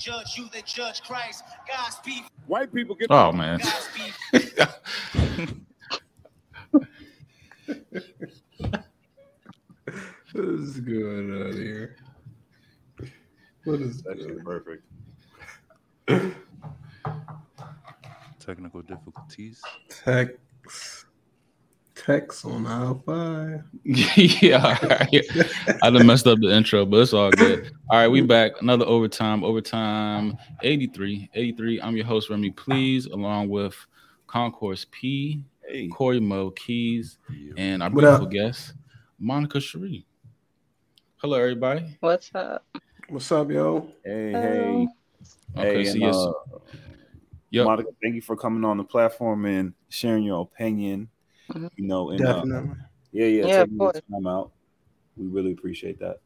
Christ. They judge you, they judge Christ. Godspeed. White people get. Oh man. Godspeed. What is going on here? What is Actually, perfect. Technical difficulties. text? Text on aisle five. yeah, all right. I done messed up the intro, but it's all good. All right, we back. Another overtime, overtime 83. 83. I'm your host, Remy Please, along with Concourse P, Hey, Corey Mo Keys, and our What up? beautiful guest, Monica Cherie. Hello, everybody. What's up? What's up, yo? hey, Hello. hey. Okay, hey, so and, yes, uh, yep. Monica, thank you for coming on the platform and sharing your opinion. Mhm. You know, and uh, Definitely. yeah, yeah, Yeah, of taking the time out. We really appreciate that.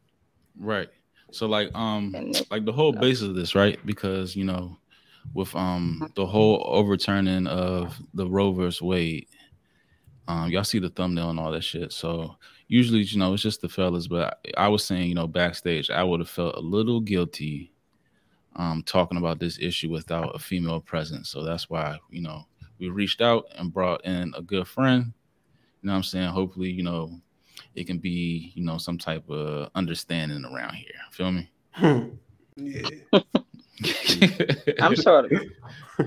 Right. So like um like the whole basis of this, right? Because you know, with um the whole overturning of the Roe versus Wade, um y'all see the thumbnail and all that shit. So usually, you know, it's just the fellas, but I, I was saying, you know, backstage, I would have felt a little guilty um talking about this issue without a female presence. So that's why, you know, we reached out and brought in a good friend. You know what I'm saying? Hopefully, you know, it can be, you know, some type of understanding around here. Feel me? Hmm. Yeah. I'm sorry.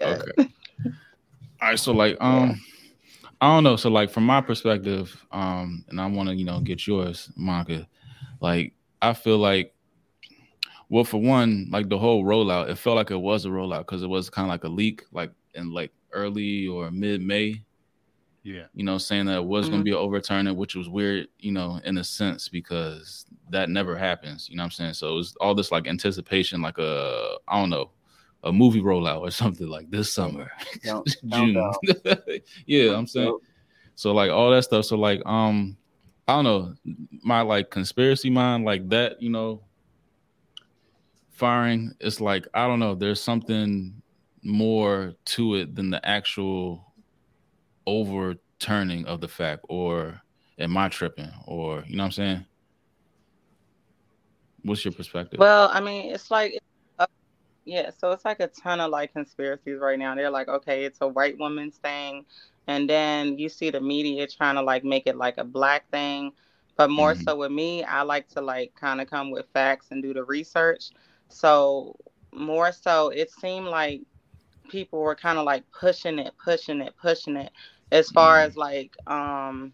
okay. All right. So like, um, I don't know. So like, from my perspective, um, and I want to, you know, get yours, Monica. Like, I feel like, well, for one, like the whole rollout, it felt like it was a rollout because it was kind of like a leak, like in like early or mid May. Yeah. you know, saying that it was going Mhm. to be an overturning, which was weird, you know, in a sense, because that never happens. You know what I'm saying? So it was all this like anticipation, like a, I don't know, a movie rollout or something like this summer, Count- June. countdown. yeah, I'm saying. Yep. So like all that stuff. So like, um, I don't know, my like conspiracy mind, like that, you know, firing. It's like I don't know. There's something more to it than the actual overturning of the fact, or am I tripping, or you know what I'm saying? What's your perspective? Well, I mean, it's like, uh, yeah, so it's like a ton of like conspiracies right now. They're like, okay, it's a white woman's thing. And then you see the media trying to like make it like a black thing. But more Mhm. so with me, I like to like kind of come with facts and do the research. So more so, it seemed like people were kind of like pushing it, pushing it, pushing it as far Mhm. as like um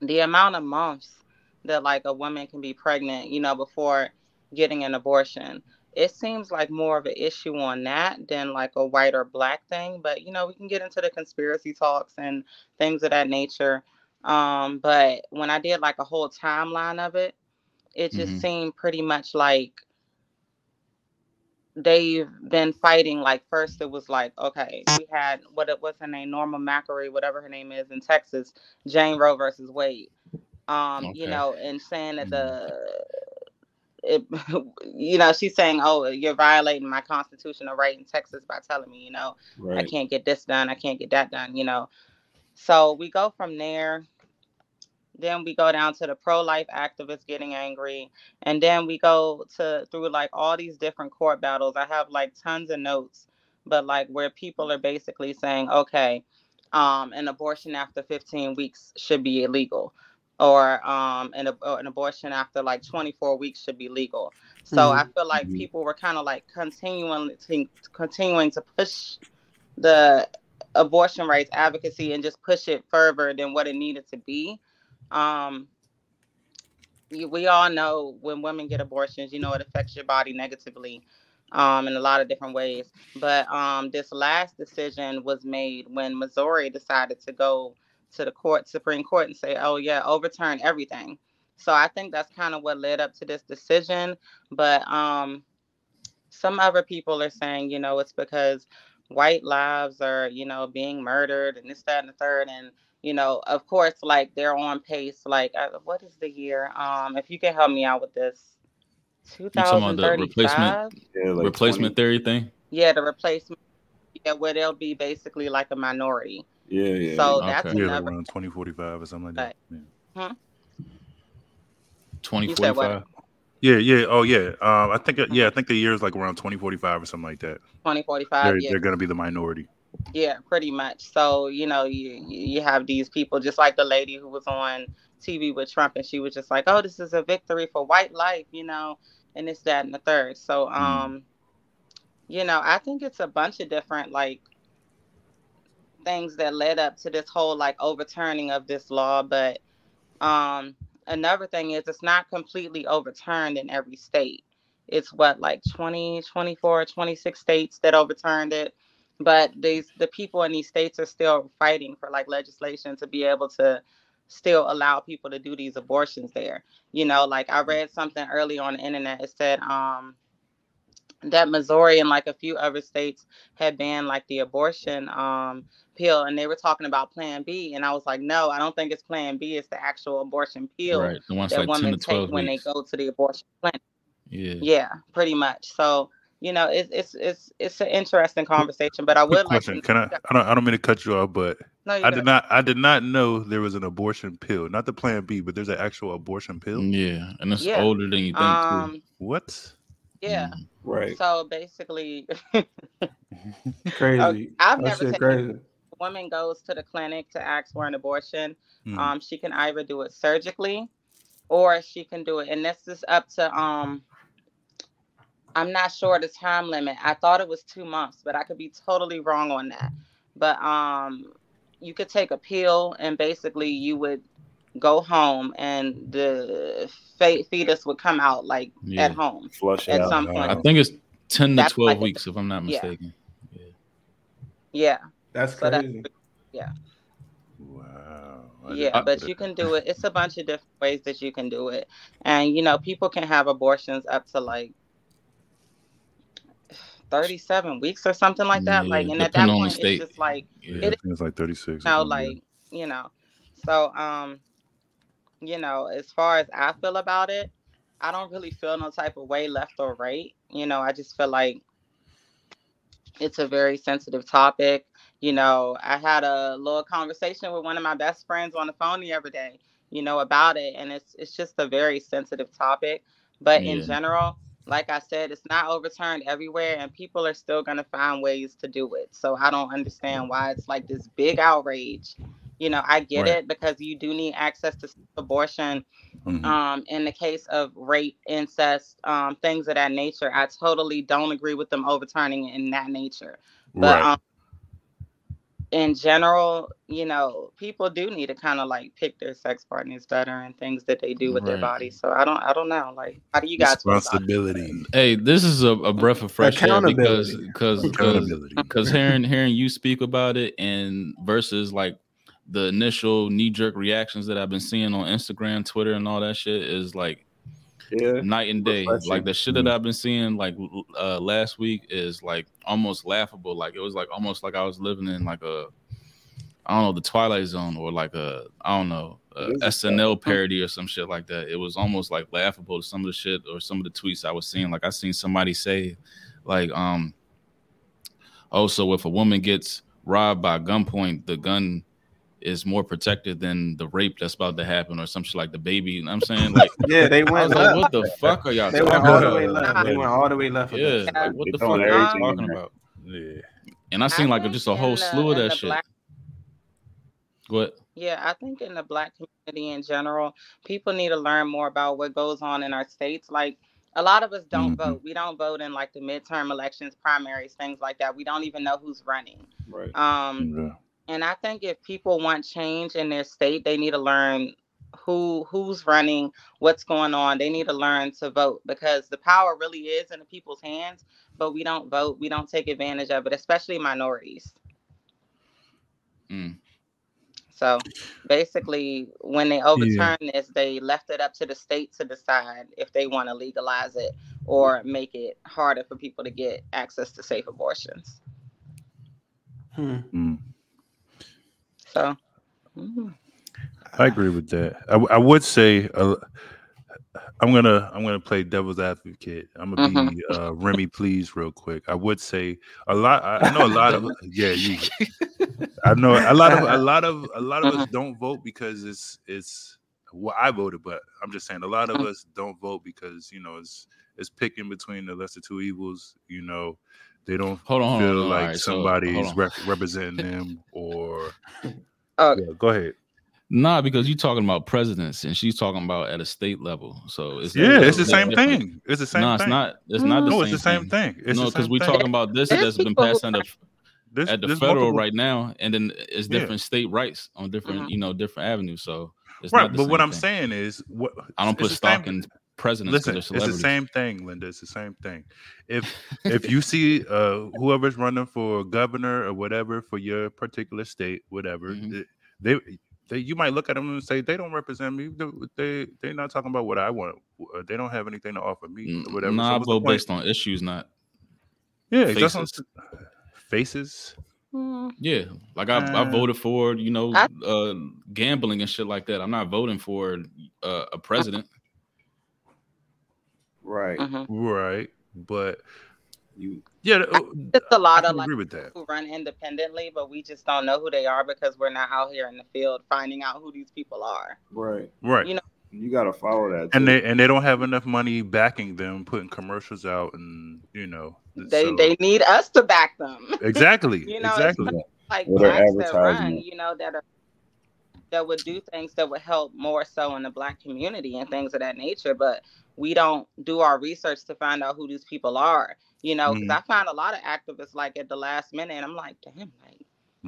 the amount of months that like a woman can be pregnant, you know, before getting an abortion. It seems like more of an issue on that than like a white or black thing, but you know, we can get into the conspiracy talks and things of that nature. Um, but when I did like a whole timeline of it, it just Mhm. seemed pretty much like they've been fighting. Like first, it was like, okay, we had what it was her name, Norma McCorvey, whatever her name is in Texas, Jane Roe versus Wade. Um, you know, and saying that the it, you know, she's saying, "Oh, you're violating my constitutional right in Texas by telling me, you know, I can't get this done, I can't get that done, you know." So we go from there. Then we go down to the pro-life activists getting angry, and then we go to through like all these different court battles. I have like tons of notes, but like where people are basically saying, "Okay, um, an abortion after 15 weeks should be illegal." Or um, an, or an abortion after like 24 weeks should be legal. So I feel like Mhm. people were kind of like continuing to continuing to push the abortion rights advocacy and just push it further than what it needed to be. Um, we all know when women get abortions, you know it affects your body negatively um, in a lot of different ways. But um, this last decision was made when Missouri decided to go to the court, Supreme Court, and say, "Oh yeah, overturn everything." So I think that's kind of what led up to this decision. But um, some other people are saying, you know, it's because white lives are, you know, being murdered and this, that, and the third. And, you know, of course, like they're on pace. Like, uh, what is the year? Um, if you can help me out with this, You talking about the replacement Yeah, like replacement 20 theory thing? Yeah, the replacement. Yeah, where they'll be basically like a minority. Yeah, yeah. So Okay. that's Yeah, like another. around 2045 or something like that. Yeah. You said 2045? Yeah, yeah. Oh, yeah. Um, I think. Yeah, I think the year is like around twenty forty five or something like that. 2045. They're, yeah. they're going to be the minority. Yeah, pretty much. So, you know, you you have these people just like the lady who was on TV with Trump and she was just like, "Oh, this is a victory for white life," you know, and it's that and the third. So, um you know, I think it's a bunch of different like things that led up to this whole like overturning of this law, but um another thing is it's not completely overturned in every state. It's what like 20, 24, 26 states that overturned it but these the people in these states are still fighting for like legislation to be able to still allow people to do these abortions there you know like i read something early on the internet it said um that missouri and like a few other states had banned like the abortion um pill and they were talking about plan b and i was like no i don't think it's plan b it's the actual abortion pill Right. That like women to 12 take when they go to the abortion clinic Yeah. yeah pretty much so you know it's it's it's it's an interesting conversation but i would like question. to Can I? I don't. I don't mean to cut you off, but no, I did not. I did not know there was an abortion pill. Not the Plan B, but there's an actual abortion pill. Yeah. And it's Yeah. older than you think, too. um What? yeah Mhm. Right. so basically Crazy. Okay, I've that never shit taken crazy. a woman goes to the clinic to ask for an abortion Hmm. um she can either do it surgically or she can do it and this is up to um i'm not sure the time limit i thought it was two months but i could be totally wrong on that but um you could take a pill and basically you would go home and the fe- fetus would come out like Yeah. at home Flush it at out. some point I think it's 10 to That's 12 like a- weeks, if I'm not mistaken. yeah That's So that's- crazy. Yeah. Wow. I yeah but you can do it it's a bunch of different ways that you can do it and you know people can have abortions up to like 37 weeks or something like that Yeah, like and at that depending on the point state. it's just like Yeah. Yeah, I think it's like thirty six. you know like you know so um you know as far as i feel about it i don't really feel no type of way left or right you know i just feel like it's a very sensitive topic you know i had a little conversation with one of my best friends on the phone the other day you know about it and it's it's just a very sensitive topic but in general like i said it's not overturned everywhere and people are still going to find ways to do it so i don't understand why it's like this big outrage you know i get Right. it because you do need access to abortion Mhm. um in the case of rape incest um things of that nature i totally don't agree with them overturning it in that nature but right. um in general you know people do need to kind of like pick their sex partners better and things that they do with their Right. bodies so i don't i don't know like how do you guys feel about it? Responsibility. Hey, this is a, a breath of fresh air because because because hearing hearing you speak about it and versus like the initial knee jerk reactions that I've been seeing on Instagram, Twitter, and all that shit is like Yeah. night and day. Refreshing. Like the shit that I've been seeing like uh, last week is like almost laughable. Like it was like almost like I was living in like a I don't know the Twilight Zone or like a I don't know a SNL parody or some shit like that. It was almost like laughable. Some of the shit or some of the tweets I was seeing. Like I seen somebody say like um oh so if a woman gets robbed by gunpoint, the gun is more protected than the rape that's about to happen or some shit like the baby. You know what I'm saying? Like Yeah, they I was went like, what the fuck are y'all They talking went all the way left. They went all the way left. with Yeah, like, what They the fuck are you talking about? Yeah. And I seen I like just a in whole the- slew of that shit. black- What? Yeah, I think in the black community in general, people need to learn more about what goes on in our states. Like a lot of us don't Mhm. vote. We don't vote in like the midterm elections, primaries, things like that. We don't even know who's running. Right. Um, Yeah. And I think if people want change in their state, they need to learn who who's running, what's going on. They need to learn to vote because the power really is in the people's hands, but we don't vote. We don't take advantage of it, especially minorities. Mm. So basically, when they overturned this, they left it up to the state to decide if they want to legalize it or make it harder for people to get access to safe abortions. Hmm. Mm. So, mhm. I agree with that. I would say uh, I'm gonna I'm gonna play devil's advocate. I'm gonna be uh, Remy, please, real quick. I would say a lot. I, I know a lot of yeah. You, I know a lot of a lot of a lot of us don't vote because it's it's well, I voted, but I'm just saying a lot of Mm. us don't vote because you know it's it's picking between the lesser two evils. You know, they don't Hold on, feel hold on. like Alright, so, somebody's hold on. rep- representing them or. Oh. Yeah, go ahead. Nah, because you're talking about presidents and she's talking about at a state level. So it's Yeah, it's the same different. thing. It's the same no, thing. it's not. It's not the no, same. it's the same thing. It's no, because we're talking about this There's that's been passed under There's- at the there's federal multiple- right now, and then it's Yeah. different state rights on different, Mhm. you know, different avenues. So it's Right, not the but what same I'm saying is, what I don't put the stock same- in presidents Listen, it's the same thing, Linda. It's the same thing. If if you see uh whoever's running for governor or whatever for your particular state, whatever, Mhm. th- they, they you might look at them and say they don't represent me. They they they're not talking about what I want. Uh, They don't have anything to offer me or whatever. Nah, so I what's the vote based on issues, not yeah, that's what I'm faces. faces. Mm. yeah. Like I, I Uh, voted for, you know, I- uh, gambling and shit like that. I'm not voting for uh, a president. Right. Mhm. Right, but You yeah, uh, It's a I lot can of like agree with that. who run independently, but we just don't know who they are because we're not out here in the field finding out who these people are. right. Right. You know, You gotta follow that. and they and they don't have enough money backing them, putting commercials out, and you know, They so- they need us to back them. exactly, You know, exactly. like Or their blacks that run, you know, that are that would do things that would help more so in the black community and things of that nature. But we don't do our research to find out who these people are. You know, because Mhm. I find a lot of activists like at the last minute, and I'm like, damn, like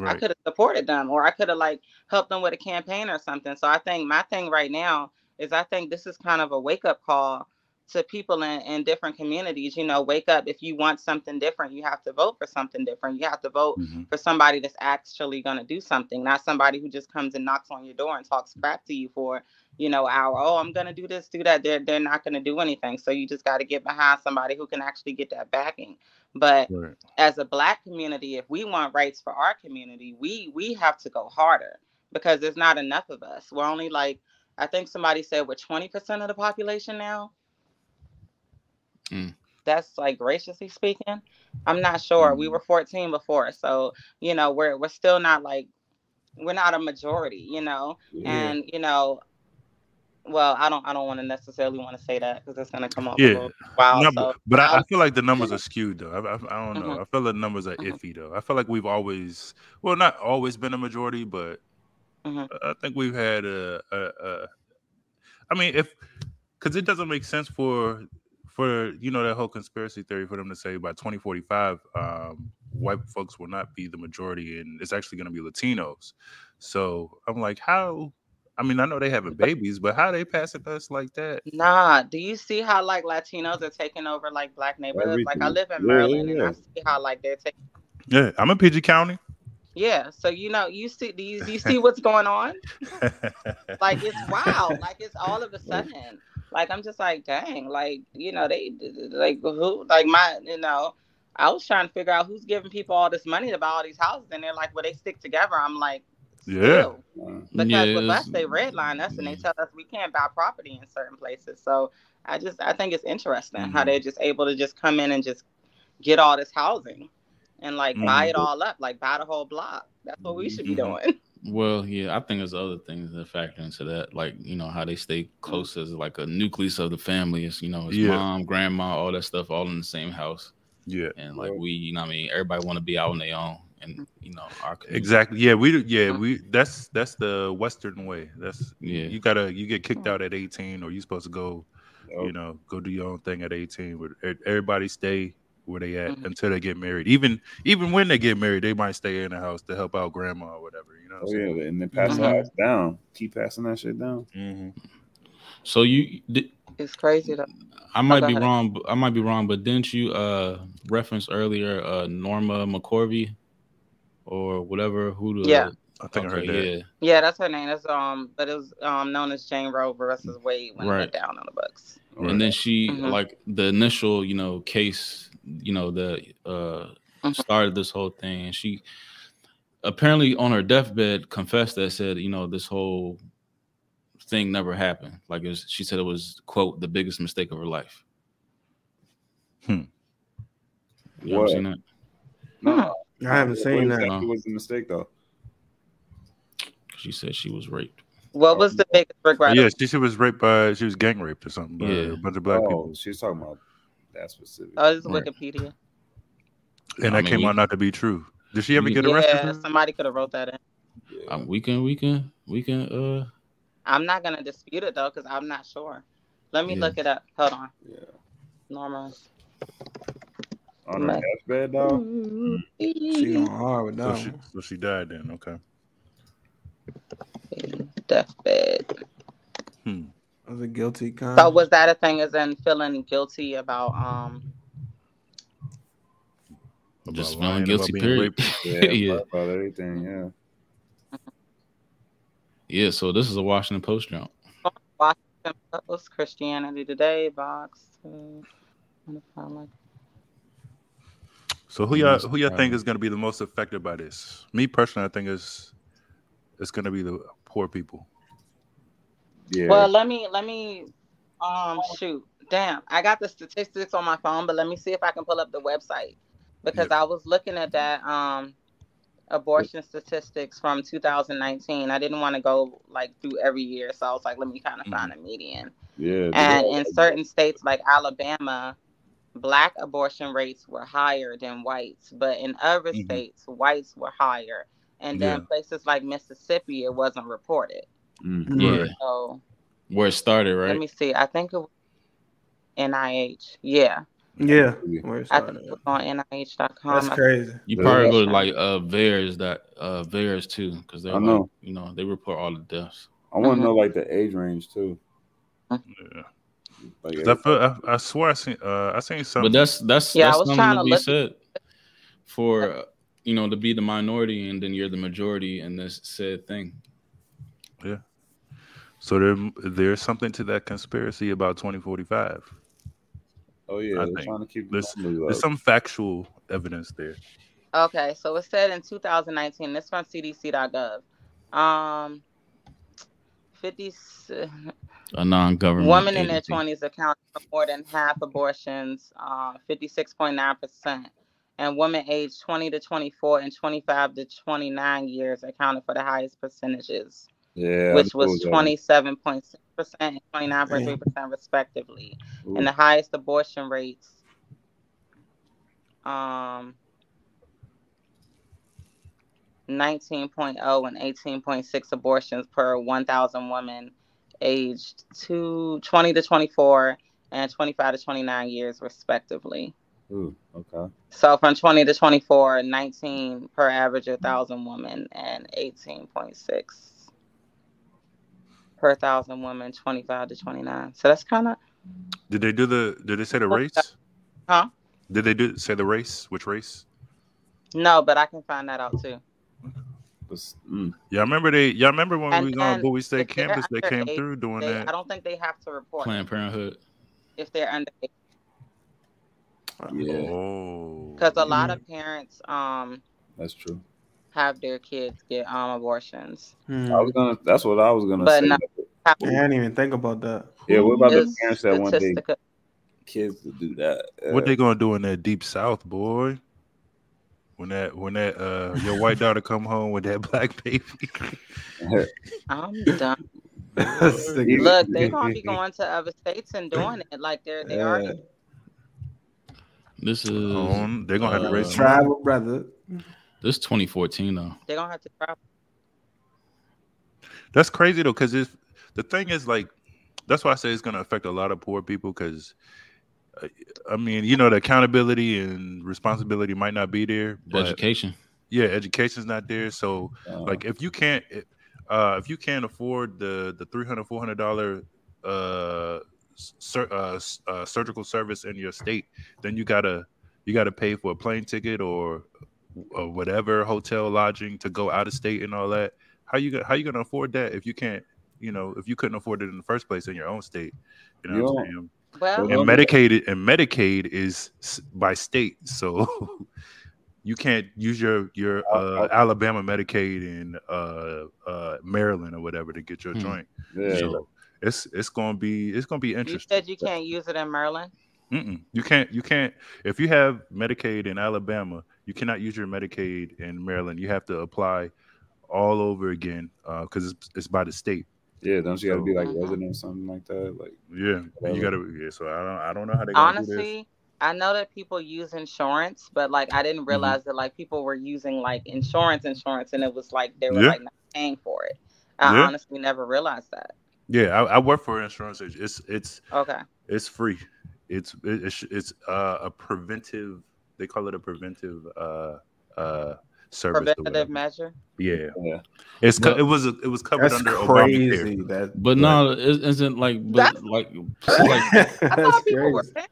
I could have supported them or I could have like helped them with a campaign or something. So I think my thing right now is I think this is kind of a wake up call to people in, in different communities. You know, wake up. If you want something different, you have to vote for something different. You have to vote Mhm. for somebody that's actually going to do something, not somebody who just comes and knocks on your door and talks crap to you for, you know, hour. Oh, I'm going to do this, do that. They're, they're not going to do anything. So you just got to get behind somebody who can actually get that backing. But Right. as a black community, if we want rights for our community, we we have to go harder because there's not enough of us. We're only like I think somebody said we're 20% of the population now. Mm. That's like graciously speaking. I'm not sure. We Mm. were 14 before, so you know we're we're still not like we're not a majority, you know. Yeah. And you know, well, I don't I don't want to necessarily want to say that because it's gonna come off Yeah. wild. No, so but, I, I feel like the numbers are skewed though. I, I, I don't know. Mhm. I feel the numbers are Mhm. iffy though. I feel like we've always, well, not always been a majority, but Mhm. I think we've had a. a, a I mean, if because it doesn't make sense for for you know that whole conspiracy theory for them to say by 2045 um, white folks will not be the majority and it's actually going to be Latinos. So I'm like, how? I mean, I know they having babies, but how they passing us like that? Nah, do you see how like Latinos are taking over like black neighborhoods? Like I live in Yeah, Maryland and. I see how like they're taking Yeah, I'm in PG County. Yeah, so you know, you see do you, do you see what's going on? Like it's wild. Like it's all of a sudden. Like I'm just like, dang, like, you know, they like who like my you know, I was trying to figure out who's giving people all this money to buy all these houses and they're like, well, they stick together. I'm like, Yeah. still. Uh, Because Yeah, with us, they redline us and they tell us we can't buy property in certain places. So I just I think it's interesting how Mhm. they're just able to just come in and just get all this housing and like buy Mhm. it all up, like buy the whole block. That's what we should be Mhm. doing. Well, yeah, I think there's other things that factor into that, like you know how they stay close as like a nucleus of the family. It's you know, it's Yeah. mom, grandma, all that stuff, all in the same house, Yeah. and like we, you know, what I mean, everybody want to be out on their own, and you know, our. Exactly. Yeah, we yeah, we that's that's the western way. That's Yeah. you gotta you get kicked hmm. out at 18 or you supposed to go, oh, you know, go do your own thing at 18 where e- everybody stay where they at Mhm. until they get married. Even even when they get married, they might stay in the house to help out grandma or whatever, you know. oh yeah, and then pass the ass down. Keep passing that shit down. hmm So you, did, It's crazy though. I might be wrong. but- I might be wrong, but didn't you uh reference earlier uh Norma McCorvey or whatever? Who the Yeah. I think I heard that. yeah. Yeah, that's her name. That's um, but it was um known as Jane Roe versus Wade when it Right. went down on the books. and then she Mhm. like the initial you know case you know that uh Mhm. started this whole thing and she apparently on her deathbed confessed that said you know this whole thing never happened like it was, she said it was quote the biggest mistake of her life Hmm. you ever What? seen that No, I haven't seen that. It was a mistake though. she said she was raped What was the biggest regret? Yeah, she, she was raped by she was gang raped or something by Yeah. a bunch of black oh, people, she's talking about that specific. Oh, this is Right. Wikipedia. and I that mean, came we- out not to be true. Did she ever get arrested? Yeah, it? somebody could have wrote that in. Yeah. Um, we can we can we can uh I'm not gonna dispute it though, because I'm not sure. Let me Yeah. look it up. Hold on. yeah. Normal. On her Right. deathbed, dog. She going hard with So she, so she died then. Okay. Deathbed. Hmm. Was a guilty con. So was that a thing as in feeling guilty about um Just About feeling guilty, about period. Yeah, Yeah. about- about everything. Yeah. yeah. So this is a Washington Post jump. Washington Post, Christianity Today, Vox? uh, I'm gonna find So who y'all who y'all think is going to be the most affected by this? Me personally, I think it's it's going to be the poor people. Yeah. Well, let me let me um shoot. Damn, I got the statistics on my phone, but let me see if I can pull up the website because I was looking at that um abortion statistics from 2019. I didn't want to go like through every year, so I was like, let me kind of find a median. yeah. And in certain states like Alabama, black abortion rates were higher than whites, but in other Mhm. states, whites were higher. And then Yeah. places like Mississippi, it wasn't reported. Mhm. Yeah, So where it started, right? let me see. I think it was NIH. Yeah, yeah. Yeah. Where it I think it was on NIH.com. That's crazy. You probably go to like uh VAERS that uh VAERS too, because they're I like, know. you know they report all the deaths. I want to know like the age range too. Yeah. Like 'Cause I, feel, I, I swear I seen uh, I seen something. But that's that's Yeah, I that's was something trying to to be look- said for uh, you know to be the minority and then you're the majority in this said thing. So there there's something to that conspiracy about 2045. oh yeah, I they're think trying to keep the There's, there's some factual evidence there. Okay, so it said in 2019. This from CDC.gov. Um, 50 A non-government women in their 20s account for more than half abortions, uh, 56.9%. And women aged 20 to 24 and 25 to 29 years accounted for the highest percentages, yeah, which was 27.6% and 29.3% respectively. that. And the highest abortion rates um 19.0 and 18.6 abortions per 1,000 women aged two, 20 to 24 and 25 to 29 years, respectively. Ooh, okay. So from 20 to 24, 19 per average 1,000 women and 18.6 per 1,000 women, 25 to 29. So that's kind of, Did they do the? Did they say the race? Huh? Did they do say the race? Which race? no, but I can find that out too. This- mm, Yeah, I remember they. Y'all remember when And we was on then Bowie State campus? They came underage, through doing They, I don't think they have to report Planned Parenthood. if they're under yeah, Oh, because a lot of parents um that's true. Have their kids get um abortions. Hmm. I was gonna. That's what I was gonna But say. no- Yeah, I didn't even think about that. Yeah, what about the It's parents that want their kids to do that? What Uh, they gonna do in that deep south, boy? When that when that uh your white daughter come home with that black baby. I'm done. Look, they're gonna be going to other states and doing it like they're they Yeah. are. This is Um, they're gonna have to uh, raise Travel, brother. This is 2014 though. They're gonna have to travel. That's crazy though, because if the thing is like, that's why I say it's going to affect a lot of poor people. Because, I mean, you know, the accountability and responsibility might not be there, but Education. yeah, education's not there. So, uh, like, if you can't, uh, if you can't afford the the three hundred four hundred dollar uh, sur- uh, uh, surgical service in your state, then you gotta you gotta pay for a plane ticket or, or whatever hotel lodging to go out of state and all that. How you how you gonna afford that if you can't you know if you couldn't afford it in the first place in your own state? You know what I'm saying? Well, And Medicaid and Medicaid is by state, so you can't use your your uh, Uh, Alabama Medicaid in uh, uh, Maryland or whatever to get your Hmm. joint. yeah, So it's it's gonna be it's gonna be you interesting. said you can't use it in Maryland. Mm-mm. You can't you can't if you have Medicaid in Alabama, you cannot use your Medicaid in Maryland. You have to apply all over again because it's, it's by the state. Yeah, don't you got to be like resident or something like that? Like, Yeah, Whatever. you gotta. Yeah, so I don't. I don't know how they gonna do this. Honestly, I know that people use insurance, but like I Mm-hmm. didn't realize that like people were using like insurance, insurance, and it was like they were Yeah. like not paying for it. I Yeah. honestly never realized that. Yeah, I, I work for an insurance. agent. It's it's Okay. it's free. It's it's it's uh, a preventive. They call it a preventive uh uh service. or Preventative measure. Yeah, yeah, it's co- it was it was covered That's under crazy. Obamacare. That, But no, it isn't like, but That's- like, like that's thought were crazy.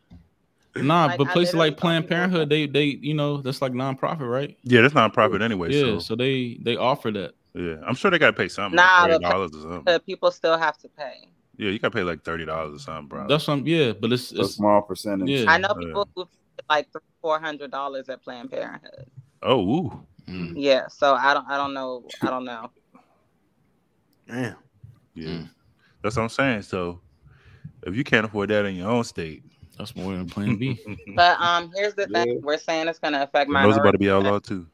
nah, Like, but places like Planned Parenthood, they they you know that's like nonprofit, right? Yeah, that's not profit anyway. yeah, so, so they they offer that. yeah, I'm sure they got to pay something. Nah, like but- dollars or something. The people still have to pay. Yeah, you got to pay like thirty dollars or something, bro. That's some yeah, but it's a small percentage. Yeah. I know Yeah. people who pay like three, four hundred dollars at Planned Parenthood. oh, ooh. mm, Yeah, so I don't, I don't know, I don't know. Damn. yeah. Mm. That's what I'm saying. So, if you can't afford that in your own state, that's more than Plan B. But um, here's the thing: Yeah. we're saying it's going to affect my. those about to be minorities. outlawed too.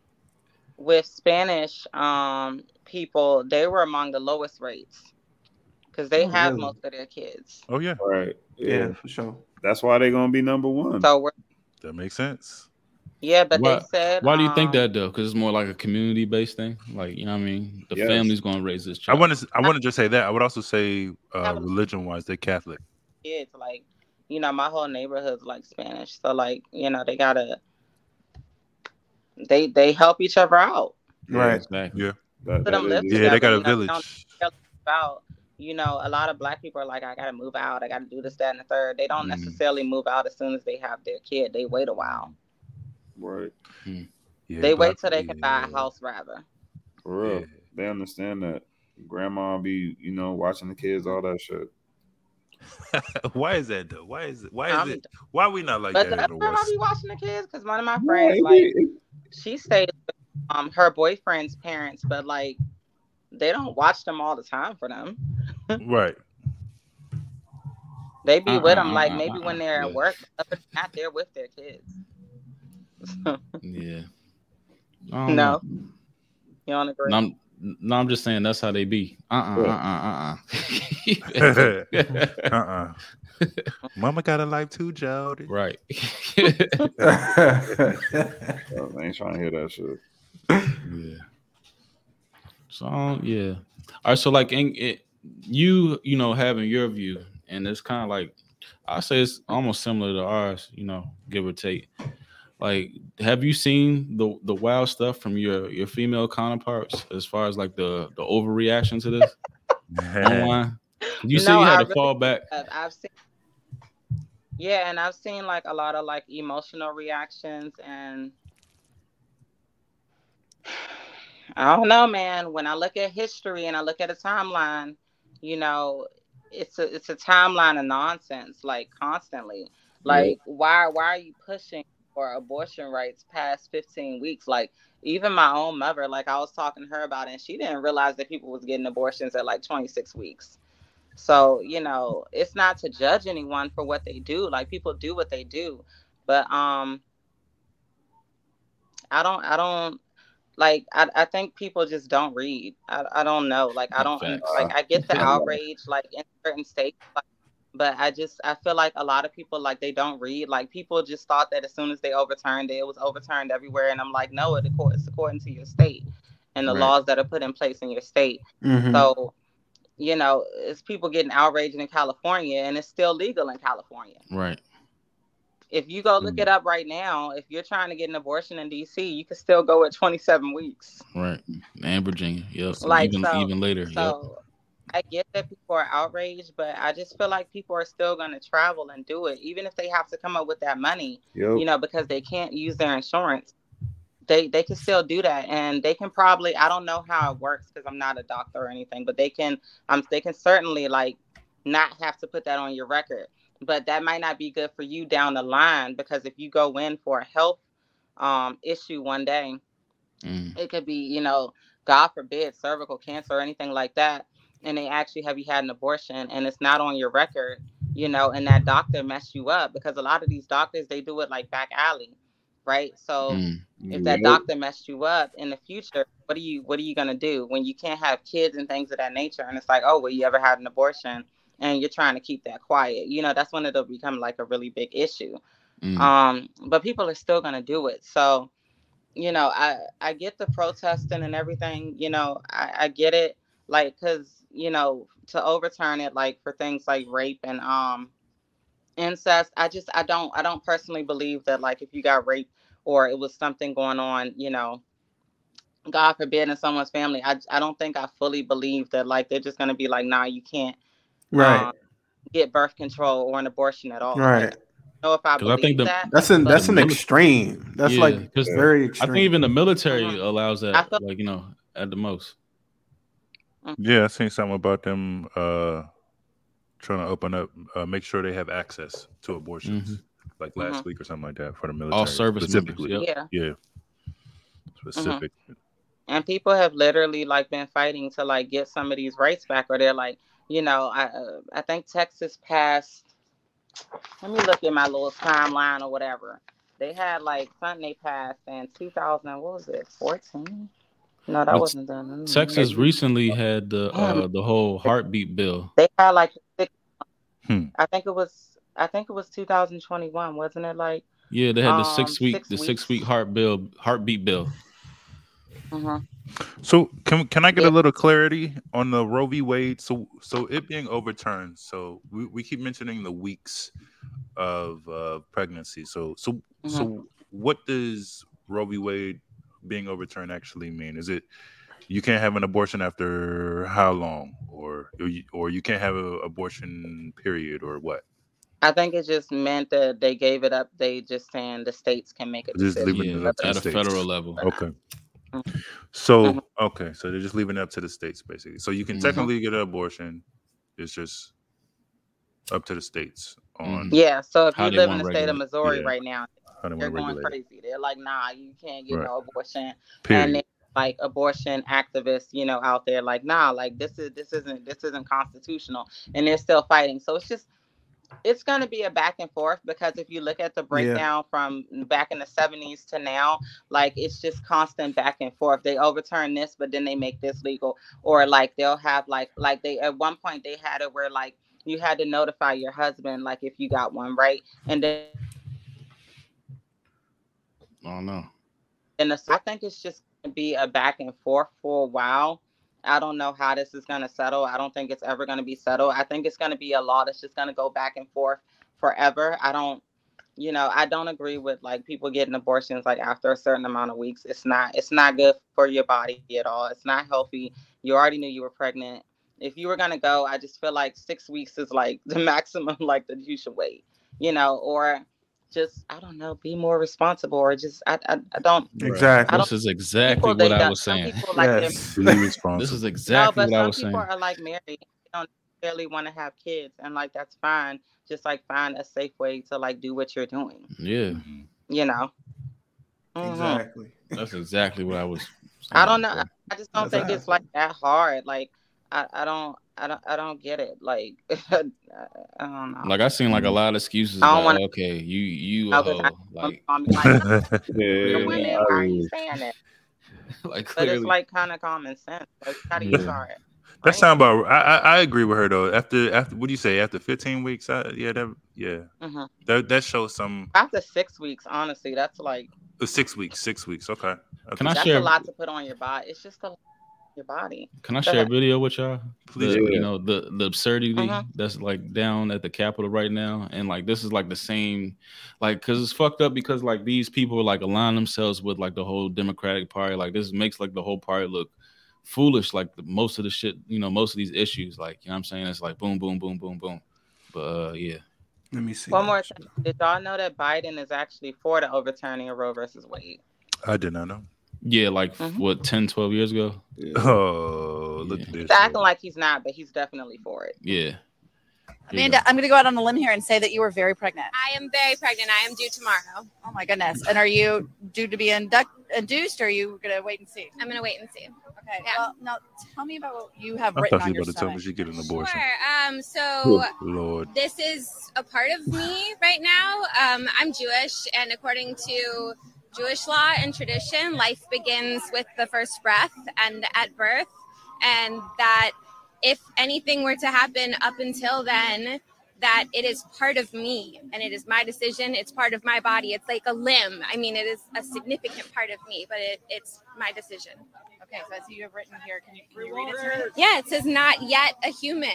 with Spanish um people, they were among the lowest rates because they Oh, have really? most of their kids. Oh yeah, Right. Yeah, Yeah. for sure. That's why they're gonna be number one. So we're that makes sense. yeah, but Why- they said Why do you think um, that though? Because it's more like a community based thing. Like you know what I mean. The Yes. family's gonna raise this child. I want to. I want to just say that. I would also say, uh, religion wise, they're Catholic. kids like you know my whole neighborhood's like Spanish, so like you know they gotta they they help each other out. Yeah, Right. Exactly. Yeah, That, Put them that yeah, they got a together, you know, village. About you know a lot of black people are like I gotta move out, I gotta do this, that, and the third. They don't Mhm. necessarily move out as soon as they have their kid. They wait a while. right. Yeah, they wait till they people, can buy a house rather. For real. Yeah. They understand that. Grandma be, you know, watching the kids, all that shit. why is that though? Why is it? Why is I'm- it? Why we not like But that that's in the where I West? be watching the kids because one of my friends it like be- she stays with um her boyfriend's parents, but like they don't watch them all the time for them. Right. They be with them Uh-uh, like uh-uh, maybe when they're yeah. at work, but other than that, they're with their kids. Yeah. I don't No. know. You don't agree? No, I'm, no, I'm just saying that's how they be. Uh uh Yeah. uh uh uh. uh uh Mama got a life too, Jody. right. Oh, I ain't trying to hear that shit. yeah. So um, yeah. All right. So like, in, it, you you know having your view, and it's kind of like I say it's almost similar to ours. You know, give or take. Like, have you seen the the wild stuff from your your female counterparts as far as like the the overreaction to this online? You say No, you had I to really fall back. I've, I've seen, yeah, and I've seen like a lot of like emotional reactions, and I don't know, man. When I look at history and I look at a timeline, you know, it's a it's a timeline of nonsense, like constantly. Like, why why are you pushing for abortion rights past 15 weeks? Like, even my own mother, like I was talking to her about it, and she didn't realize that people was getting abortions at like 26 weeks. So, you know, it's not to judge anyone for what they do. Like people do what they do. But um I don't I don't like I, I think people just don't read. I, I don't know. Like I don't Facts. like I get the outrage like in certain states like, but I just I feel like a lot of people like they don't read. Like people just thought that as soon as they overturned it, it was overturned everywhere. And I'm like, no, it it's according to your state and the Right. laws that are put in place in your state. Mhm. So, you know, it's people getting outraged in California and it's still legal in California. Right. If you go look Mm. it up right now, if you're trying to get an abortion in DC, you can still go at 27 weeks. Right. And Virginia. Yep. Like, even so- even later. Yep. So I get that people are outraged, but I just feel like people are still going to travel and do it, even if they have to come up with that money, Yo, you know, because they can't use their insurance. They they can still do that, and they can probably I don't know how it works because I'm not a doctor or anything, but they can um they can certainly like not have to put that on your record. But that might not be good for you down the line because if you go in for a health um issue one day, Mm. it could be you know god forbid cervical cancer or anything like that and they actually have you had an abortion and it's not on your record you know and that doctor messed you up because a lot of these doctors they do it like back alley right so Mm. if that doctor messed you up in the future, what are you what are you gonna do when you can't have kids and things of that nature? And it's like, oh, well, you ever had an abortion and you're trying to keep that quiet? You know, that's when it'll become like a really big issue. Mm. Um, but people are still gonna do it. So, you know, I I get the protesting and everything. You know, I, I get it. Like, cause you know, to overturn it, like for things like rape and um incest, I just I don't I don't personally believe that like if you got raped or it was something going on, you know, God forbid in someone's family, I I don't think I fully believe that like they're just gonna be like, nah, you can't Right. um, get birth control or an abortion at all. Right. Like, I know if I 'Cause I believe think the- that. That's an that's an extreme. That's Yeah, like 'cause very I think even the military Mhm. allows that, feel- like you know, at the most. Yeah, I seen something about them uh trying to open up, uh, make sure they have access to abortions, like last Mhm. week or something like that for the military. All service members. specifically. Yep. yeah. Yeah, specific. and people have literally like been fighting to like get some of these rights back or they're like you know i uh, i think texas passed let me look at my little timeline or whatever they had like something they passed in 2000 what was it 14 no that wasn't done Texas recently had the uh, the whole heartbeat bill. they had like six, Hmm. i think it was i think it was 2021 wasn't it like Yeah, they had the Um, six week six the weeks. six week heart bill heartbeat bill. Mhm. So can can I get Yeah. a little clarity on the Roe v. Wade? So so it being overturned. So we, we keep mentioning the weeks of uh, pregnancy. So so so what does Roe v. Wade being overturned actually mean? Is it you can't have an abortion after how long, or or you, can't have an abortion period, or what? i think it just meant that they gave it up they just saying the states can make a Just decision leaving it up at the a states. federal level. Okay. Mhm. So Mhm. okay, so they're just leaving it up to the states basically. So you can Mhm. technically get an abortion. It's just up to the states on Mhm. Yeah, so if you live in wanna the state of. Missouri Yeah. right now, how they they're going regulate. it. crazy. They're like, nah, you can't get Right. no abortion. And then like abortion activists, you know, out there like, nah, like this is this isn't this isn't constitutional, and they're still fighting. So it's just it's going to be a back and forth because if you look at the breakdown from back in the 70s to now like it's just constant back and forth they overturn this but then they make this legal or like they'll have like like they at one point they had it where like you had to notify your husband like if you got one right and then Oh no. and the, I think it's just gonna be a back and forth for a while. I don't know how this is gonna settle. I don't think it's ever gonna be settled. I think it's gonna be a law that's just gonna go back and forth forever. I don't, you know, I don't agree with like people getting abortions like after a certain amount of weeks. It's not, it's not good for your body at all. It's not healthy. You already knew you were pregnant. If you were gonna go, I just feel like six weeks is like the maximum like that you should wait. You know, or just I don't know, be more responsible, or just I I, I don't exactly. I This is exactly people, what I was saying. people like Yes. Be This responsible. is no, exactly but what I some people are like married. They don't really want to have kids, and like that's fine. Just like find a safe way to like do what you're doing. Yeah, Mhm. You know. Mhm. Exactly. that's exactly what I was. I don't know. bro. I just don't That's think it's like that hard. Like I, I don't I don't I don't get it. Like I don't know. Like I seen like a lot of excuses. I don't Like, wanna- okay, you you No, a 'cause I- hoe. like I'm like, Yeah, you're women, why are you I- saying it? like But it's like kind of common sense. Like, how do you Yeah. start? That right? sound about. I, I I agree with her though. After after what do you say? After 15 weeks? I, yeah, that yeah. Mhm. That that shows some. After six weeks, honestly, that's like uh, Six weeks. Six weeks. Okay. okay. Can I that's share? a lot to put on your body. It's just a lot on your body. Can I Go share a video with y'all? Please. The- You know the the absurdity Mhm. that's like down at the Capitol right now, and like this is like the same, like because it's fucked up because like these people like align themselves with like the whole Democratic Party. Like this makes like the whole party look foolish. Like the, most of the shit, you know, most of these issues, like you know what I'm saying, it's like boom, boom, boom, boom, boom. But uh, yeah, Let me see. One more thing. Did y'all know that Biden is actually for the overturning of Roe versus Wade? I did not know. Yeah, like Mhm. what 10, 12 years ago. Oh, look Yeah. at this. He's acting like he's not, but he's definitely for it. Yeah. Amanda, I'm going to go out on a limb here and say that you were very pregnant. I am very pregnant. I am due tomorrow. Oh my goodness! And are you due to be induct- induced, or are you going to wait and see? I'm gonna wait and see. Okay. Yeah. Well, now tell me about what you have I written thought on you your were about to tell me stomach. she get an abortion. Sure. Um. So Lord. this is a part of me right now. Um. I'm Jewish, and according to Jewish law and tradition, life begins with the first breath and at birth, and that if anything were to happen up until then, that it is part of me and it is my decision. It's part of my body. It's like a limb. I mean, it is a significant part of me, but it, it's my decision. Okay, so as you have written here, can you, can you read it to me? Yeah, it says not yet a human.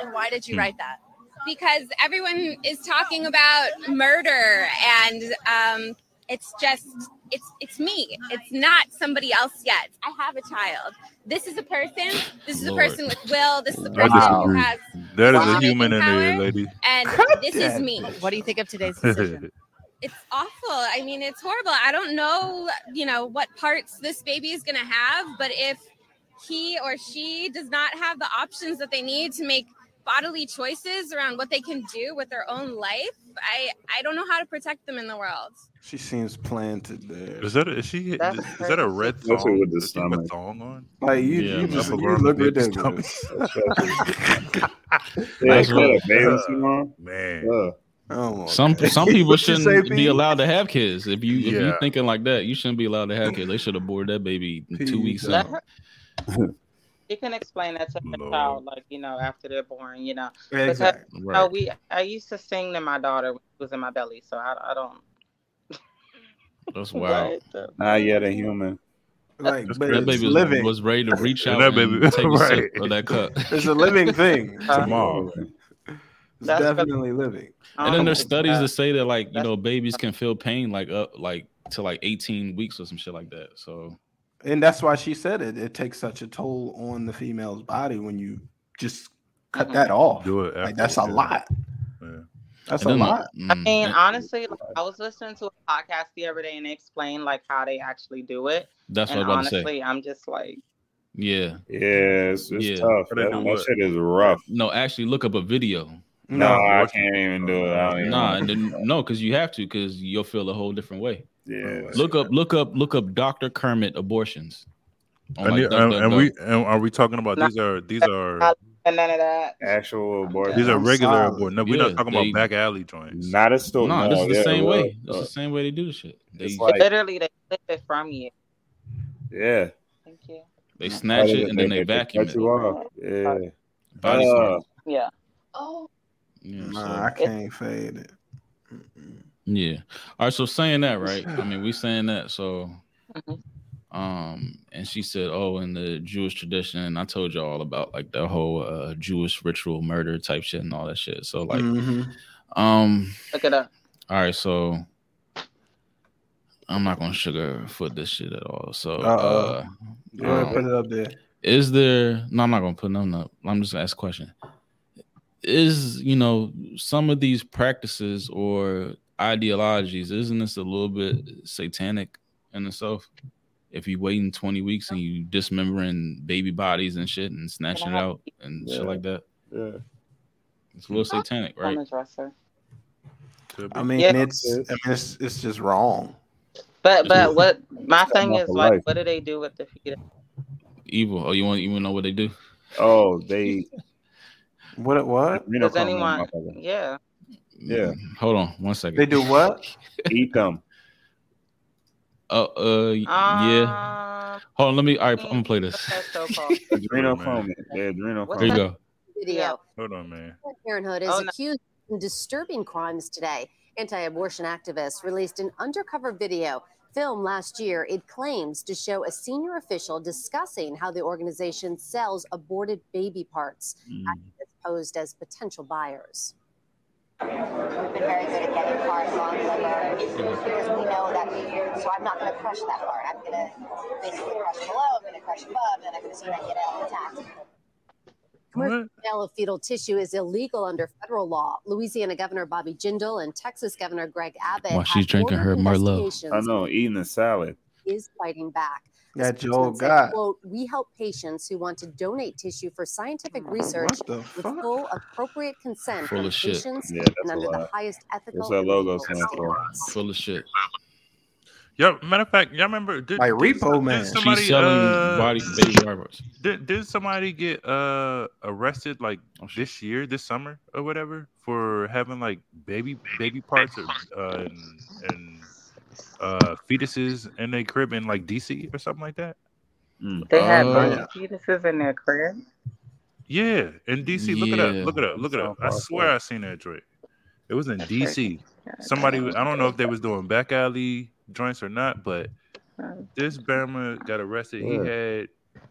And why did you Hmm. write that? because everyone is talking about murder and um, it's just it's it's me. It's not somebody else yet. I have a child. This is a person. This is a person with will. This is a person who has That is a human in there, lady. and this is me. What do you think of today's decision? it's awful. I mean it's horrible. I don't know you know what parts this baby is going to have but if he or she does not have the options that they need to make bodily choices around what they can do with their own life i i don't know how to protect them in the world She seems planted there. Is that a, is she? That's Is, that a red Especially thong? with the Does she a thong on? Like you, Yeah, you just you look big ridiculous. Yeah, That's cut what- a. Man, Yeah. Oh my Some God. some people shouldn't be allowed to have kids. If you if Yeah. you thinking like that, you shouldn't be allowed to have kids. They should have abort that baby in two weeks. Let out. her. You can explain that to the Lord. child, like you know, after they're born. You know, because Exactly. oh, Right. we I used to sing to my daughter when she was in my belly, so I, I don't. That's wild. What Not yet a human. Like, but. That baby was, living. was ready to reach out that and baby- take a sip right. of that cup. It's a living thing. Huh? tomorrow. It's That's definitely living. And then there's studies that say that like you That's- know babies can feel pain like up like to like 18 weeks or some shit like that. So And that's why she said it. It takes such a toll on the female's body when you just cut Mhm. that off. Do it. Like that's a lot. Yeah. That's a lot. mm, I mean, honestly, like, I was listening to a podcast the other day and they explained like how they actually do it, that's what I'm about to say. honestly, I'm just like, Yeah. Yeah, it's, it's Yeah. tough. But That, that shit is rough. No, actually look up a video. No, No, I can't even do it. I don't even Nah, know. then, no, because you have to, because you'll feel a whole different way. Yeah. Look up, look up, look up Dr. Kermit abortions. on, And, like, the- and, and DuckDuckGo. we and are we talking about No. these are these are and none of that. Actual abortion. these are regular solid. abortions. No, we're Yeah, not talking they- about back alley joints. Not a still. no, this is the same well, way. This uh, is the same way they do the shit. They It's like- Literally, they clip it from you. yeah. Thank you. they snatch it and then they vacuum it. you off. Yeah. Body Uh, snatch. Yeah. Yeah, Nah, so- I can't fade it. Mm-mm. Yeah. All right. So saying that, right? I mean, we saying that. So, Mhm. um, and she said, "Oh, in the Jewish tradition," and I told you all about like the whole uh, Jewish ritual murder type shit and all that shit. So, like, Mhm. um, Look it up. all right. So, I'm not gonna sugarfoot this shit at all. So, Uh-oh. uh, Go um, put it up there. is there? No, I'm not gonna put none up. I'm just gonna ask a question. Is you know some of these practices or ideologies? Isn't this a little bit satanic in itself? If you waiting 20 weeks and you dismembering baby bodies and shit and snatching it out and shit like that, yeah. it's a little satanic, On right? the dresser. I mean, Yeah. it's I mean, it's it's just wrong. But but what my thing is like, life. what do they do with the fetus? Evil. Oh, you want you want to know what they do? Oh, they. What what? Does anyone? Yeah. Yeah. Hold on one second. They do what? eat them? Uh, uh, yeah. Um, Hold on. Let me. All right, I'm gonna play this. what's that show called? Adrenal man. Yeah, adrenal What's Here you go. video. Hold on, man. Planned Parenthood is Oh, no. accused of disturbing crimes today. Anti abortion activists released an undercover video filmed last year. It claims to show a senior official discussing how the organization sells aborted baby parts, Mm. activists posed as potential buyers. We've been very good at getting parts on liver because we know that we, so I'm not going to crush that part. I'm going to basically crush below, I'm going to crush above, and I'm going to see if I can get it intact. Commercial sale of fetal tissue is illegal under federal law. Louisiana Governor Bobby Jindal and Texas Governor Greg Abbott While she's drinking her ordered Merlot. I know, eating a salad. is fighting back. The That Joel spokesman got. quote, we help patients who want to donate tissue for scientific research with fuck? full appropriate consent Full from of shit. patients Yeah, and that's a under the highest ethical What's that and logo legal for? Full of shit. Yeah, matter of fact, y'all remember? Did, Like did, Repo did Man. somebody, She's selling uh, body baby barbers. Did, did somebody get uh arrested like Oh, this year, this summer or whatever, for having like baby baby parts or uh, and, and uh fetuses in their crib in like DC or something like that? They had Uh, bunch fetuses in their crib. Yeah, in DC. Look it up. Look it up. Look it up. I swear I seen that joint. It was in DC. Somebody, I don't know if they was doing back alley joints or not, but this Bama got arrested. He had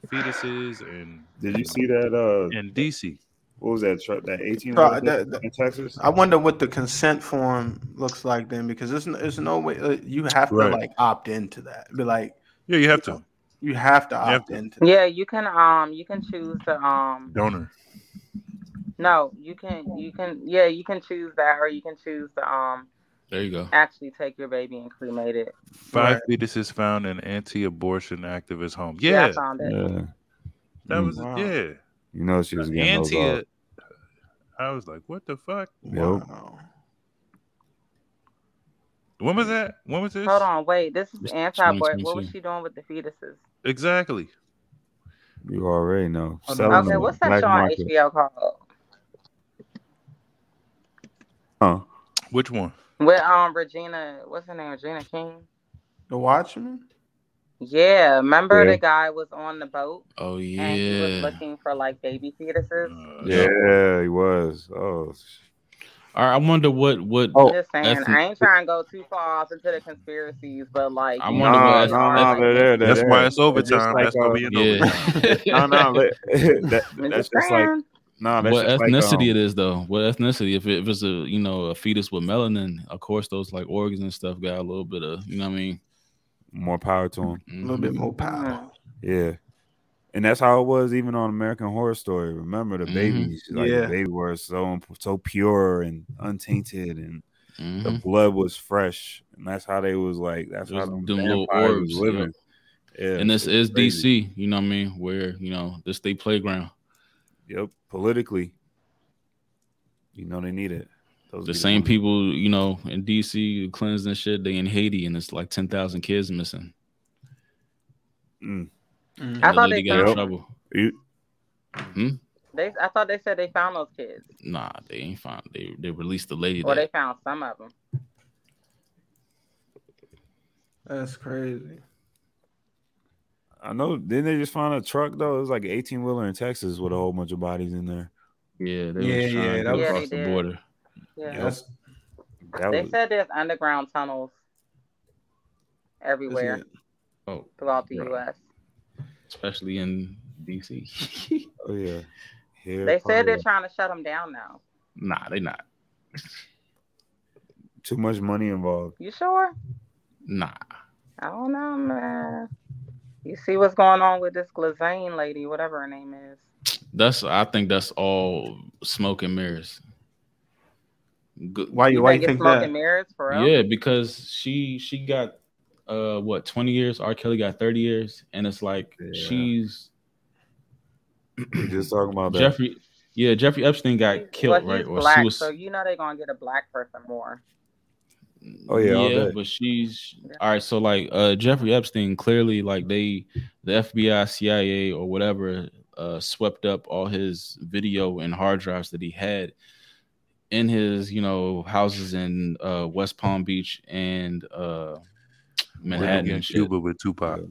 fetuses and Did you see that? Uh, in DC. What was that truck? That eighteen Bro, wheeler that- that- in Texas? I wonder what the consent form looks like then, because there's, n- there's no way uh, you have to Right. like opt into that. Be like, Yeah, you have to. you have to have opt to. into. Yeah, you can um you can choose the um Donor. no, you can you can yeah, you can choose that or you can choose the um There you go. actually take your baby and cremate it. Five fetuses found in anti-abortion activist home. Yeah, Yeah, I found it. Yeah. that Mm. was Wow. yeah. You know she was getting those Anti. Off. I was like, what the fuck? Yep. Wow. When was that? When was this? Hold on, wait. This is It's anti-abort. What was she doing with the fetuses? Exactly. You already know. Oh. Selling Okay, them what's that show on. HBO called? Huh? Which one? With um Regina, what's her name? Regina King. The Watchmen. Yeah, remember Yeah. the guy was on the boat Oh and he was yeah. looking for like baby fetuses. Uh, Yeah, he was. Oh, All right, I wonder what what Oh, Just saying, ethnic- I ain't trying to go too far off into the conspiracies, but like, I you wonder know, what no, eth- no, no, eth- they're there. That's there. why it's It's overtime. just like, That's why uh, we in overtime. yeah. no, no, let- that, that's just just like saying. no. That's what just ethnicity like, um, it is though? What ethnicity? If, it, if it's a you know a fetus with melanin, of course those like organs and stuff got a little bit of you know what I mean. More power to him. A little bit more power. Yeah. And that's how it was even on American Horror Story. Remember the Mhm. babies, like Yeah. the baby was so so pure and untainted, and the Mhm. blood was fresh, and that's how they was like. That's how Just them, them little vampires orbs, was living. Yeah, And this is. DC, you know what I mean, where you know this they playground. Yep, politically, you know they need it. Those The same people, you know, in DC cleansed and shit. They in Haiti, and it's like ten thousand kids missing. Mm. Mhm. I The thought they got in trouble. You, they. I thought they said they found those kids, Nah, they ain't found. They they released the lady. or they found some of them. That's crazy. I know. Didn't they just find a truck though? It was like eighteen wheeler in Texas with a whole bunch of bodies in there. yeah, they Yeah, yeah, that was- Yeah, across they the did. border. Yeah, That's, That they was said there's underground tunnels everywhere. Oh, throughout the Right. U.S. especially in DC. oh yeah. Here, They said they're trying to shut them down now. nah, they not. too much money involved. You sure? Nah. I don't know, man. You see what's going on with this Ghislaine lady, whatever her name is. That's I think that's all smoke and mirrors. Good. Why you? You Why think you it's think that? and mirrors for real? Yeah, because she she got uh what 20 years, R. Kelly got 30 years, and it's like Yeah. she's just talking about that. Jeffrey yeah, Jeffrey Epstein got killed, well, right? Or black, she was so you know they're gonna get a black person more. Oh, yeah, yeah, but she's Yeah. all right. So like, uh, Jeffrey Epstein clearly like they, the FBI, CIA, or whatever, uh, swept up all his video and hard drives that he had in his, you know, houses in uh, West Palm Beach and uh, Manhattan in and shit. Cuba with Tupac.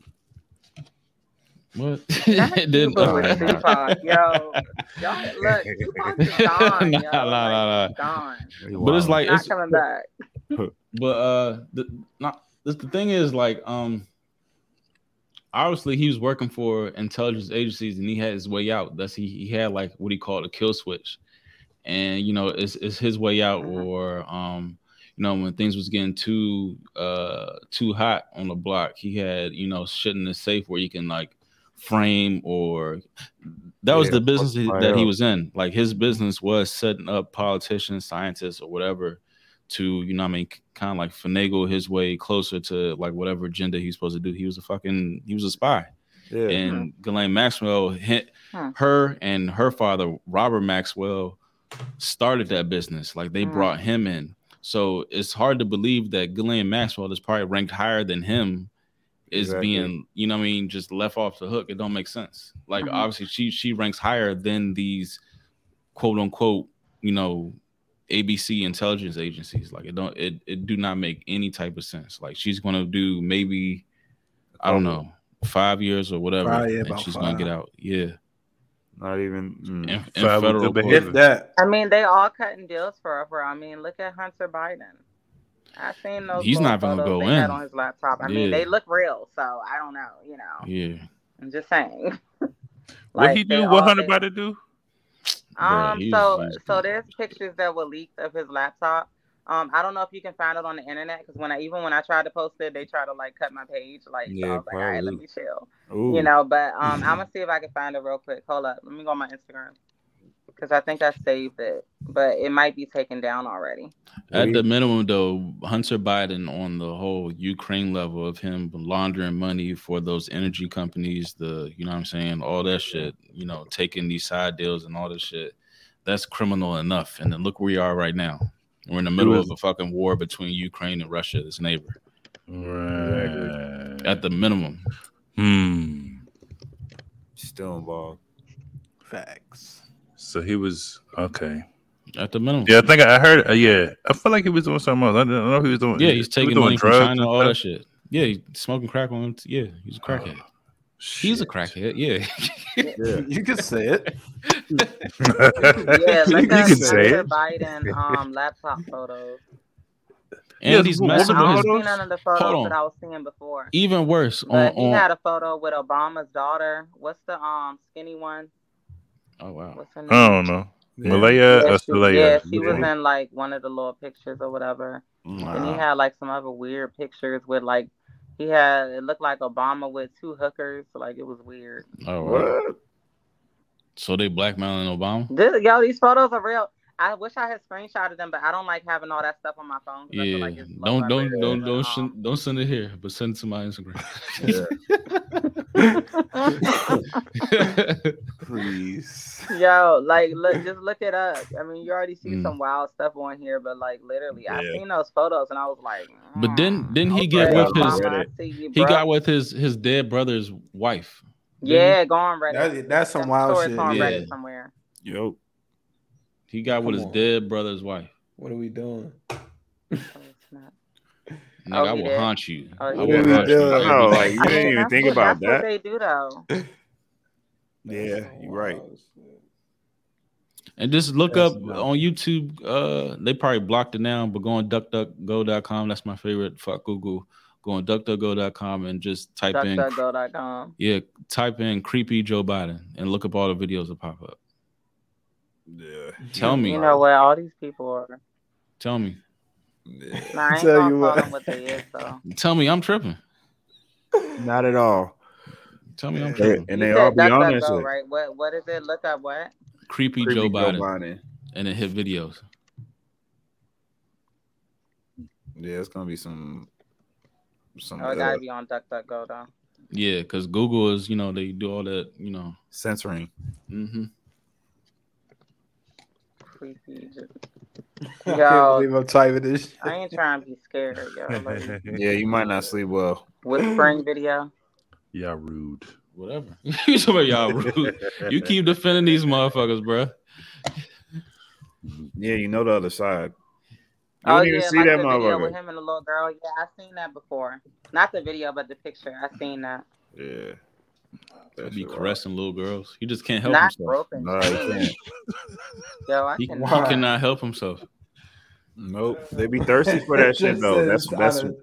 What? Not It didn't- with Tupac, yo. Y'all, look, Tupac is gone, Nah, yo. nah, nah, Like, gone. But it's like Not it's, coming back. but uh the not the, the thing is like um obviously he was working for intelligence agencies and he had his way out that's he, he had like what he called a kill switch and you know it's, it's his way out Mhm. or um you know when things was getting too uh too hot on the block he had you know shit in the safe where you can like frame or that was Yeah, the business that he was in like his business was setting up politicians scientists or whatever to you know I mean kind of like finagle his way closer to like whatever agenda he's supposed to do he was a fucking he was a spy Yeah. and Ghislaine Maxwell hit Hmm. her and her father Robert Maxwell started that business like they Hmm. brought him in so it's hard to believe that Ghislaine Maxwell is probably ranked higher than him is Exactly. being you know what I mean just left off the hook it don't make sense like Mhm. obviously she she ranks higher than these quote unquote you know ABC intelligence agencies. Like it don't it it do not make any type of sense. Like she's gonna do maybe I don't know five years or whatever, Probably and she's gonna get out. Yeah, Not even. mm. in, in Five federal good court. behavior. If that. I mean, they all cutting deals for her. I mean, look at Hunter Biden. I seen those. He's little not gonna go in. on his laptop. I mean, they look real, so I don't know. You know, Yeah, I'm just saying. What he do? What Hunter Biden do? Um, he's- so so there's pictures that were leaked of his laptop. Um, I don't know if you can find it on the internet because when I even when I tried to post it, they tried to like cut my page. Like, so I Yeah, was like, all right, let me chill. Ooh. You know, but um, I'm gonna see if I can find it real quick. Hold up, let me go on my Instagram because I think I saved it, but it might be taken down already. At the minimum, though, Hunter Biden on the whole Ukraine level of him laundering money for those energy companies, the you know what I'm saying, all that shit, you know, taking these side deals and all this shit, that's criminal enough. And then look where we are right now. We're in the middle of a fucking war between Ukraine and Russia, its neighbor. Right. At the minimum. Hmm. Still involved. Facts. So he was okay. At the minimum. Yeah, I think I heard. Uh, yeah, I feel like he was doing something else. I don't know if he was doing. Yeah, he's taking doing money from China, all that shit. Yeah, he's smoking crack on. Him. Yeah, he's a crackhead. He's a crackhead. Yeah. You can say it. Yeah, You can up say Hunter it. Biden um laptop photos. And Yes, he's what- messing I with don't his see none of the photos on. that I was seeing before. even worse on, But he on had a photo with Obama's daughter. What's the um skinny one? oh wow. What's her name? I don't know. Malaya Yeah, or she, Salaya? yeah, she was in like one of the little pictures or whatever. Wow. And he had like some other weird pictures with like he had it looked like Obama with two hookers. Like it was weird. Oh wow. So they blackmailing Obama? This, yo, these photos are real. I wish I had screenshotted them, but I don't like having all that stuff on my phone. 'cause I feel Yeah. like it's Don't don't don't don't um, send, don't send it here, but send it to my Instagram. Please. Yo, like look, just look it up. I mean, you already see Mm. some wild stuff on here, but like literally, I Yeah. seen those photos and I was like, But didn't didn't he get with his I see you, he got with his his dead brother's wife? yeah, go on Reddit. That- that's some That wild story's shit. on Yeah. Reddit somewhere. Yo. He got with his on. dead brother's wife. What are we doing? Oh, it's not. Nigga, Oh, I will did? haunt you. Oh, I will did. haunt you. I every know, day. like, you I didn't mean, even think what, about that's what that. they do though. Yeah, you're right. And just look That's up dope. on YouTube. Uh, they probably blocked it now, but go on duckduckgo.com. That's my favorite. Fuck Google. Go on duckduckgo.com and just type in DuckDuckGo.com. yeah, type in creepy Joe Biden and look up all the videos that pop up. Yeah. Tell me, You know what? All these people are. tell me, yeah. Nah, I ain't Tell gonna you call what. them what they is though. tell me I'm tripping. Not at all. Tell me I'm They, tripping. and they all be on that DuckDuckGo, right? What what is it? Look up what? Creepy, Creepy Joe Biden, and then hit videos. Yeah, it's gonna be some some Oh, it uh, gotta be on DuckDuckGo though. Yeah, because Google is you know they do all that you know. censoring. Creepy. I can't Yo, believe I'm typing this. shit. I ain't trying to be scared, yo. Like, Yeah, you might not sleep well. With whispering video. Yeah, rude. Whatever. you talking about y'all rude. You keep defending these motherfuckers, bro. Yeah, you know the other side. You Oh don't yeah, even see like that the video with him and the little girl. Yeah, I seen that before. Not the video, but the picture. I seen that. Yeah. He That be shit wild. caressing little girls. He just can't help Not himself. broken. No, you Jeez. can't. Yo, I He, can. he cannot help himself. Nope. They be thirsty for that shit though. That's that's honest.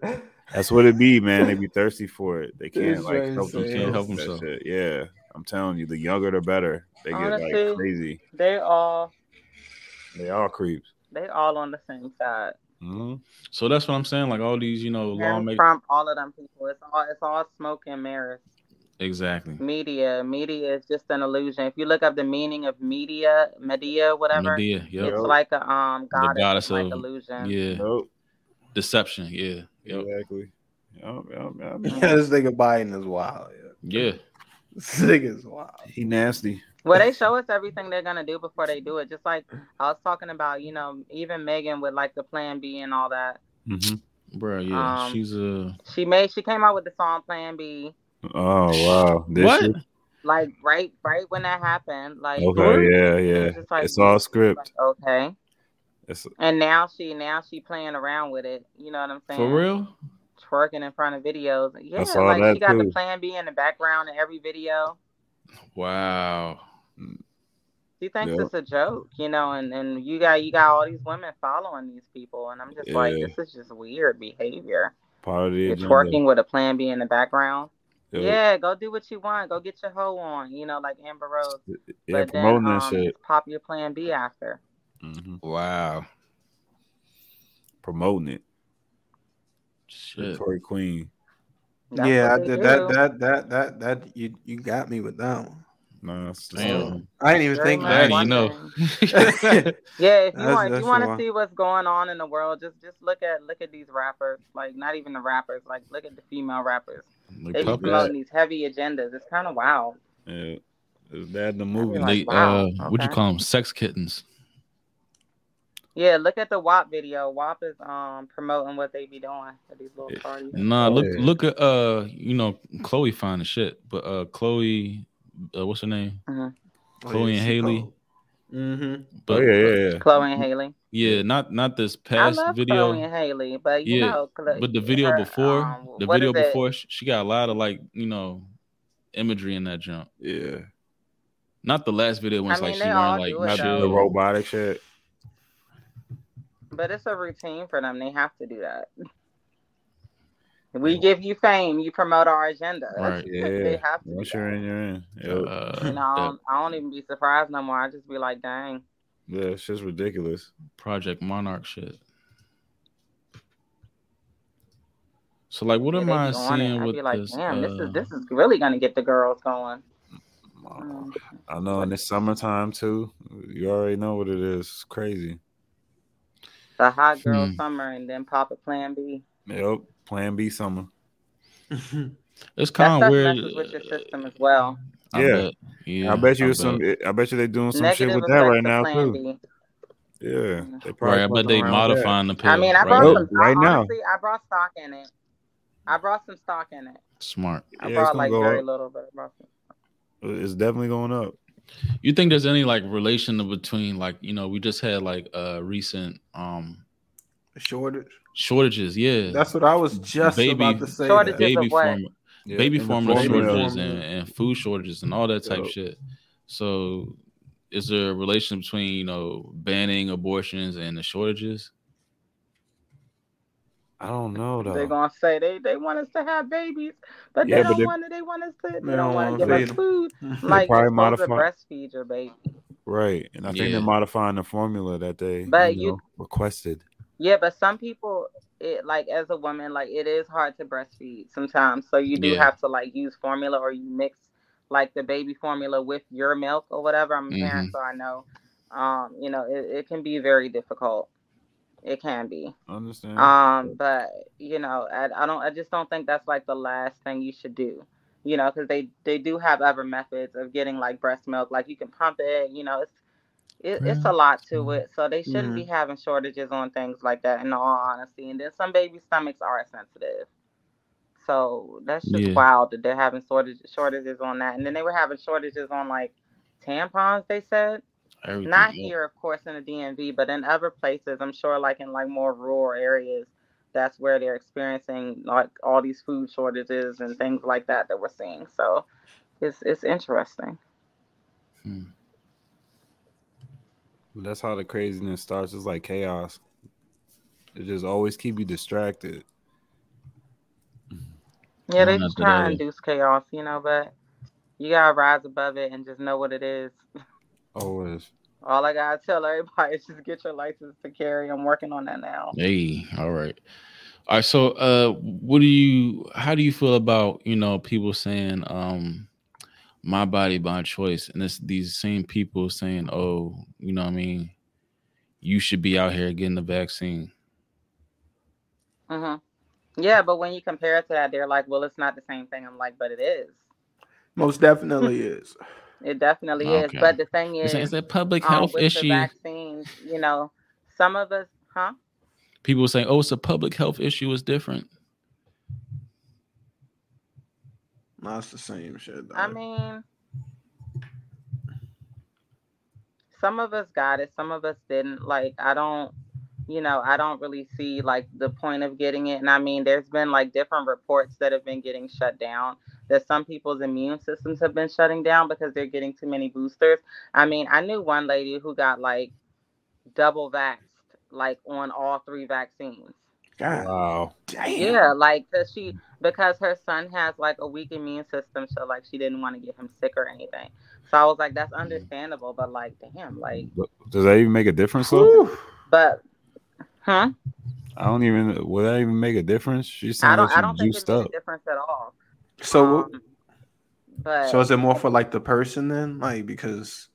that's what it be, man. They be thirsty for it. They can't This like help themselves. Can't help with that himself. Yeah. I'm telling you, the younger the better. They get Honestly, like crazy. They all They all creeps. they all on the same side. hmm So that's what I'm saying. Like all these, you know, lawmakers. Trump, all of them people. It's all it's all smoke and mirrors. Exactly. Media, media is just an illusion. If you look up the meaning of media, media, whatever, Medea, yep. it's like a um goddess, goddess like of- illusion. Yeah. Nope. Deception. Yeah. Yep. Exactly. Yep, yep, yep. Yeah, this nigga Biden is wild. Yeah. Yeah. This nigga is wild. He nasty. Well, they show us everything they're gonna do before they do it. Just like I was talking about, you know, even Megan with like the Plan B and all that. Mm-hmm. Bro, yeah. Um, She's a She made she came out with the song Plan B, Oh wow. This what? shit- like right right when that happened. Like Okay. Yeah, yeah. was like- It's all script. okay, It's And now she now she playing around with it. You know what I'm saying? For real? Twerking in front of videos. Yeah, saw like that she got the plan B in the background in every video. Wow. She thinks Yep. it's a joke, you know, and, and you got you got all these women following these people, and I'm just like, this is just weird behavior. part of the You're agenda. twerking with a plan B in the background. Yep. Yeah, go do what you want. Go get your hoe on, you know, like Amber Rose. Yeah, but then promoting that um, shit. pop your plan B after. Mhm. Wow. Promoting it. Shit. Tory Queen. That's yeah, I they did that, do. that that that that you you got me with that one. No, it's Damn. I didn't even Very think that. didn't know. Yeah, if you That's- want, if that's you want wild. to see what's going on in the world, just just look at look at these rappers. Like not even the rappers. Like look at the female rappers. Like They be promoting these heavy agendas. It's kind of wild. Yeah. It's bad in the movie. like, They, wow, uh, what you call them? Sex kittens. Yeah, look at the WAP video. WAP is um promoting what they be doing for these little parties. Nah, look, look at uh, you know, Chloe fine as shit, but uh, Chloe, uh, what's her name? Mhm. Oh, Chloe and Halle. Mm-hmm. But oh yeah, yeah, yeah. Chloe and Halle. yeah, not not this I past love video. Chloe and Halle, but you Yeah, know, Chloe- But the video her, before, um, the video before, sh- she got a lot of like, you know, imagery in that jump. Yeah. Not the last video when I it's like mean, she they wearing all like do it, Not though. the robotic shit. But it's a routine for them. They have to do that. We give you fame, you promote our agenda. Right. they Yeah. have to. Once you're in, you're in. Yep. Uh, You know, I don't, I don't even be surprised no more. I just be like, dang. Yeah, it's just ridiculous. Project Monarch shit. So like, what Yeah, am I be on seeing I with be like, this? damn, this uh, is this is really gonna get the girls going. I know in the summertime too. You already know what it is. It's crazy. The hot girl Hmm. summer and then pop a plan B. Yep. Plan B summer. It's kind of weird. with your system as well. I Yeah. bet. Yeah, I bet you I it's some. I bet you they're doing some shit with that right now too. B. Yeah. They probably Right, I bet they around with that. modifying the pill. I mean, I right? brought Nope, some right I, now. honestly, I brought stock in it. I brought some stock in it. Smart. I Yeah, it's brought like go very up. little, but I brought some. It's definitely going up. You think there's any like relation between like you know we just had like a recent um Shortage. Shortages? Yeah, That's what I was just Baby- about to say. Shortages that. of baby what? formula, Yeah, baby and the formula formula. shortages and, and food shortages and all that type Yep. shit. So, is there a relation between you know banning abortions and the shortages? I don't know They're gonna say they, they want us to have babies, but Yeah, they don't want to. They want us to. They, They don't don't want to give feed us 'em. food. Like probably you're modify- breastfeed your baby. Right, and I think Yeah. they're modifying the formula that they But you you- requested. Yeah, but some people, it like as a woman, like it is hard to breastfeed sometimes. So you do Yeah. have to like use formula or you mix like the baby formula with your milk or whatever. I'm a parent, so I know. Um, you know, it, it can be very difficult. It can be. Understand? Um, but you know, I, I don't. I just don't think that's like the last thing you should do. You know, because they they do have other methods of getting like breast milk. Like you can pump it. You know, it's it, it's a lot to mm-hmm. it. So they shouldn't be mm-hmm. having shortages on things like that. In all honesty, and then some baby stomachs are sensitive. So that's just Yeah. wild that they're having shortage, shortages on that. And then they were having shortages on like tampons. They said Everything. not yeah. here, of course, in the DMV, but in other places, I'm sure, like in like more rural areas, that's where they're experiencing like all these food shortages and things like that that we're seeing. So it's it's interesting. Hmm. That's how the craziness starts. It's like chaos. It just always keep you distracted. Yeah, they Going just try to induce chaos, you know, but you gotta rise above it and just know what it is. Always. All I gotta tell everybody is just get your license to carry. I'm working on that now. Hey, all right. All right, so uh what do you how do you feel about, you know, people saying um my body by choice and it's these same people saying, "Oh, you know what I mean, you should be out here getting the vaccine." hmm Yeah, but when you compare it to that, they're like, well, it's not the same thing. I'm like, but it is. Most definitely is. It definitely Okay. is. But the thing It's is, a, it's a public um, health with the issue. vaccines, you know, some of us, huh? People say "Oh, it's a public health issue. It's different." No, it's the same shit. Though. I mean, some of us got it, some of us didn't. Like I don't, you know, I don't really see like the point of getting it. And I mean, there's been like different reports that have been getting shut down. That some people's immune systems have been shutting down because they're getting too many boosters. I mean, I knew one lady who got like double vaxxed, like on all three vaccines. God Wow. damn. Yeah, like cause she because her son has like a weak immune system, so like she didn't want to get him sick or anything. So I was like, that's understandable, but like, damn, like, Does that even make a difference though? Whew. but, huh? I don't even. Would that even make a difference? She I don't, like I don't think it juiced a up. difference at all. So, Um, but so is it more for like the person then? Like because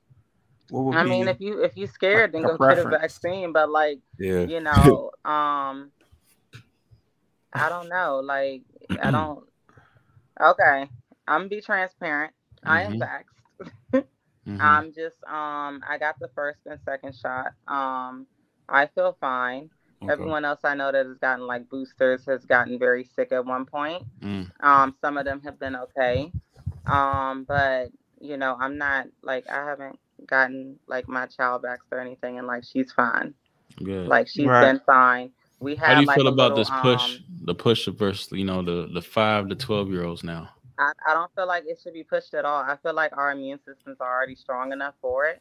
what would I be? mean, if you if you scared, then her go get a vaccine. But like, Yeah. you know, um, I don't know. Like, I don't. Okay, I'm gonna be transparent. I am Mhm. vaxxed. Mhm. I'm just um I got the first and second shot. Um I feel fine. Okay. Everyone else I know that has gotten like boosters has gotten very sick at one point. Mm. Um some of them have been okay. Um but you know, I'm not like I haven't gotten like my child vaxxed or anything and like she's fine. Good. Like she's Right. been fine. We had How do you like feel about little, this push? um, the push versus you know the the five to twelve year olds now. I, I don't feel like it should be pushed at all. I feel like our immune systems are already strong enough for it.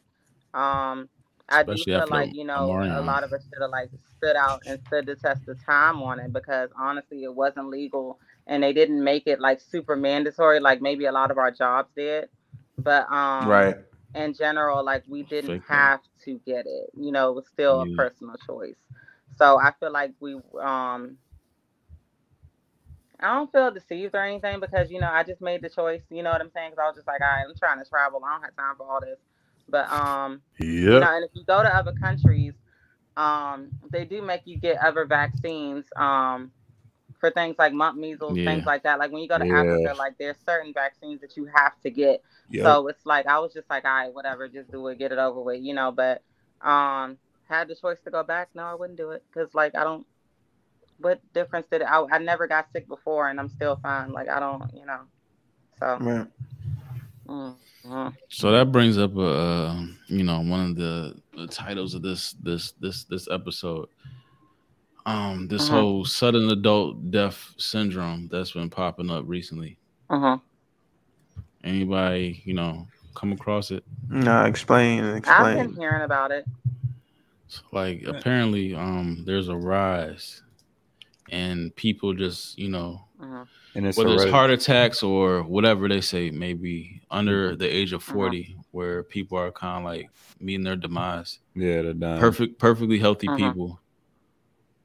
Um, I do feel like you know a lot of us should have like stood out and stood the test of time on it because honestly, it wasn't legal and they didn't make it like super mandatory like maybe a lot of our jobs did. But um, right. in general, like we didn't Fake that. have to get it. You know, it was still Yeah. a personal choice. So I feel like we um I don't feel deceived or anything because you know I just made the choice. You know what I'm saying? Because I was just like, all right, I'm trying to travel. I don't have time for all this. But um, you know, and if you go to other countries, um, they do make you get other vaccines um for things like mump, measles, Yeah. things like that. Like when you go to Yeah. Africa, like there's certain vaccines that you have to get. Yep. So it's like I was just like, all right, whatever, just do it, get it over with, you know. But um, had the choice to go back, no, I wouldn't do it because like I don't. What difference did it? I, I never got sick before, and I'm still fine. Like I don't, you know. So. Right. mm, mm. So that brings up uh you know one of the, the titles of this this this this episode. Um this Mhm. whole sudden adult death syndrome that's been popping up recently. Uh-huh. Anybody, you know, come across it? No, explain. explain. I've been hearing about it. Like apparently um there's a rise and people just, you know, Uh-huh. And it's whether it's heart attacks or whatever they say, maybe under the age of Uh-huh. 40, where people are kind of like meeting their demise. Yeah, they're done. Perfect, perfectly healthy Uh-huh. people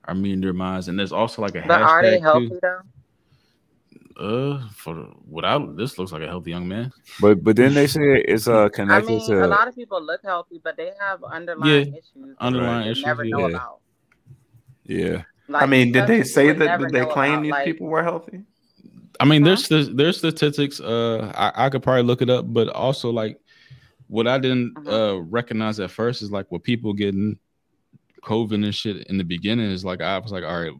are meeting their demise. And there's also like a But are they healthy too. though? Uh, for without this looks like a healthy young man. But but then they say it's uh I connected mean, to a lot of people look healthy, but they have underlying issues. underlying we issues, Never know yeah. about. yeah. I mean, did they say that? Did they claim about, these like- people were healthy? I mean, Huh? there's there's statistics. Uh, I, I could probably look it up, but also like what I didn't Uh-huh. uh recognize at first is like with people getting COVID and shit in the beginning is like I was like, all right,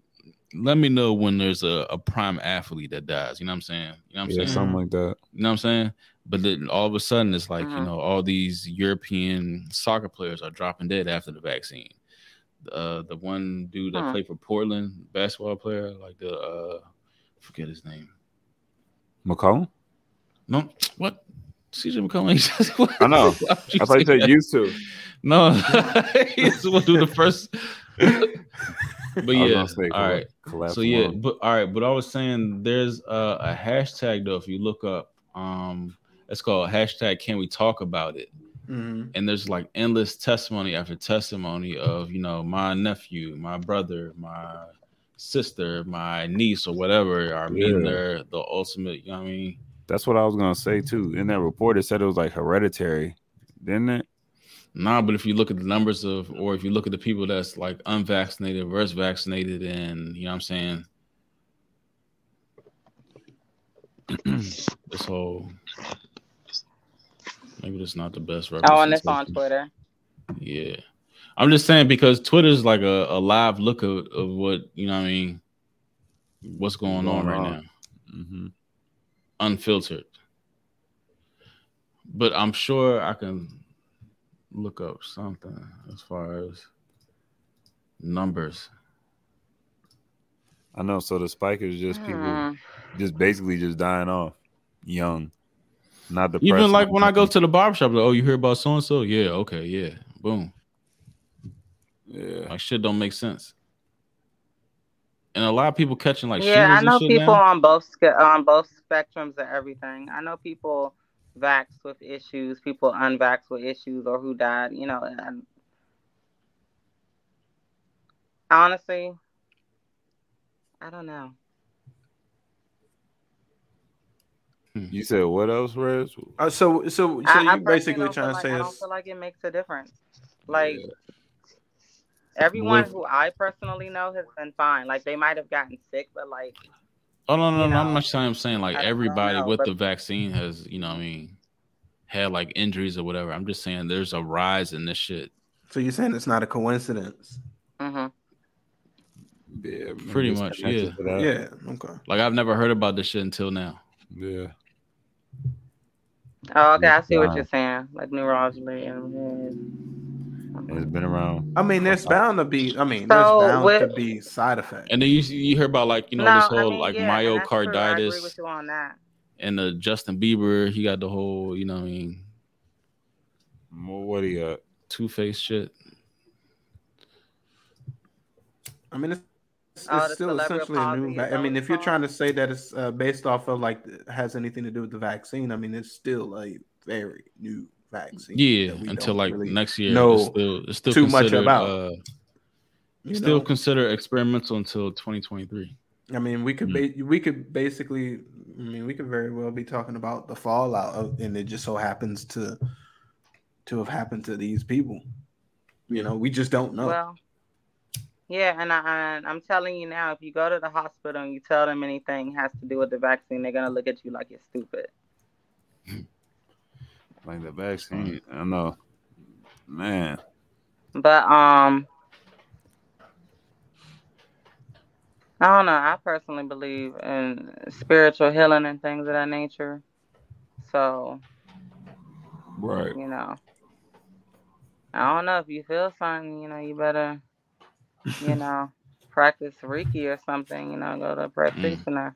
let me know when there's a, a prime athlete that dies. You know what I'm saying? You know what I'm Yeah, saying? something like that. You know what I'm saying? But then all of a sudden, it's like you Mhm. know all these European soccer players are dropping dead after the vaccine. Uh, the one dude that Huh. played for Portland, basketball player, like the uh, forget his name. McCollum? No, what? CJ McCollum. ain't just- what- I know. I thought you said that? used to. No, he's the one do the first. but yeah, say, all right. collapse So yeah, one. but all right. But I was saying there's a, a hashtag though. If you look up, um, it's called hashtag Can we talk about it? Mhm. And there's like endless testimony after testimony of you know my nephew, my brother, my sister, my niece, or whatever are meeting Yeah. their the ultimate. You know what I mean? That's what I was gonna say too. In that report, it said it was like hereditary, didn't it? Nah, but if you look at the numbers of, or if you look at the people that's like unvaccinated versus vaccinated, and you know what I'm saying, this whole maybe that's not the best Oh, and it's on. Twitter. Yeah, I'm just saying because Twitter's like a, a live look of, of what you know. what I mean, what's going, on right on. now, Mm-hmm. unfiltered. But I'm sure I can look up something as far as numbers. I know. So the spike is just people, Hmm. just basically just dying off, young, not the Even like when I go to the barbershop, like, oh, you hear about so and so? Yeah, okay, yeah, boom. Yeah, like shit don't make sense. And a lot of people catching like yeah, I know and shit people now. on both on both spectrums of everything. I know people vaxxed with issues, people unvaxxed with issues, or who died. You know, and honestly, I don't know. You said what else, Rez? Uh, so so so I, I you personally basically trying to like, say I don't feel like it makes a difference. Like everyone With- who I personally know has been fine. Like they might have gotten sick, but like Oh no, no, you no! I'm not saying. I'm saying like everybody know, with but- the vaccine has, you know, what I mean, had like injuries or whatever. I'm just saying there's a rise in this shit. so you're saying it's not a coincidence. Mm-hmm. Yeah, Pretty much, yeah. Yeah. Okay. Like I've never heard about this shit until now. Yeah. Oh, okay, I see what you're saying. Like neurology. and- It's been around. I mean, there's bound to be. I mean, So, there's bound with- to be side effects. And then you you hear about like you know no, this I whole mean, like yeah, and. I agree myocarditis with you on that. and the Justin Bieber. He got the whole you know what I mean Well, what do you got? two face shit. I mean, it's, it's still essentially a new. is Va- I mean, if you're trying to say that it's uh, based off of like has anything to do with the vaccine, I mean, it's still a very new vaccine. Yeah, until like really next year. know it's still it's still too much about. Uh, you still know? considered experimental until 2023. I mean, we could Mm. ba- we could basically. I mean, we could very well be talking about the fallout, of, and it just so happens to to have happened to these people. You know, we just don't know. Well, yeah, and, I, I'm telling you now, if you go to the hospital and you tell them anything has to do with the vaccine, they're gonna look at you like you're stupid. Like the vaccine. I know. Man. But um, I don't know. I personally believe in spiritual healing and things of that nature. So Right. you know, I don't know if you feel something, you know, you better, you know, practice Reiki or something. You know, go to a practitioner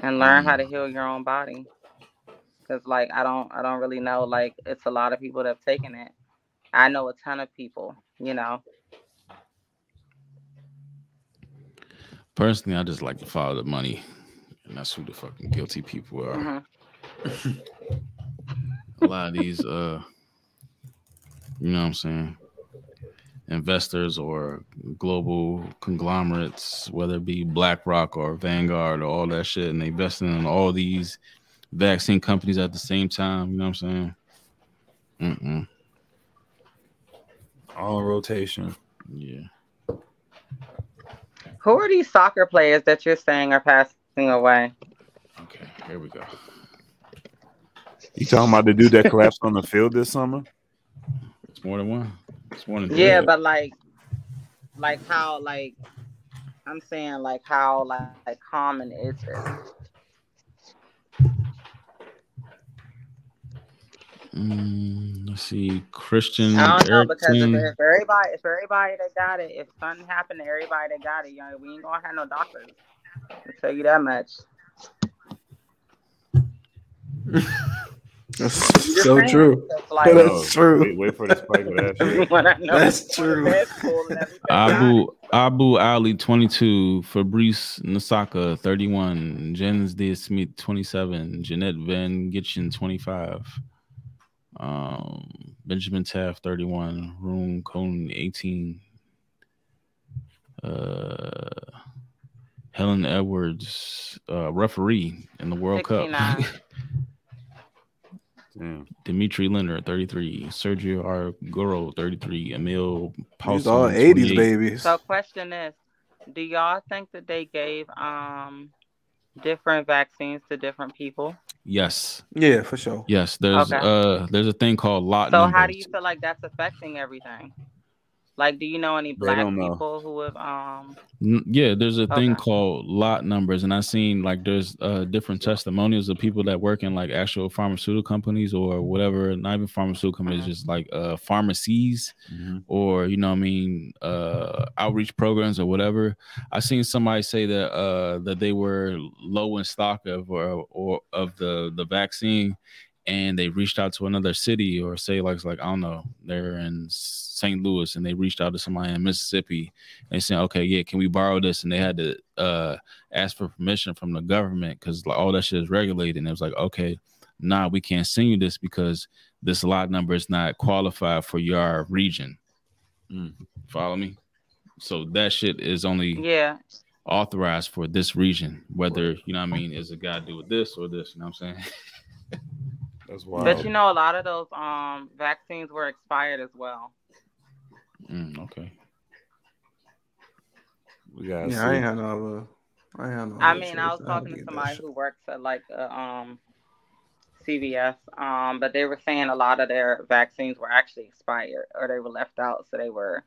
and learn how to heal your own body. Cause like I don't, I don't really know. Like it's a lot of people that have taken it. I know a ton of people. You know, Personally, I just like to follow the money, and that's who the fucking guilty people are. Mhm. A lot of these, uh, you know what I'm saying, investors or global conglomerates, whether it be BlackRock or Vanguard or all that shit, and they investing in all these vaccine companies at the same time. You know what I'm saying? Mm-mm. All rotation. Yeah. who are these soccer players that you're saying are passing away? Okay, here we go. You talking about the dude that collapsed on the field this summer? It's more than one. It's more than Yeah, but like, like how like I'm saying like how like, like common is it? Mm, let's see, Christian I don't know because if, if everybody if everybody that got it, if something happened to everybody that got it, you know, we ain't gonna have no doctors. I'll tell you that much. That's so saying, true. it's like- That's true. Wait, wait for the spike of that shit. When I know That's it's one of the true. best schools and everything. Abu Abu Ali 22, Fabrice Nasaka 31, Jens D. Smith 27, Jeanette Van Gitchen 25, um, Benjamin Taft 31, Room Cohn 18, uh, Helen Edwards, uh, referee in the World Cup. 69. Damn. Dimitri Leonard 33, Sergio Agüero 33, Emil These Paulson all 80s babies. So question is, do y'all think that they gave um different vaccines to different people? Yes. Yeah, for sure. Yes, there's Okay. uh there's a thing called lot So numbers. how do you feel like that's affecting everything? Like, do you know any black know. people who have um? Yeah, there's a thing called lot numbers, and I've seen like there's uh, different testimonials of people that work in like actual pharmaceutical companies or whatever, not even pharmaceutical companies, just like uh, pharmacies Mhm. or you know what I mean uh, outreach programs or whatever. I seen somebody say that uh, that they were low in stock of or, or of the the vaccine, and they reached out to another city or say like like I don't know they're in St. Louis and they reached out to somebody in Mississippi they said, okay, yeah, can we borrow this? And they had to uh, ask for permission from the government because like, all that shit is regulated. And it was like, okay, nah, we can't send you this because this lot number is not qualified for your region. Mm. Follow me? So that shit is only Yeah, authorized for this region, whether, you know what I mean, is it got to do with this or this, you know what I'm saying? That's wild. but you know, a lot of those um vaccines were expired as well. Mm, okay. we got Yeah, I ain't had no other. I had no. I mean, I was had talking to somebody who works at like a, um CVS, um, but they were saying a lot of their vaccines were actually expired or they were left out, so they were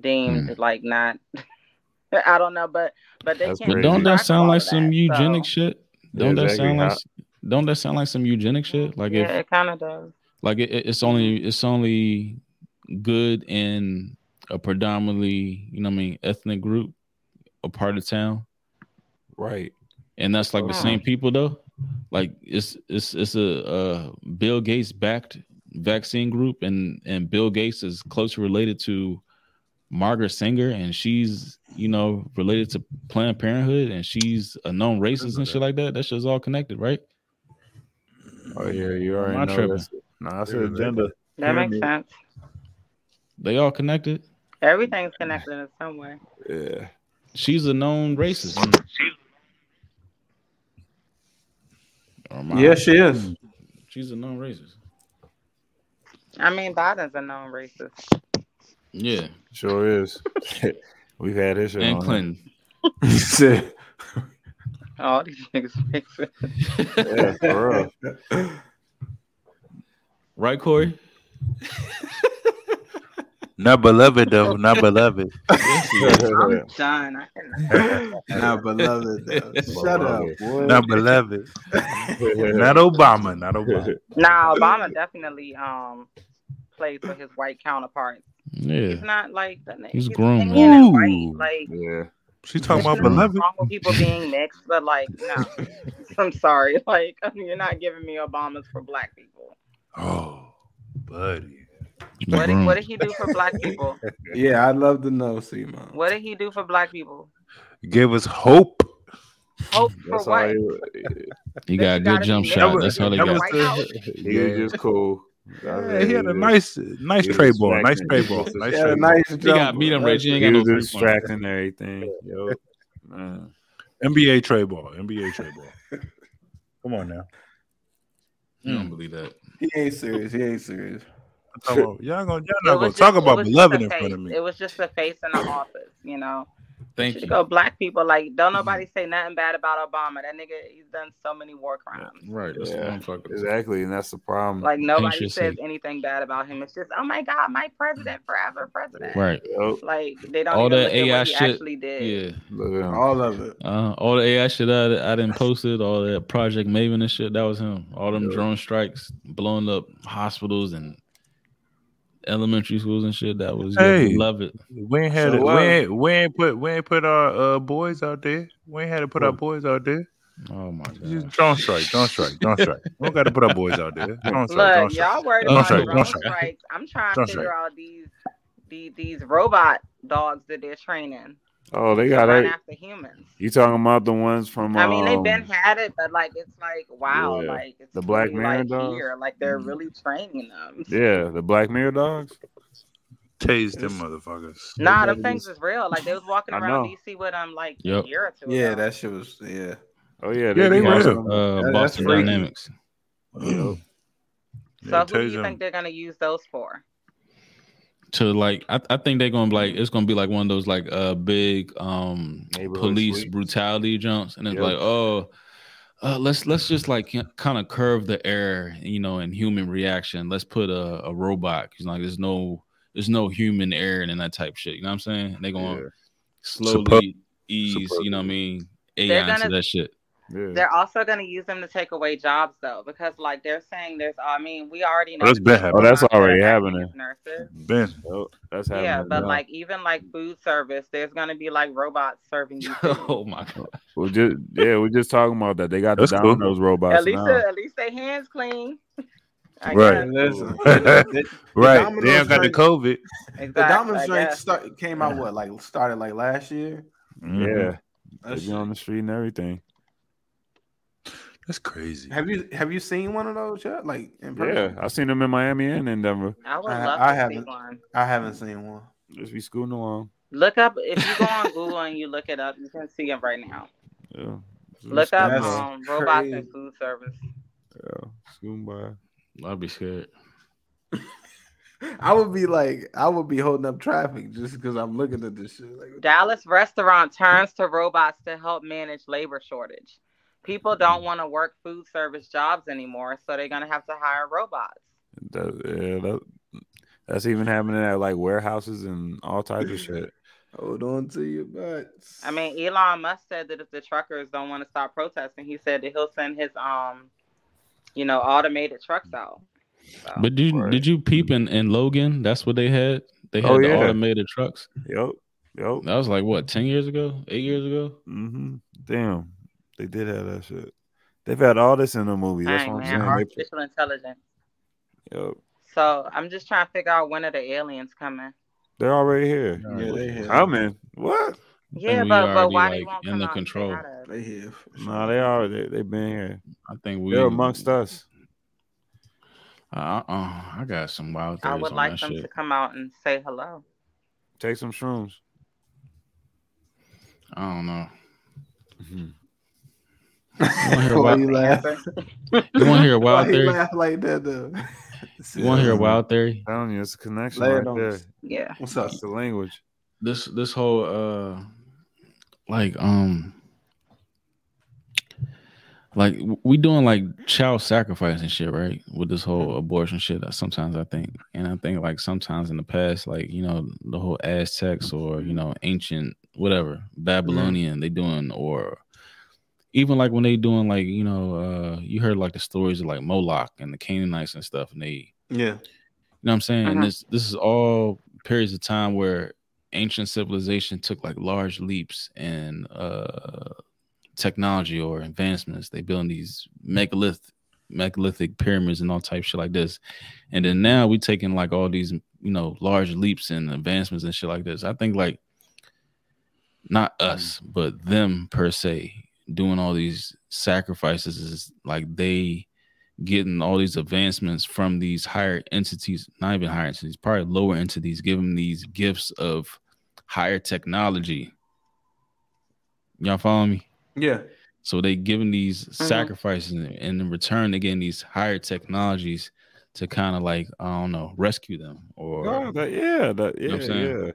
deemed Hmm. like not. I don't know, but but they That's can't. Don't that sound like of some eugenic so- shit? Don't that sound like How- don't that sound like some eugenic shit? Like Yeah, if it kind of does. like it, it's only it's only good in a predominantly you know what I mean ethnic group a part of town, right. and that's like the Hmm. same people though. Like it's it's it's a, uh Bill Gates backed vaccine group, and and Bill Gates is closely related to Margaret Sanger, and she's you know related to Planned Parenthood, and she's a known racist and shit like that. That shit's all connected, right? Oh yeah, you Am already I know tripping? that's, nah, that's an agenda. That makes Pyramid. sense. They all connected. Everything's connected in some way. Yeah. She's a known racist. Or am Yeah, she is. Hmm. She's a known racist. I mean, Biden's a known racist. Yeah, Sure is. We've had his shit and on Clinton. He All these niggas racist. here. Yeah, for real. Right, Corey? Not beloved though. Not beloved. I'm done. "Not beloved." though. Shut up, boy. Not beloved. Not Obama. Not Obama. Nah, Obama definitely um plays with his white counterparts. Yeah. He's not like the He's he's grown, Indian. Ooh. Like Yeah. She talking about beloved. wrong with people being mixed, but like no. I'm sorry. Like you're not giving me Obamas for black people. Oh, buddy. What did, what did he do for black mm-hmm. people? Yeah, I'd love to know, Simon. What did he do for black people? Gave us hope. Hope for That's all what? He That got a good jump be shot. mixed That's all they in the got. White House? He was just cool. Yeah, he had a nice, nice He was trade ball. Nice distracting. trade ball. Nice Yeah, trade ball. nice He got beat him, Rich. He ain't He got no was distracting and everything. Yo, man. NBA trade ball. NBA trade ball. Come on now. I don't believe that. He ain't serious. He ain't serious. I'm talking about- y'all gonna, y'all not gonna was talk about was beloved in front of me. It was just a face in the office, you know. Thank Should you. go black people. Like, don't nobody say nothing bad about Obama. That nigga, he's done so many war crimes. Right. That's Yeah, the motherfucker. exactly, and that's the problem. Like nobody should says say. anything bad about him. It's just, oh my god, my president forever, president. Right. Like they don't All even that look at AI what he shit. actually did. Yeah. look at him. All of it. Uh, all the AI shit I, I didn't post it, all that Project Maven and shit, that was him. All them drone strikes, blowing up hospitals and elementary schools and shit. That was Hey. good. Love it. We ain't had So it. what? We ain't, we ain't put we ain't put our uh, boys out there. We ain't had to put our boys out there. Oh my Just Don't strike, drone strike, drone strike. We don't got to put our boys out there. Drone strike, drone Look, strike. y'all worried Don't about strike, drone don't strike. strikes. I'm trying Don't to figure strike. out these, these these robot dogs that they're training Oh, they got run it. after humans. You talking about the ones from? I mean, they've um, been had it, but like it's like wow, Yeah. like it's The Black really, Mirror like dogs? here, like they're really training them. Yeah, the Black Mirror dogs. Tase them motherfuckers. Nah, them things is real. Like they was walking I around know. DC with them like Yep. a year or two Yeah, ago. that shit was. Yeah. Oh yeah, Yeah, they were real. Uh, That- Boston freaky. Dynamics. So Yeah, who do you them. think they're gonna use those for? To like, I, I think they're gonna be like it's gonna be like one of those like uh big um police sweeps. brutality jumps, and it's Yep. like oh. Uh, let's let's just like kind of curve the air, you know, in human reaction. Let's put a, a robot because like there's no there's no human error in that type shit. You know what I'm saying? they're gonna Yeah. slowly Suppo- ease, you know what I mean, They're AI into gonna- that shit. Yeah. They're also going to use them to take away jobs, though, because like they're saying there's. I mean, we already know. Oh, that's been people Oh, that's happening. already happening. Nurses. Ben, Yep, that's happening. Yeah, but now. like even like food service, there's going to be like robots serving you. oh my god. we just yeah, we're just talking about that. They got the That's cool. Domino's robots at least, now. at least their hands clean. I Right. Listen, the, the right? Domino's They don't got the drink- COVID. the Domino's drink start, came out what like started like last year. Mhm. Yeah, they be on the street and everything. That's crazy. Have you have you seen one of those yet? Like in person? Yeah, I've seen them in Miami and in Denver. I would I- love I to haven't. one. I haven't seen one. Just be scooting along. Look up if you go on Google and you look it up, you can see it right now. Yeah. Just be Look up scooting um, robots crazy. in food service. Yeah, scooting by. I'd be scared. I would be like, I would be holding up traffic just because I'm looking at this shit. Like, Dallas restaurant turns to robots to help manage labor shortage. People don't want to work food service jobs anymore, so they're gonna have to hire robots. That, yeah, that, that's even happening at like warehouses and all types of shit. hold on to your butts. I mean, Elon Musk said that if the truckers don't want to stop protesting, he said that he'll send his um, you know, automated trucks out. So, But did you, Right. did you peep in, in Logan? That's what they had. They had Oh, the yeah. automated trucks. Yep, yep. That was like what ten years ago, eight years ago. hmm Damn, they did have that shit. They've had all this in the movie. That's dang, what I'm man, saying. Artificial intelligence. yep. So I'm just trying to figure out when are the aliens coming. They're already here. Yeah, they here. Coming. What? Yeah, think we but but already, why they like, won't in come the out control. hi to us? They here. For sure. No, they are. They, they've been here. I think we They're amongst us. Uh, uh, I got some wild I would on like that them shit. to come out and say hello. Take some shrooms. I don't know. Mhm. You want to hear a Why wild, you laugh? you wanna hear a wild Why he theory? laugh like that though? You want to hear a wild theory? I'm telling you, it's a connection Lay right on there. us. Yeah. What's up? That's the language. This this whole uh, like um, like we doing like child sacrifice and shit, right? With this whole abortion shit. That sometimes I think, and I think like sometimes in the past, like you know the whole Aztecs or you know ancient whatever Babylonian they doing or even like when they doing like you know uh you heard like the stories of like Moloch and the Canaanites and stuff, and they Yeah. you know what I'm saying? And Mhm. this this is all periods of time where ancient civilization took like large leaps in uh technology or advancements. They building these megalith megalithic pyramids and all type shit like this. And then now we taking like all these, you know, large leaps and advancements and shit like this. I think like not us, but them per se doing all these sacrifices is like they getting all these advancements from these higher entities, not even higher entities, probably lower entities, giving these gifts of higher technology. Y'all follow me? Yeah. So they giving these Mm-hmm. sacrifices, and in return, they getting these higher technologies to kind of like I don't know, rescue them or Oh, that, yeah, that, You know yeah, what I'm saying? yeah.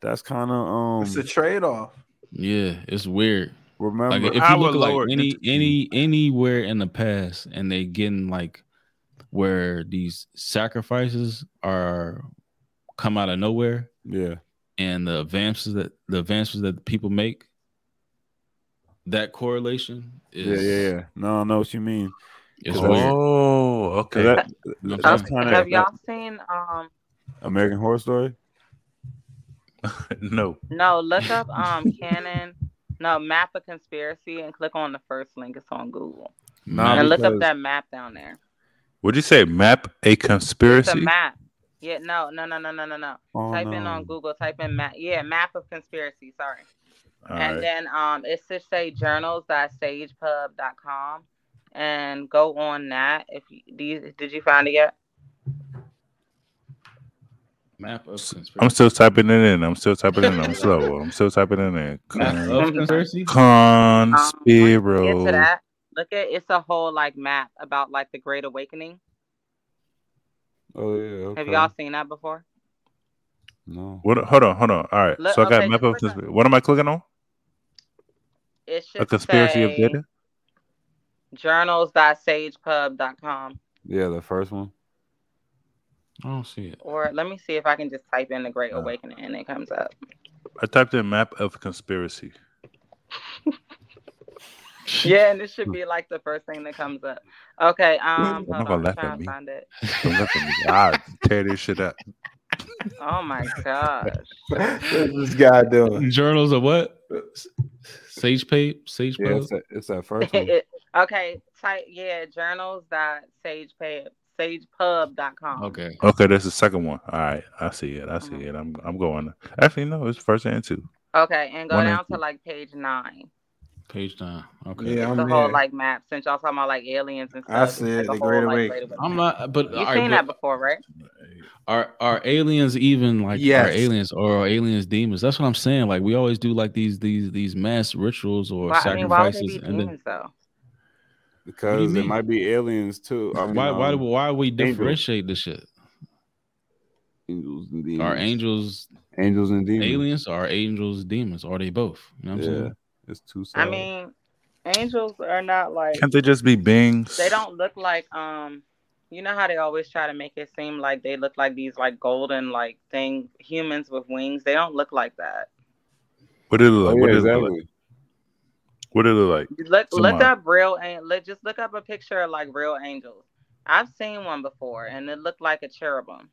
That's kind of um. It's a trade off. yeah, it's weird. Remember, Like if you look like any any anywhere in the past, and they getting like where these sacrifices are come out of nowhere, yeah, and the advances that the advances that people make, that correlation is yeah, yeah, yeah. No, I know what you mean. It's Cause weird. Oh, 'Cause okay. That, You know what I'm that's saying? kind Have y'all seen um American Horror Story. no. no look up um canon no map of conspiracy and click on the first link it's on Google. Nah, and look up that map down there. Would you say map a It's a conspiracy? map. Yeah, no, no, no, no, no, no, no. Oh, type in on Google, type in map yeah, map of conspiracy, sorry. All and right. then um it should say journals.sagepub.com and go on that if you, do you did you find it yet? Map of conspiracy. I'm still typing it in. I'm still typing it in. I'm slow. I'm still typing it in. Map of conspiracy. Um, get to that, look at it's a whole like map about like the Great Awakening. Oh yeah. Okay. Have y'all seen that before? No. What? Hold on. Hold on. All right. Look- so I got okay, map of click on- conspiracy. What am I clicking on? It should A conspiracy of say data. journals.sagepub.com. Yeah, the first one. I don't see it. Or let me see if I can just type in the Great Awakening and it comes up. I typed in map of conspiracy. Yeah, and this should be like the first thing that comes up. Okay, um, I'm not gonna I'm laugh at trying to me. find it. Don't laugh at me. I'll tear this shit up. Oh my gosh. What's this guy doing? Journals of what? Sage Pay, Sage Yeah, it's that, it's that first one. It- okay, type yeah, journals dot sagepay sagepub.com. Okay. Okay, that's the second one. All right, I see it. I see uh-huh. it. I'm I'm going. Actually, no, it's first and two. Okay, and go One down and to like page nine. Page nine. Okay. Yeah, It's I'm the whole here. like map since y'all talking about like aliens and stuff. I it's see like it, a the whole, Great like, Awakening. Great I'm not, but You've all right, seen but that before, right? Are are aliens even like Yes. are aliens or are aliens demons? That's what I'm saying. Like we always do like these these these mass rituals or Why, I mean, why would they sacrifices, be and then demons though? Because it might be aliens too. I mean, why why um, why we differentiate this shit? angels and demons. Are angels angels and demons? aliens? Or are angels demons? Are they both? You know what I'm Yeah, saying? it's two sides. I mean, angels are not like Can't they just be beings? they don't look like um you know how they always try to make it seem like they look like these like golden like thing humans with wings. They don't look like that. What did it look Oh, yeah, what did it look like? What did it like? You Look look Somebody. up real and let just look up a picture of like real angels. I've seen one before and it looked like a cherubim.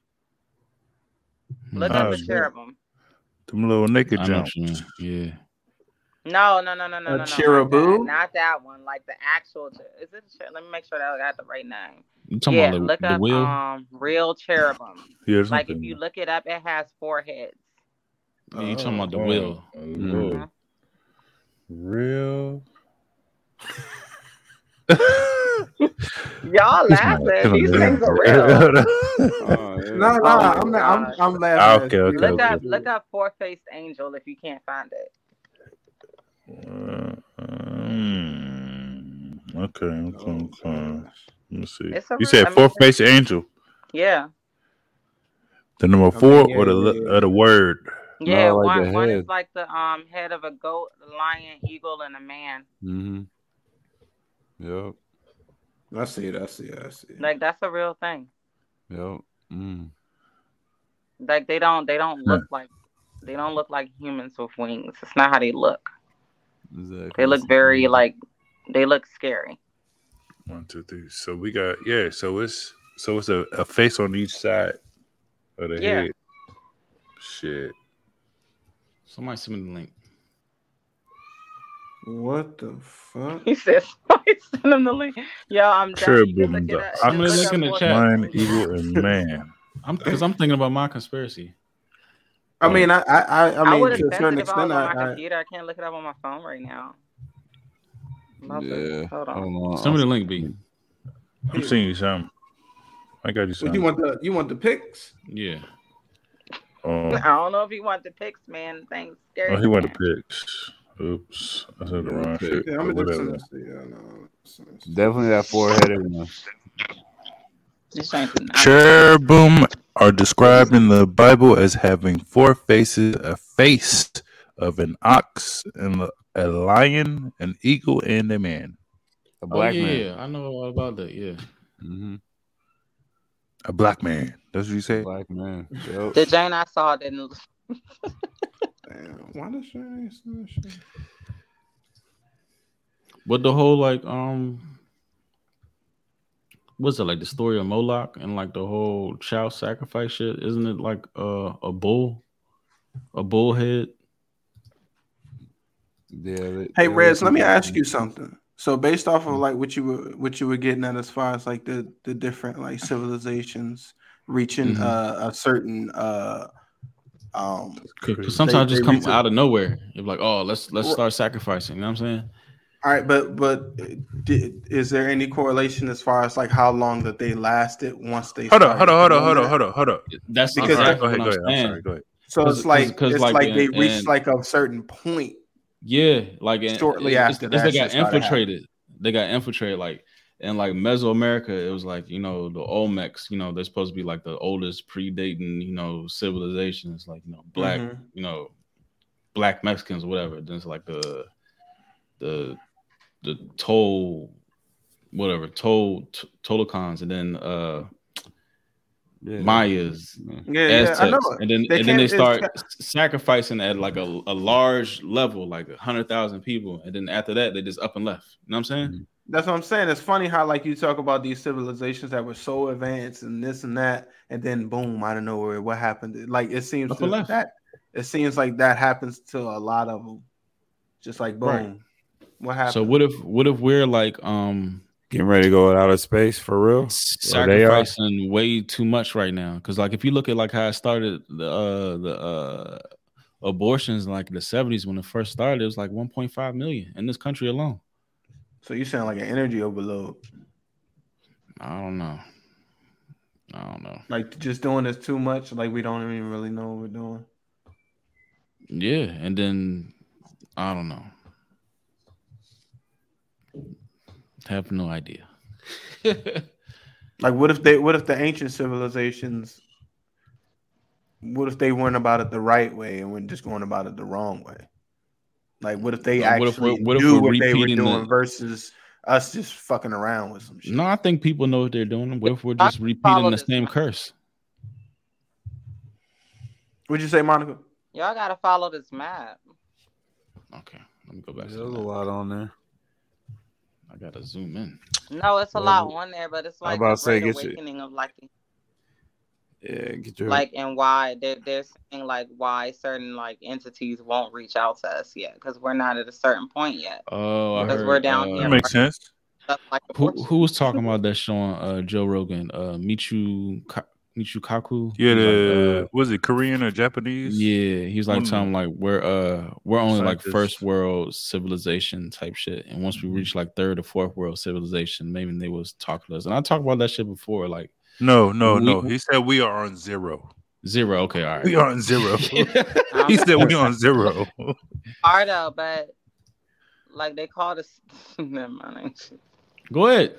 Look Oh, up a cherubim. Them little naked I jumps. what you mean. Yeah. No, no, no, no, no, A no, no. not cherubim? Not that one. Like the actual. cher- Is it? Let me make sure that I got the right name. You talking yeah, about the, look the up wheel? um real cherubim. Yeah, Like if you look it up, it has four heads. yeah, you talking about the Oh, wheel? oh, Mm-hmm. Lord. Real. Y'all laughing? These things are real. Oh, yeah. No, no, Oh I'm, not, I'm. I'm laughing. Okay, okay. Look okay. up, look up four faced angel if you can't find it. Uh, um, okay, okay, okay. Let me see. It's You said four faced angel. Yeah, The number four or the yeah, le- yeah. or the word. Yeah. like one one is like the um head of a goat, lion, eagle, and a man. Mm-hmm. Yep. I see it. I see it. I see it. Like that's a real thing. Yep. Mm. Like they don't they don't look like they don't look like humans with wings. It's not how they look. Exactly. They look very like they look scary. One, two, three. So we got yeah. So it's so it's a, a face on each side of the Yeah. head. Shit. Somebody send me the link. What the fuck? He says, "Send him the link." Yo, I'm done. You can look it the up. I'm gonna link look in the chat. lion, faced eagle, and man. I'm because I'm thinking about my conspiracy. I mean, I, I, I, I I mean, would to a invest certain it I extent, I, I, computer. I can't look it up on my phone right now. I'm about to- Yeah. Hold on. Hold on. Send me the link, B. I'm seeing you something. I got you What, something. you want the you want the pics? Yeah. Oh, I don't know if he wants the pics, man. Thanks, scary. oh, he went man. to picks. Oops, I said the wrong shit. Yeah, I'm but gonna just whatever. send this to. I know. Send this. Definitely that four-headed one. This ain't the- Cherubim are described in the Bible as having four faces: a face of an ox, and a- a lion, an eagle, and a man. A Oh black yeah, man. yeah, I know all about that. Yeah. Mm-hmm. A black man. That's what you say. Black man. Yep. The Jane I saw didn't. Damn, why does she ain't send shit? But the whole like um what's it like the story of Moloch and like the whole child sacrifice shit? Isn't it like uh, a bull? A bullhead? Yeah. they- Hey, they Rez, let me ask you something. So, based off of like what you were what you were getting at, as far as like the the different like civilizations reaching Mhm. uh, a certain uh um Because sometimes They- just they come out of nowhere. You're like, oh, let's let's start sacrificing. You know what I'm saying? All right, but but did, is there any correlation as far as like how long that they lasted once they? Hold on, hold on, hold on, hold on, hold on, hold on. That's Because exactly that- Go ahead, what go I'm ahead. I'm saying. sorry. Go ahead. So it's like 'cause- 'cause it's like like, in- they reached like a certain point. Yeah, like Shortly it's- after that they got infiltrated. They got infiltrated. Like in like Mesoamerica, it was like you know the Olmecs. You know they're supposed to be like the oldest predating you know civilizations, like you know black, Mhm. you know black Mexicans, or whatever. Then it's like the the the toll, whatever toll t- Tolokans, and then uh Yeah. Mayas, Yeah, yeah, I know. Aztecs, and then They and then they start sacrificing at like a, a large level, like a hundred thousand people, and then after that they just up and left. You know what I'm saying? That's what I'm saying. It's funny how like you talk about these civilizations that were so advanced and this and that, and then boom, out of nowhere, what happened? Like it seems to- left. that it seems like that happens to a lot of them. Just like boom, Right. what happened? So what if what if we're like um Getting ready to go out of space for real? Or they are? sacrificing way too much right now? Because like if you look at like how I started the uh the uh abortions in like the 70s when it first started, it was like 1.5 million in this country alone. So you sound like an energy overload. I don't know. I don't know. Like just doing this too much. Like we don't even really know what we're doing. Yeah, and then I don't know. Have no idea. Like what if they? What if the ancient civilizations? What if they weren't about it the right way and we're just going about it the wrong way? Like what if they Uh, what if actually we're- what if knew we're what they were doing the- versus us just fucking around with some shit? No, I think people know what they're doing. What if we're just repeating the same curse? What'd you say, Monica? Y'all gotta follow this map. Okay, let me go back. There's a lot on there. I gotta zoom in. No, it's a Well, lot on there, but it's I like about a to say, great get your- awakening of like Yeah, get your like and why they're they're saying like why certain like entities won't reach out to us yet because we're not at a certain point yet Oh, I because heard, we're down uh, here. That makes sense. Like Who who was talking about that show on uh, Joe Rogan? Uh, Michio Ka- Michio Kaku. Yeah, was the like, uh, was it Korean or Japanese? yeah, he's like One telling like we're uh we're only like first world civilization type shit, and once we reach like third or fourth world civilization, maybe they was talking to us. And I talked about that shit before, like No, no, We- no. He said we are on zero. zero. Okay, all right. We are on zero. he said we on zero. hard though, but like they called us. Never mind. Go ahead.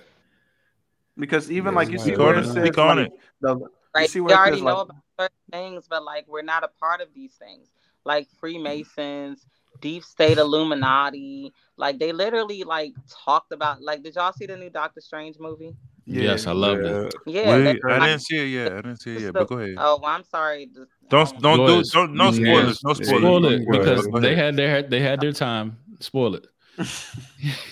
Because even Yeah, like you see like- where Speak it on says it. Like, the you Right? We already know like, about certain things, but like we're not a part of these things. Like Freemasons, Deep State Illuminati. Like they literally like talked about. Like, did y'all see the new Doctor Strange movie? yes, I loved it. Yeah, Wait, they- I like- didn't see it yet. I didn't see it yet. But go ahead. Oh, well, I'm sorry. Don't don't do don't no You spoilers. No spoilers. Spoil it because Go they had their they had their time. Spoil it.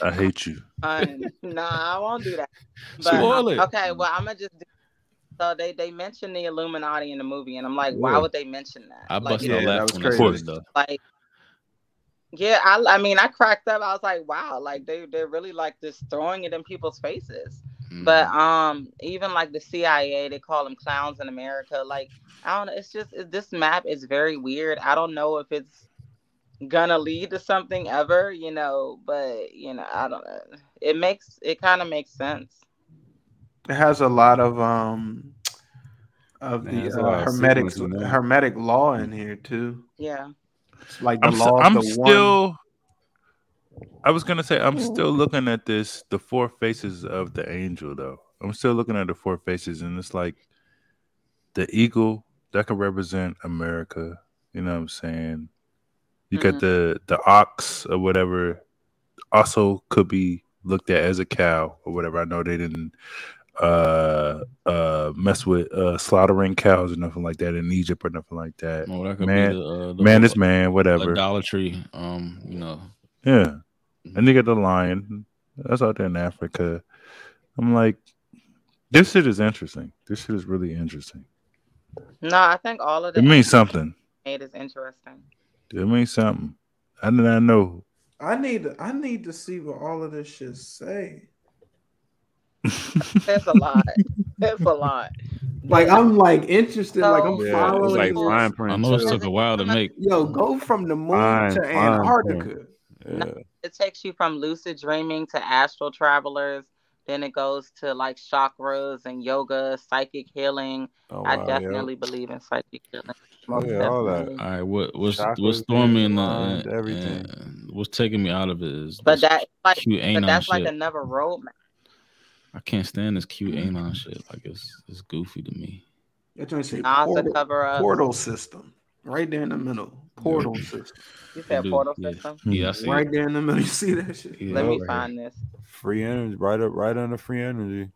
I hate you. Um, nah, I won't do that. But, Spoil it. Okay, well, I'm gonna just. Do, so they they mentioned the Illuminati in the movie, and I'm like, why Yeah. would they mention that? I like, busted you a know, laugh when I saw this stuff. like yeah I, I mean i cracked up. I was like wow like they, they're really like just throwing it in people's faces. But um even like the cia they call them clowns in america. Like i don't know it's just it, this map is very weird. I don't know if it's gonna lead to something ever you know but you know i don't know. It makes it kind of makes sense it has a lot of um of Man, the uh, of hermetic sequence in there. hermetic law in here too. yeah It's like the I'm, s- law. I'm of the one. still. I was gonna say I'm still looking at this, the four faces of the angel, though. I'm still looking at the four faces, and it's like the eagle that could represent America. You know what I'm saying? You got the the ox or whatever, also could be looked at as a cow or whatever. I know they didn't uh uh mess with uh slaughtering cows or nothing like that in Egypt or nothing like that. Oh, that could man, be the, uh, the man whole is man, whatever. Idolatry. Um, you know. Yeah. And they got the lion. That's out there in Africa. I'm like, this shit is interesting. This shit is really interesting. no i think all of the It means something. It is interesting It means something. I did not know. I need to, I need to see what all of this shit say. There's a lot That's a lot Like I'm like interested. like I'm So- following. it's like this. fine print. I know it took a while to make. Yo, go from the moon Fine, to fine Antarctica. print. Yeah. it takes you from lucid dreaming to astral travelers. Then it goes to like chakras and yoga, psychic healing. Oh, I wow, yeah. definitely believe in psychic healing. Oh, Most yeah, all that. All right, what what's Chakras, what's throwing me in the uh, everything. and what's taking me out of it is But that like, cute but anon that's like shit. another roadmap. I can't stand this QAnon shit. Like it's it's goofy to me. That joint say NASA portal, cover up. portal system, right there in the middle. Portal system, You said Dude, portal yeah. system. Yeah, I see. right it. there in the middle. You see that shit? Yeah, Let me right. find this. Free energy, right up, right under free energy.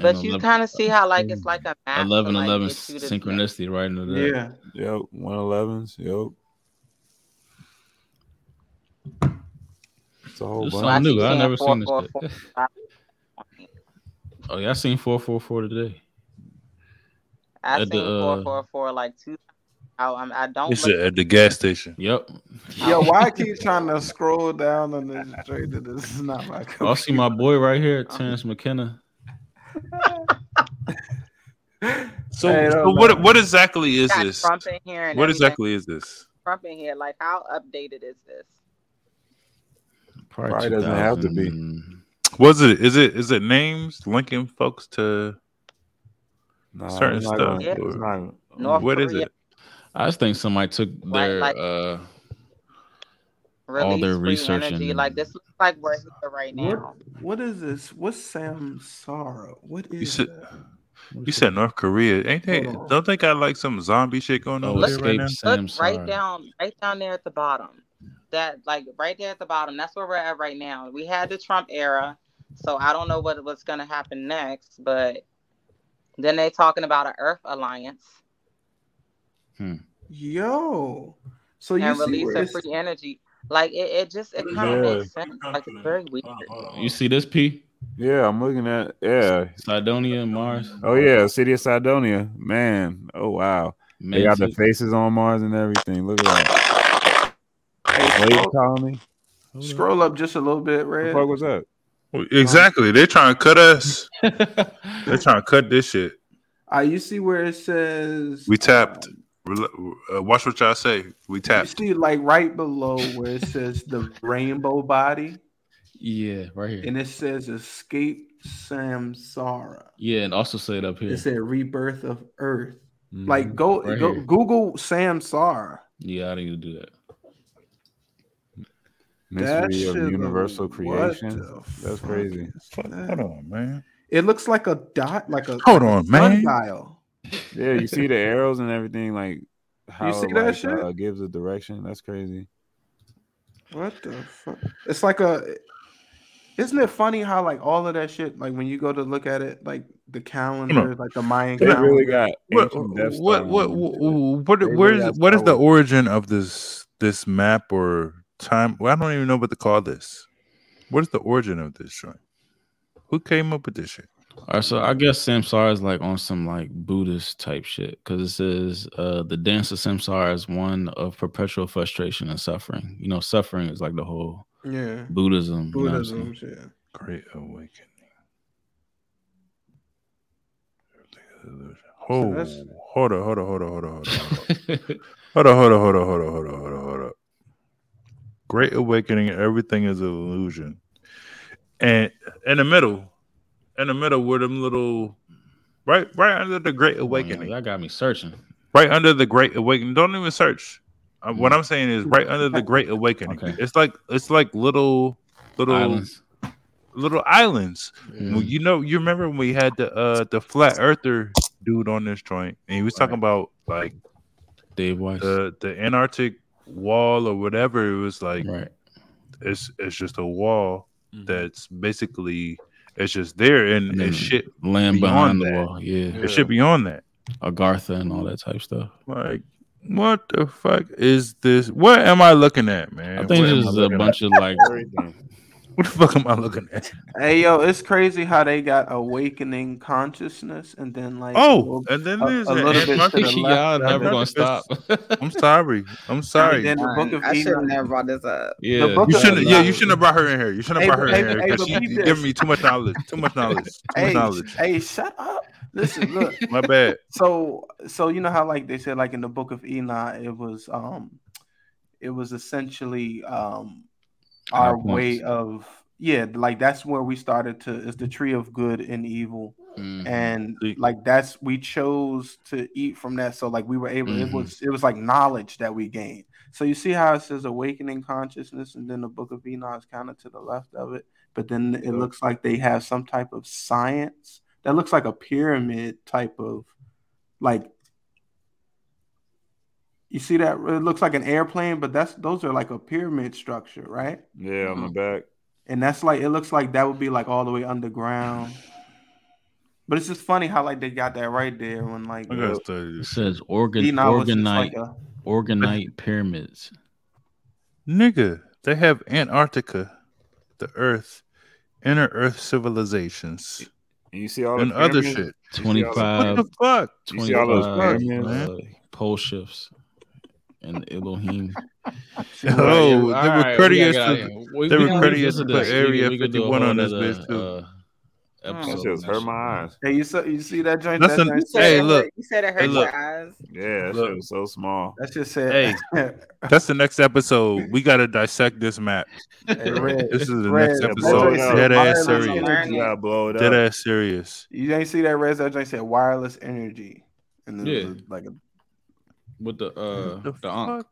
But And you kind of see how like it's like a map. 11 like, 11 get you synchronicity right into that. Yeah. Yep. One elevens. Yep. It's a whole It's bunch. something new. I seeing never seen this 444. shit. Oh yeah, I seen four four four today. I At seen the, uh, four four four like two. I, I'm- I don't. It's look- at the gas station. Yep. Yo, why I keep trying to scroll down on this straight to this is not my Oh, I see my boy right here, Terence McKenna. So, Hey, so no, what what exactly is this? Trump in here What everything. exactly is this? Trump in here. Like, how updated is this? Probably, Probably doesn't have to be. 2000. Was it? Is it? Is it names linking folks to Nah, certain not stuff? gonna- or- not- North what is Korea it? I just think somebody took their like- uh all their research energy. and Like this looks like we're here right What, now. what is this? What's Samsara? What is You said that? you said North Korea, ain't they? Hold. Don't they got like some zombie shit going on Oh, over there right escape now? Look right down, right down there at the bottom. That like right there at the bottom. That's where we're at right now. We had the Trump era, so I don't know what what's gonna happen next. But then they talking about an Earth alliance hmm. Yo. So you and see release where of it's, free energy. Like it, it just it kind of Yeah. makes sense. Like it's very weird. You see this P? Yeah, I'm looking at yeah. Cydonia, Mars. Oh yeah, city of Cydonia. Man. Oh wow. They got the faces on Mars and everything. Look at that. Hey, Slave scroll, colony. scroll up just a little bit, What Red. the fuck was that? Well, Exactly. They're trying to cut us. They're trying to cut this shit. Uh, you see where it says We tapped. Rel- Uh, watch what y'all say. We You tapped. see, like right below where it says the rainbow body, Yeah, right here. and it says escape Samsara. Yeah, and also say it up here. It said rebirth of Earth. Mhm. Like go Right go. Google Samsara. Yeah, I need to do that. That mystery of universal creation. That's crazy. is Hold on, man. It looks like a dot, like a Hold on, man. sundial. Yeah, you see the arrows and everything, like how see that like, shit? uh, gives a direction. That's crazy. What the fuck? It's like a. Isn't it funny how like all of that shit, like when you go to look at it, like the calendar, like the Mayan They calendar. really got What ancient Death what Star what on what, them. what, They really where's got what is the origin of this this map or time? Well, I don't even know what to call this. What is the origin of this joint? Who came up with this shit? All right, so I guess Samsara is like on some like Buddhist type shit because it says uh, the dance of Samsara is one of perpetual frustration and suffering. You know, suffering is like the whole Yeah. Buddhism. you know what Buddhism shit. Great awakening. Oh, that's- hold on, hold on, hold on, hold on, hold on. Hold on, hold on, hold on, hold on, hold on, hold on, hold on. Great awakening, everything is an illusion. And in the middle, in the middle were them little right right under the great awakening. That got me searching. Right under the great awakening. Don't even search. Uh, what I'm saying is right under the great awakening. Okay. It's like it's like little little Islands. little islands. Mm. Well, you know, you remember when we had the uh the flat earther dude on this joint, and he was talking about like Dave Weiss. the the Antarctic wall or whatever. It was like right. it's it's just a wall mm-hmm. that's basically it's just there and, And then it's shit Land behind the that. wall. Yeah. It should be on that. Agartha and all that type stuff. Like what the fuck is this? What am I looking at, man? I think What am it's a bunch at? of like What the fuck am I looking at? Hey yo, it's crazy how they got awakening consciousness and then like Oh, little- and then a, there's a an little bit to Antarctic- the Y'all left. of never it. gonna stop. I'm sorry. I'm sorry. And then the book of I should have never brought this up. yeah. book You shouldn't. Yeah, you shouldn't have brought her in here. You shouldn't Hey, have brought her hey, in here hey, because she's peep giving me too much knowledge. Too much knowledge. Too much Hey, knowledge. hey, shut up. Listen, look. My bad. so so you know how like they said like in the book of Enoch it was um it was essentially um our Our points. way of yeah like that's where we started to is the tree of good and evil Mhm. and like that's we chose to eat from that so like we were able it Mhm. was it was like knowledge that we gained so you see how it says awakening consciousness and then the book of enoch is kind of to the left of it but then it looks like they have some type of science that looks like a pyramid type of like you see that? It looks like an airplane but that's those are like a pyramid structure right? Yeah, on the back. and that's like it looks like that would be like all the way underground. But it's just funny how like they got that right there when like I gotta tell you It says organ Enoch was orgonite like a orgonite pyramids. Nigga, they have Antarctica, the Earth, inner Earth civilizations, And you see all the and other shit. Twenty What the fuck? You see all those 25 pyramids? uh, pole shifts and Elohim. Oh, they were courteous. to- They were courteous to put Area We could do a 51 on this nother, bitch too. uh, That episode shit was hurt my eyes. Hey, you saw you see that joint? That's that an- joint You Hey, look. You said it hurt Hey, your eyes. Yeah, that Look. shit was so small. That just said. Hey, That's the next episode. We gotta dissect this map. Hey, Red, This is the Red, next episode. joint Dead ass wireless serious. energy. You gotta blow it up. Dead ass serious. You ain't see that res that joint said wireless energy, and it Yeah. like a with the uh The the Ankh. fuck?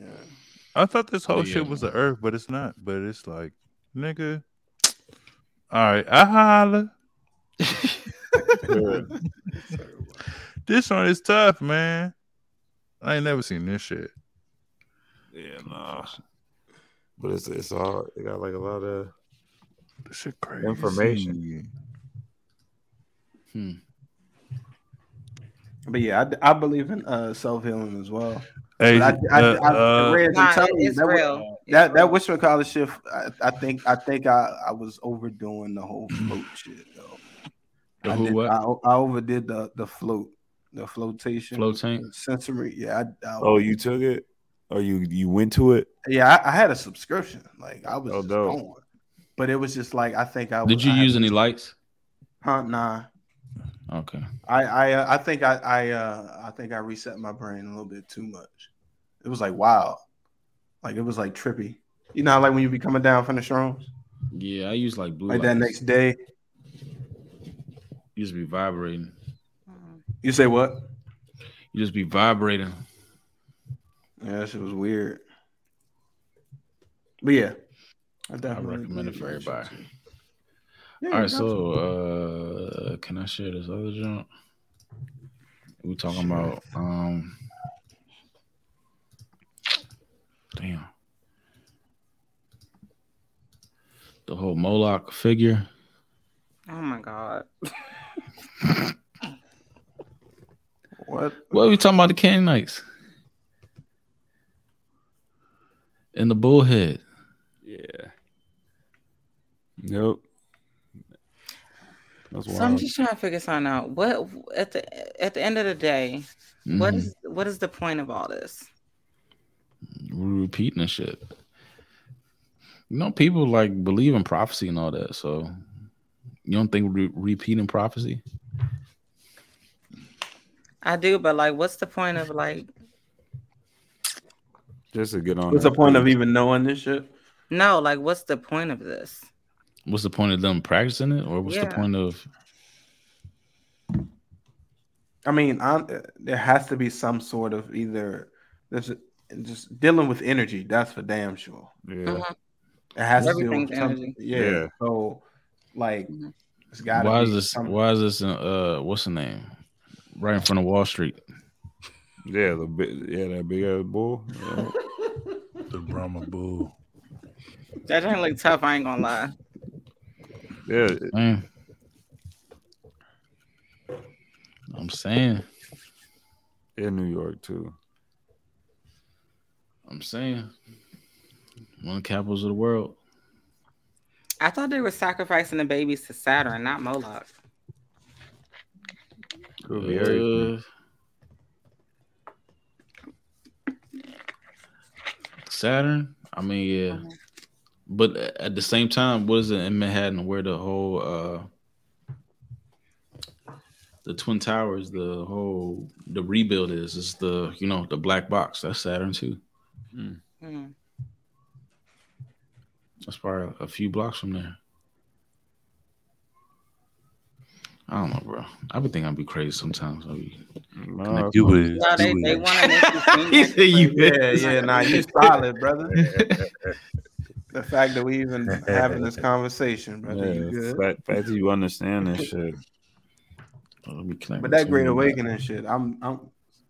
yeah. I thought this whole Yeah. shit was the Earth, but it's not. But it's like, nigga. All right, I holla. This one is tough, man. I ain't never seen this shit. Yeah, nah. But it's it's all it got like a lot of This shit crazy. Information. Hmm. But yeah, I, I believe in uh, self healing as well. Hey, I, I, uh, I, Nah, that, real. That that. Wishman College shift, I, I think I think I, I was overdoing the whole float shit though. The I who did, what? I, I overdid the the float, the flotation, Float tank? sensory. Yeah, I, I, Oh, you took it? Or you you went to it? yeah, I, I had a subscription. Like I was Oh, just going, but it was just like I think I Did was- you I use any lights? Huh? Nah. Okay. I I uh, I think I I uh I think I reset my brain a little bit too much. It was like wow, like it was like trippy. You know, like when you be coming down from the shrooms, Yeah, I use like blue like that next day. You just be vibrating. You say what? You just be vibrating. Yeah, that shit was weird. But yeah, I I definitely recommend it for that shit everybody. Too. Yeah, All right, so uh can I share this other jump? We talking about um damn the whole Moloch figure. Oh my god. what? What are we talking about the Canaanites? And the bullhead. Yeah. Nope. That's So I'm just trying to figure something out. What at the at the end of the day, what Mhm. is what is the point of all this? We're repeating the shit. You know, people like believe in prophecy and all that. So you don't think re- repeating prophecy? I do, but like, what's the point of like? Just to get on. What's the point of even knowing this shit? No, like, what's the point of this? What's the point of them practicing it, or what's the point of? I mean, I, there has to be some sort of either there's just dealing with energy. That's for damn sure. Yeah. Mhm. It has to deal Everything's with some, yeah. Yeah. So, like, Mhm. it's got Why is this? some- Why is this? In, uh, what's the name? Right in front of Wall Street. Yeah, the big yeah, that big ass bull. Yeah. the Brahma bull. That doesn't look tough. I ain't gonna lie. Yeah. Man. I'm saying. In New York too. I'm saying. One of the capitals of the world. I thought they were sacrificing the babies to Saturn, not Moloch. Could be. Uh, Saturn. I mean, yeah. But at the same time, what is it in Manhattan where the whole uh the twin towers, the whole the rebuild is is the you know the black box. That's Saturn too. Hmm. That's probably a few blocks from there. I don't know, bro. I would think I'd be crazy sometimes. I'd be Nah, You would. No, they, they want to make you seem He said you. Yeah, yeah, nah, you solid, brother. the fact that we even having this conversation, brother, you good. fact, fact that you understand this shit. Let me connect But that great TV. awakening shit, I'm, I'm.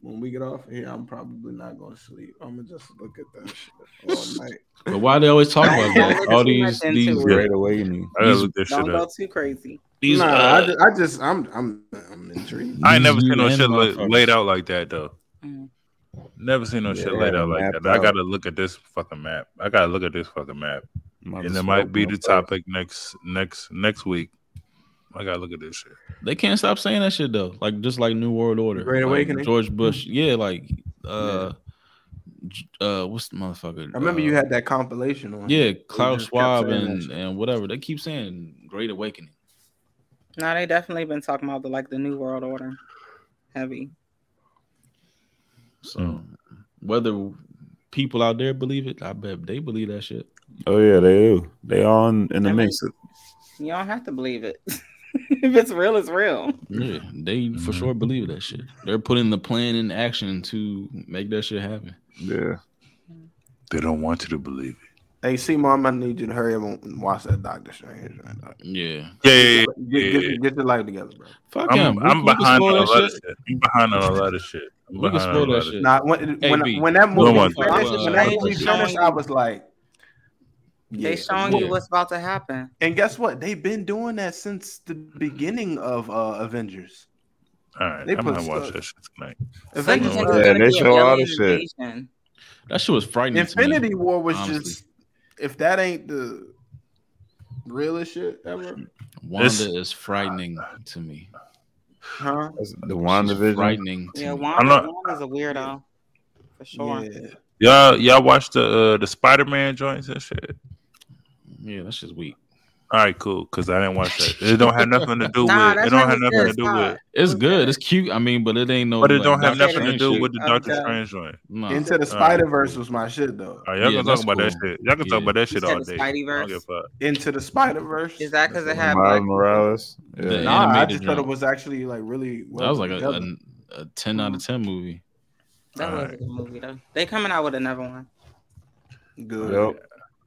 When we get off here, I'm probably not going to sleep. I'm gonna just look at that shit all night. But why they always talk about that? All these these it. Great awakening. I gotta These- this shit Don't go too crazy. These, nah, uh, I, just, I just I'm I'm I'm intrigued. I ain't never seen no shit laid out like that though. Mm. Never seen no shit laid out like mapped that. I gotta look at this fucking map. I gotta look at this fucking map, Might and it might be the first. topic next next next week. I gotta look at this shit. They can't stop saying that shit though. Like just like New World Order, Great Like, Awakening? George Bush. Yeah, like uh, J- uh, what's the motherfucker? I remember Uh, you had that compilation on. Yeah, They Klaus Schwab and and whatever. They keep saying Great Awakening. No, they definitely been talking about the like the new world order, heavy. So Mm. whether people out there believe it, I bet they believe that shit. Oh yeah, they do. They all in, in the I mean- mix. You don't have to believe it. if it's real, it's real. Yeah, they for Mm-hmm. sure believe that shit. They're putting the plan in action to make that shit happen. Yeah. They don't want you to believe it. Hey, see, mom, I need you to hurry up and watch that Doctor Strange. Man. dog. Yeah. Yeah, yeah, Get, yeah. get, yeah. get your life together, bro. Fuck I'm, him. We- I'm we can behind spoil on a lot of shit. shit. I'm behind on a lot of shit. I'm We can spoil on that shit. Nah, when when, B. when that No movie one- finished, Uh, when that movie finished, I was like, They yeah. showing Yeah. you what's about to happen. And guess what? They've been doing that since the beginning of uh, Avengers. All right, They I'm gonna watch stuff- that shit tonight. Avengers. Yeah, they show all alien the shit. That shit was frightening. to me, Infinity War was honestly. just if that ain't the realest shit ever, Wanda This- is frightening to me. huh? The She's WandaVision. frightening. To Yeah, me. Wanda, not- Wanda's a weirdo for sure. Yeah. Y'all, y'all watch the uh, the Spider Man joints and shit. Yeah, that's just weak. All right, cool. Because I didn't watch that. It don't have nothing to do Nah, with. that It don't have nothing good to do fuck. with. It's good. It's cute. I mean, but it ain't no. But it like, don't have Doctor nothing to do shit. with the Okay. Doctor Strange joint. No. Into the All right. Spider Verse was my shit though. All right, y'all Yeah, can that's talk about that shit. Y'all can talk about that shit all day. Spideyverse? give a fuck. Into the Spider Verse. Is that because it had Miles black? Morales. Yeah. Nah, I animated just thought it was actually like really. That was like a, a, a ten out of ten movie. That was a good movie though. They coming out with another one. good.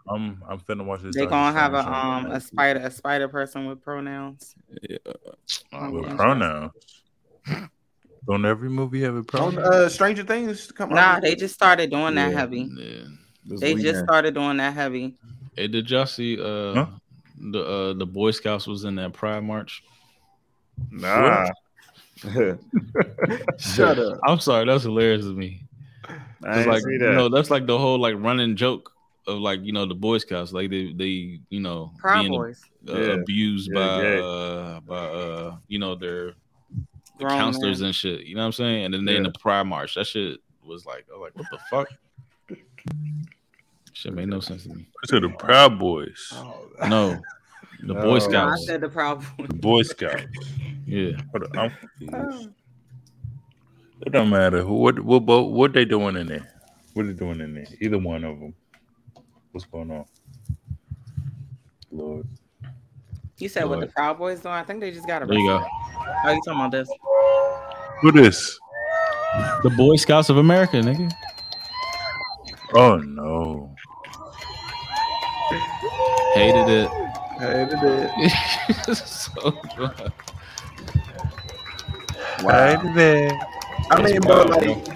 Yep. I'm I'm finna watch this. They Doctor gonna have a Strange um a spider a spider person with pronouns. Yeah. Oh, with pronouns. Don't every movie have a On, pronoun? uh, Stranger Things come Nah, out. they just started doing that Yeah. heavy. Yeah. This They just weekend. started doing that heavy. Hey, did y'all see uh Huh? the uh the Boy Scouts was in that Pride March? Nah. Shut up. I'm sorry, that's hilarious to me. I like see you that. know, that's like the whole like running joke of like you know the Boy Scouts, like they they you know Proud being Boys. uh, Yeah. abused Yeah, by gay. uh by uh you know their the Grown counselors men. and shit. You know what I'm saying? And then they in the Pride March, that shit was like, I was like, what the fuck? Shit made no sense to me. To the Proud Boys, No, the No. Boy No, I said the Proud Boys. the Boy Scouts. Yeah, Hold on, I'm. It don't matter who what what what, what they doing in there. What they doing in there? Either one of them. What's going on? Lord, You said what the Lord. Proud Boys doing? I think they just got a. there you arrested. go. Oh, you talking about this? who this? The Boy Scouts of America, nigga. Oh no! Hated it. Hated it. so good. Right there. I mean, but like,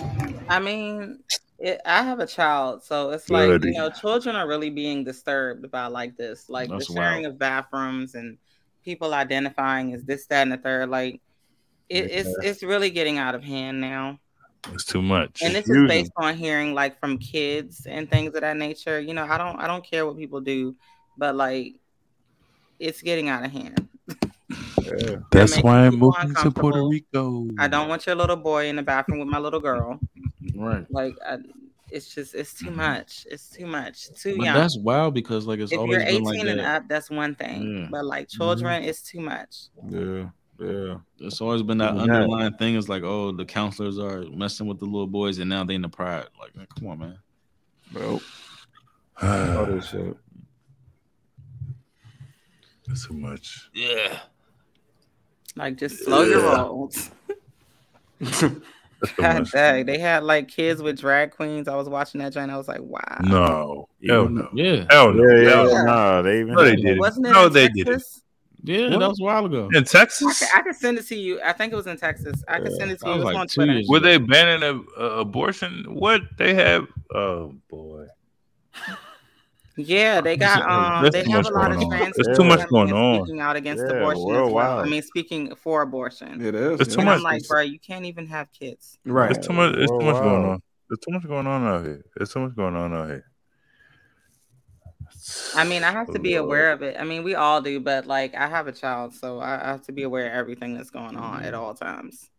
I mean, it, I have a child, so it's like Goody. you know, children are really being disturbed by like this, like That's the sharing of bathrooms and people identifying as this, that, and the third. Like, it, it's it's really getting out of hand now, It's too much. and this is Confusing. based on hearing like from kids and things of that nature. You know, I don't I don't care what people do, but like, it's getting out of hand. Yeah. That's why I'm moving to Puerto. Rico. I don't want your little boy in the bathroom with my little girl. Right. Like, I, it's just it's too mm-hmm. much. It's too much. Too But young. that's wild because like it's if always you're been 18 like and that. up, that's one thing. Yeah. But like mm-hmm. children, it's too much. Yeah. Yeah. It's always been that Yeah. underlying thing. Is like, oh, the counselors are messing with the little boys, and now they in the pride. Like, man, come on, man. bro. all this shit. That's too much. Yeah. Like just slow your rolls. That's too God dang, they had like kids with drag queens. I was watching that joint. I was like, wow. No. Hell no. Yeah. Hell no. Yeah, yeah, Hell no. yeah. Nah, they even No, they didn't. Wasn't it No, they didn't. Yeah, What? that was a while ago. In Texas? could, I could send it to you. I think it was in Texas. I could Yeah, send it to you. It was like on Twitter. years Were they banning a, a abortion? What they have? Oh boy. Yeah, they got um There's they have a lot of on. trans There's too much that going been on. speaking out against Yeah, abortion as well. I mean, speaking for abortion. It is. It's too much. I'm like, bro, you can't even have kids. Right. It's too much. It's too much going on. There's too much going on out here. There's too much going on out here. I mean, I have to be aware of it. I mean, we all do, but like, I have a child, so I I have to be aware of everything that's going on at all times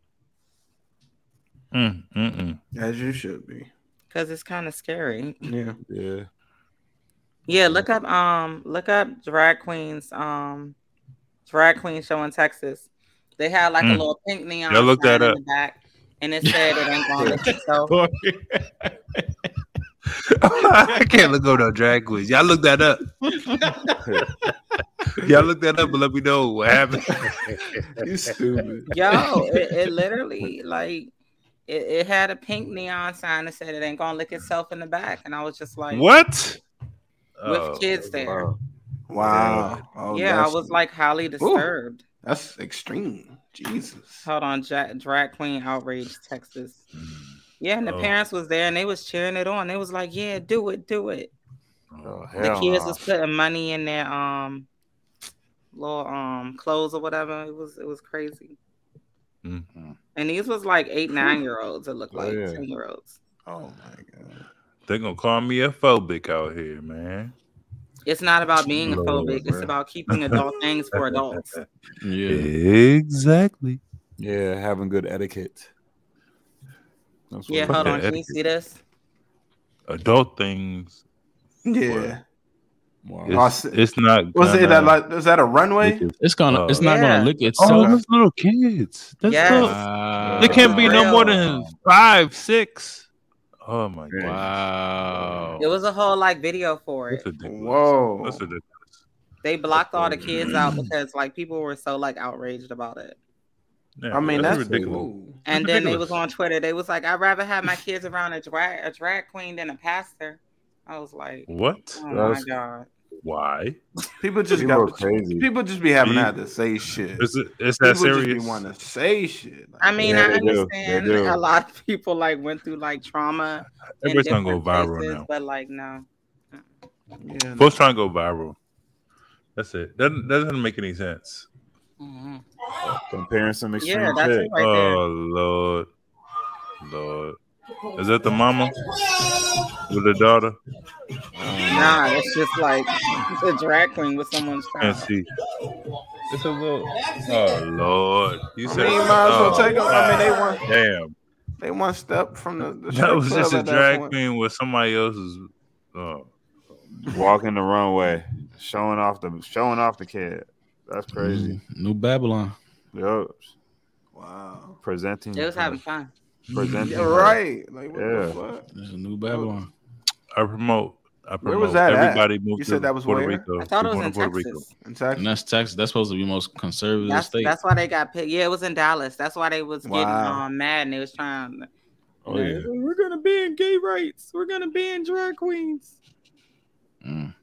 Mm, mm-mm. As you should be. because it's kind of scary. Yeah. Yeah. Yeah, look up um look up drag queens um drag queen show in Texas. They had like a Mm. little pink neon Y'all look that in up. the back, and it said it ain't gonna let itself. I can't look up no drag queens. Y'all look that up. Y'all look that up and let me know what happened. You stupid. Yo, it, it literally like it, it had a pink neon sign that said it ain't gonna lick itself in the back, and I was just like, What? With Oh, kids there. Wow. Wow. Oh, yeah, I was like highly disturbed. That's extreme. Jesus. Hold on, Jack, drag queen outrage, Texas. Yeah, and the Oh. parents was there and they was cheering it on. They was like, "Yeah, do it, do it." Oh, the kids no. was putting money in their um little um clothes or whatever. It was it was crazy. Mhm. And these was like eight, nine year olds. It looked Oh, like yeah. ten year olds. Oh my god. They gonna call me a phobic out here, man. It's not about being a Lord, phobic. It's about keeping adult things for adults. Yeah. Exactly. Yeah, having good etiquette. That's what Yeah, it hold is. on. Can you see this? Adult things. Yeah. Wow. It's, Oh, it's not. Was gonna that like is that a runway? It's gonna. It's Oh. not Yeah. gonna lick Oh, itself. those little kids. That's Yes. little- Wow. they can't be no more than five, six. Oh my god. Wow. It was a whole like video for it. That's. Whoa. That's ridiculous. They blocked all the kids out because like people were so like outraged about it. Yeah, I mean that's ridiculous. ooh. And That's then they ridiculous. was on Twitter. They was like, "I'd rather have my kids around a drag a drag queen than a pastor." I was like, What? "Oh my god!" Why? People just People are got crazy. People just be having You- to say shit. Is it? Is that People just serious? be want to say shit. Like, I mean, Yeah, I they do. Understand do. a lot of people like went through like trauma. in Everybody's trying to go viral places, now. but like no. yeah, Folks trying to go viral. That's it. That, that doesn't make any sense. Mhm. Comparing some extreme Yeah, that's shit. right there. Oh Lord, Lord, is that the mama with a daughter? Nah, it's just like a drag queen with someone's Can't child. see. It's a little. Oh Lord, you I said. mean, might as well oh, take 'em. I mean, they want- Damn, they one step from the. the that was just a drag point. queen with somebody else's. Oh, Walking the runway, showing off the showing off the kid. That's crazy. Mm, New Babylon. Yup. Wow. Presenting. They was having fun. Presenting. Yeah, her. right. Like what Yeah. the fuck? There's a new Babylon. I promote. I promote. Where was that at? Everybody moved You to said that was Puerto where? Rico. I thought it was in to Puerto Rico. Texas. In Texas? And that's Texas. That's supposed to be the most conservative That's state. that's why they got picked. Yeah, it was in Dallas. That's why they was getting Wow. um, mad and they was trying. To, Oh yeah. We're gonna ban gay rights. We're gonna ban drag queens. Mm.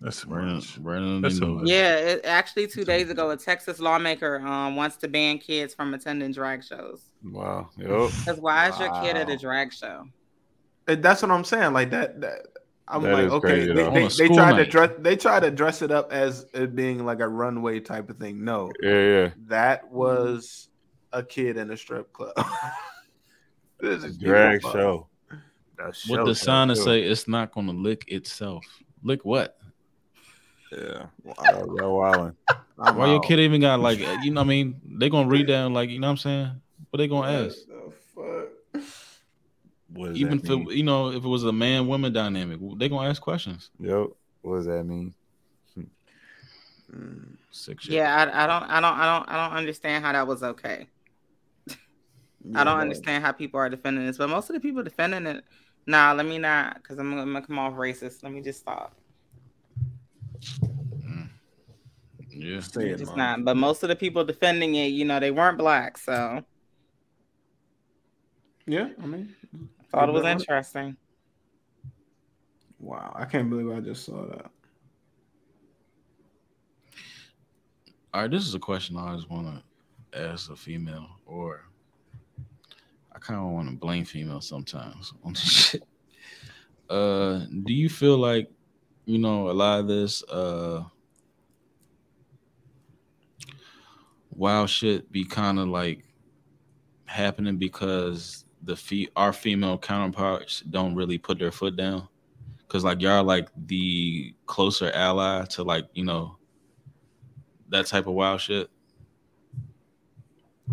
That's too Brandon, much. Brandon, That's they too know. much. Yeah, it, actually, two days ago, a Texas lawmaker um wants to ban kids from attending drag shows. Wow. Yup. Because why is your kid at a drag show? And That's what I'm saying. Like that. that I'm That like, okay, crazy, they, they, On a they school tried to dress. They tried to dress it up as it being like a runway type of thing. No, Yeah, yeah. that was a kid in a strip club. this is Drag people- show. That What the sign to say it's not gonna lick itself. Lick what? Yeah. Wow. Y'all wilding. I'm Why your kid even got like uh, you know what I mean? They gonna read down like you know what I'm saying? What they gonna What ask? the fuck? What does Even that if it, you know if it was a man woman dynamic, they gonna ask questions. Yep. What does that mean? Mm. Sick. Yeah, I, I don't, I don't, I don't, I don't understand how that was okay. I don't understand how people are defending this, but most of the people defending it. Nah, let me not, because I'm, I'm gonna come off racist. Let me just stop. Yeah. Say it, Just not. But most of the people defending it, you know, they weren't black, so Yeah, I mean, I thought it was interesting. wow, I can't believe I just saw that. All right, this is a question I always want to ask a female, or I kind of want to blame females sometimes on this shit. Uh, do you feel like you know, a lot of this uh wild shit be kind of like happening because the fe- our female counterparts don't really put their foot down. Cause like y'all are like the closer ally to like, you know, that type of wild shit.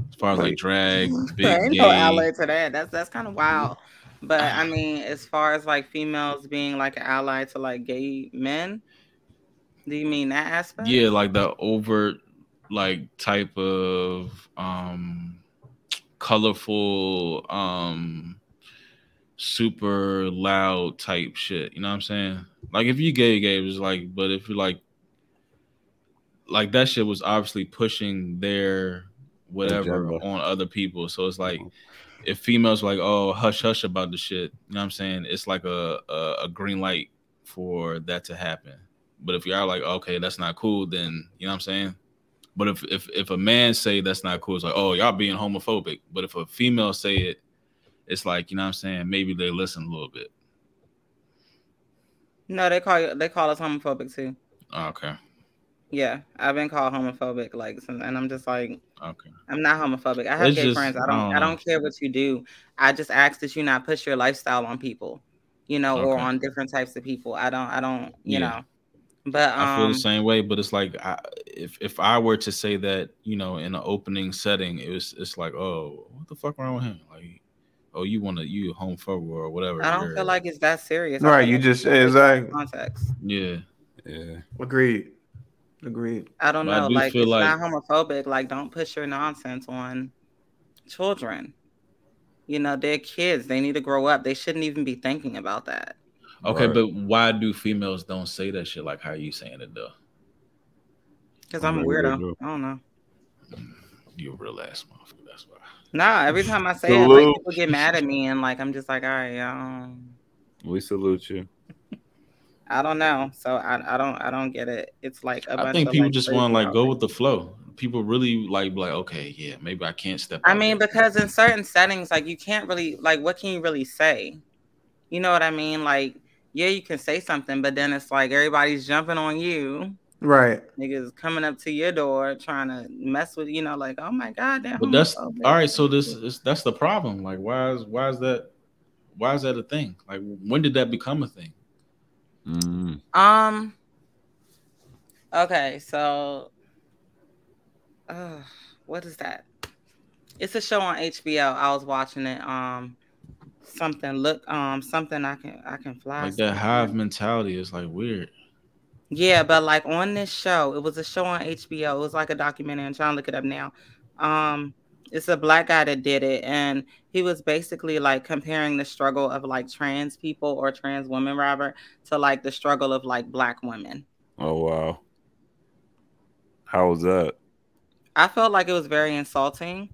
As far as like drag, big There ain't gay. no ally to that. That's that's kind of wild. But I mean, as far as like females being like an ally to like gay men, do you mean that aspect? Yeah, like the overt like type of um colorful um super loud type shit. You know what I'm saying? Like if you gay gay, it was like, but if you're like like that shit was obviously pushing their whatever on other people. So it's like if females like, oh, hush hush about the shit, you know what I'm saying? It's like a a, a green light for that to happen. But if y'all like, okay, that's not cool, then you know what I'm saying? But if if if a man say that's not cool, it's like, oh, y'all being homophobic. But if a female say it, it's like, you know what I'm saying? Maybe they listen a little bit. No, they call you. They call us homophobic too. Ah, okay. Yeah, I've been called homophobic, like, since- and I'm just like, Okay. I'm not homophobic. I have It's gay just- friends. I don't. don't I don't care what you do. I just ask that you not push your lifestyle on people, you know, or on different types of people. I don't. I don't. You Yeah. know. But um, I feel the same way, but it's like I, if if I were to say that, you know, in an opening setting, it was it's like, oh, what the fuck wrong with him? Like, oh, you want to you home homophobic or whatever. I don't feel like it's that serious. Right, feel you like just it's exactly context. Yeah. Yeah. agreed. Agreed. I don't But I know. do like feel it's like- not homophobic. Like don't push your nonsense on children. You know, they're kids. They need to grow up. They shouldn't even be thinking about that. Okay, Right. but why do females don't say that shit like how you saying it though? Because I'm a Maybe they weirdo. do. I don't know. You a real ass motherfucker. That's why. Nah, every time I say it, like people get mad at me, and like I'm just like, all right, um, We salute you. I don't know. So I, I don't, I don't get it. It's like a I bunch think of, people like, just want to like go with the flow. People really like like, okay, yeah, maybe I can't step. I mean, there. because in certain settings, like you can't really like what can you really say? You know what I mean? Like, yeah, you can say something, but then it's like everybody's jumping on you. Right. Niggas coming up to your door trying to mess with you know, like, oh my god, that But that's homophobic. all right. So this is that's the problem. Like, why is why is that why is that a thing? Like, when did that become a thing? Mm. Um. Okay, so, uh, what is that? It's a show on HBO. I was watching it. Um, something look. Um, something I can I can fly. Like that hive mentality is like weird. Yeah, but like on this show, it was a show on HBO. It was like a documentary. I'm trying to look it up now. Um, it's a black guy that did it, and he was basically like comparing the struggle of like trans people or trans women, rather, to like the struggle of like black women. Oh wow. How was that? I felt like it was very insulting.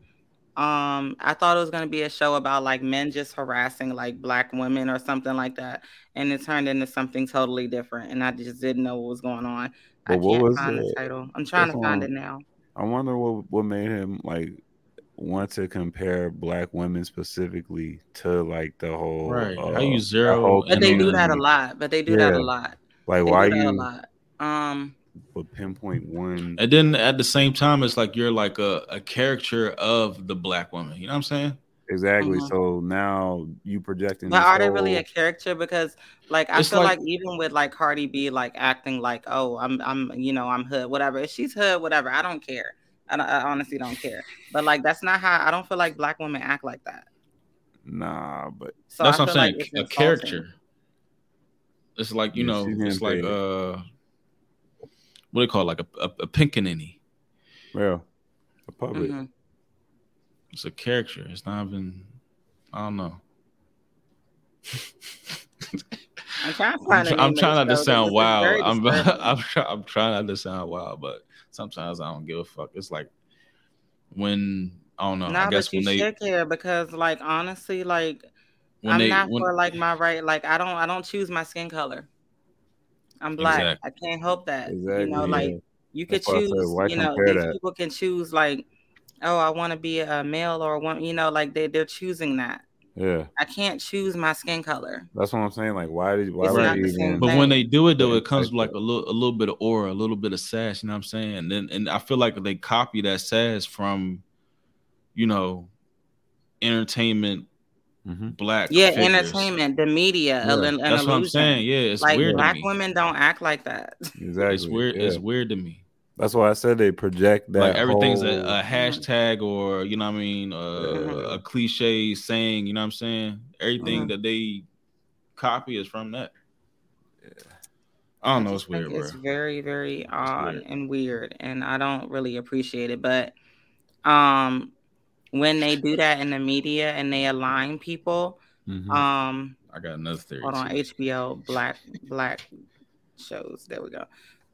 Um, I thought it was gonna be a show about like men just harassing like black women or something like that, and it turned into something totally different. And I just didn't know what was going on. I what can't was find the the- title. I'm trying that's to find on- it now. I wonder what what made him like want to compare black women specifically to like the whole Right. uh, How you the zero whole But they do that a lot. But they do that a lot. Like They why do that a you lot. Um, would pinpoint one? And then at the same time, it's like you're like a, a caricature of the black woman. You know what I'm saying? Exactly. Mhm. So now you projecting. but this are they really a character? Because like I It's feel like- like, even with like Cardi B, like acting like, oh, I'm I'm you know I'm hood, whatever. If she's hood, whatever, I don't care. I, don't, I honestly don't care. But like that's not how I don't feel like black women act like that. Nah, but So That's I what I'm saying. like a insulting. character. It's like you know, it's like uh, what do you call it? like a a, a pinkanini? yeah, the public. Mhm. It's a character. It's not even. I don't know. I'm trying to I'm, find. try- I'm trying the not to sound wild. I'm. I'm try, I'm trying not to sound wild, but sometimes I don't give a fuck. It's like when I don't know. Nah, I guess but you when they should care because, like, honestly, like, when I'm they not when, for like my right. Like, I don't, I don't choose my skin color. I'm black. Exactly. I can't help that. Exactly. You know, yeah. like you could That's why I said, choose. you know, these that? people can choose like, oh, I want to be a male or one. You know, like they they're choosing that. Yeah, I can't choose my skin color. that's what I'm saying. Like, why did why It's would not they the same even? But when they do it though, it comes like with like a little a little bit of aura, a little bit of sass. You know what I'm saying? And then and I feel like they copy that sass from, you know, entertainment Mhm. black. Yeah, figures. entertainment, the media, Yeah. an, an That's what I'm saying. Yeah, it's like weird to black me. women don't act like that. Exactly. It's weird. Yeah. It's weird to me. That's why I said they project that. like everything's whole- a, a hashtag or you know what I mean, uh, Mhm. a cliche saying. You know what I'm saying? Everything Mhm. that they copy is from that. I don't know. It's just think weird, bro. It's very, very odd weird. and weird, and I don't really appreciate it. But um, when they do that in the media and they align people, Mhm. um, I got another theory. hold on, too. HBO black black shows. There we go.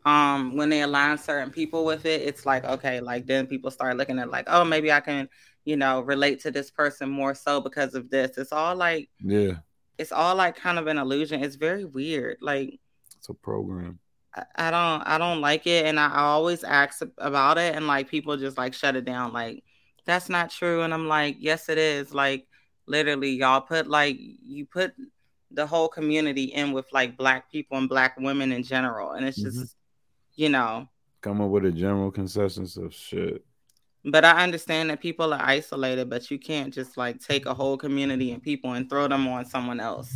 Um, when they align certain people with it, it's like okay, like then people start looking at like, oh, maybe I can, you know, relate to this person more so because of this. It's all like yeah, it's all like kind of an illusion. It's very weird. Like it's a program. I- I don't I don't like it and I, I always ask about it and like people just like shut it down like that's not true and I'm like yes it is like literally y'all put like you put the whole community in with like black people and black women in general and it's just Mhm. you know Come up with a general consensus of shit. but I understand that people are isolated but you can't just like take a whole community and people and throw them on someone else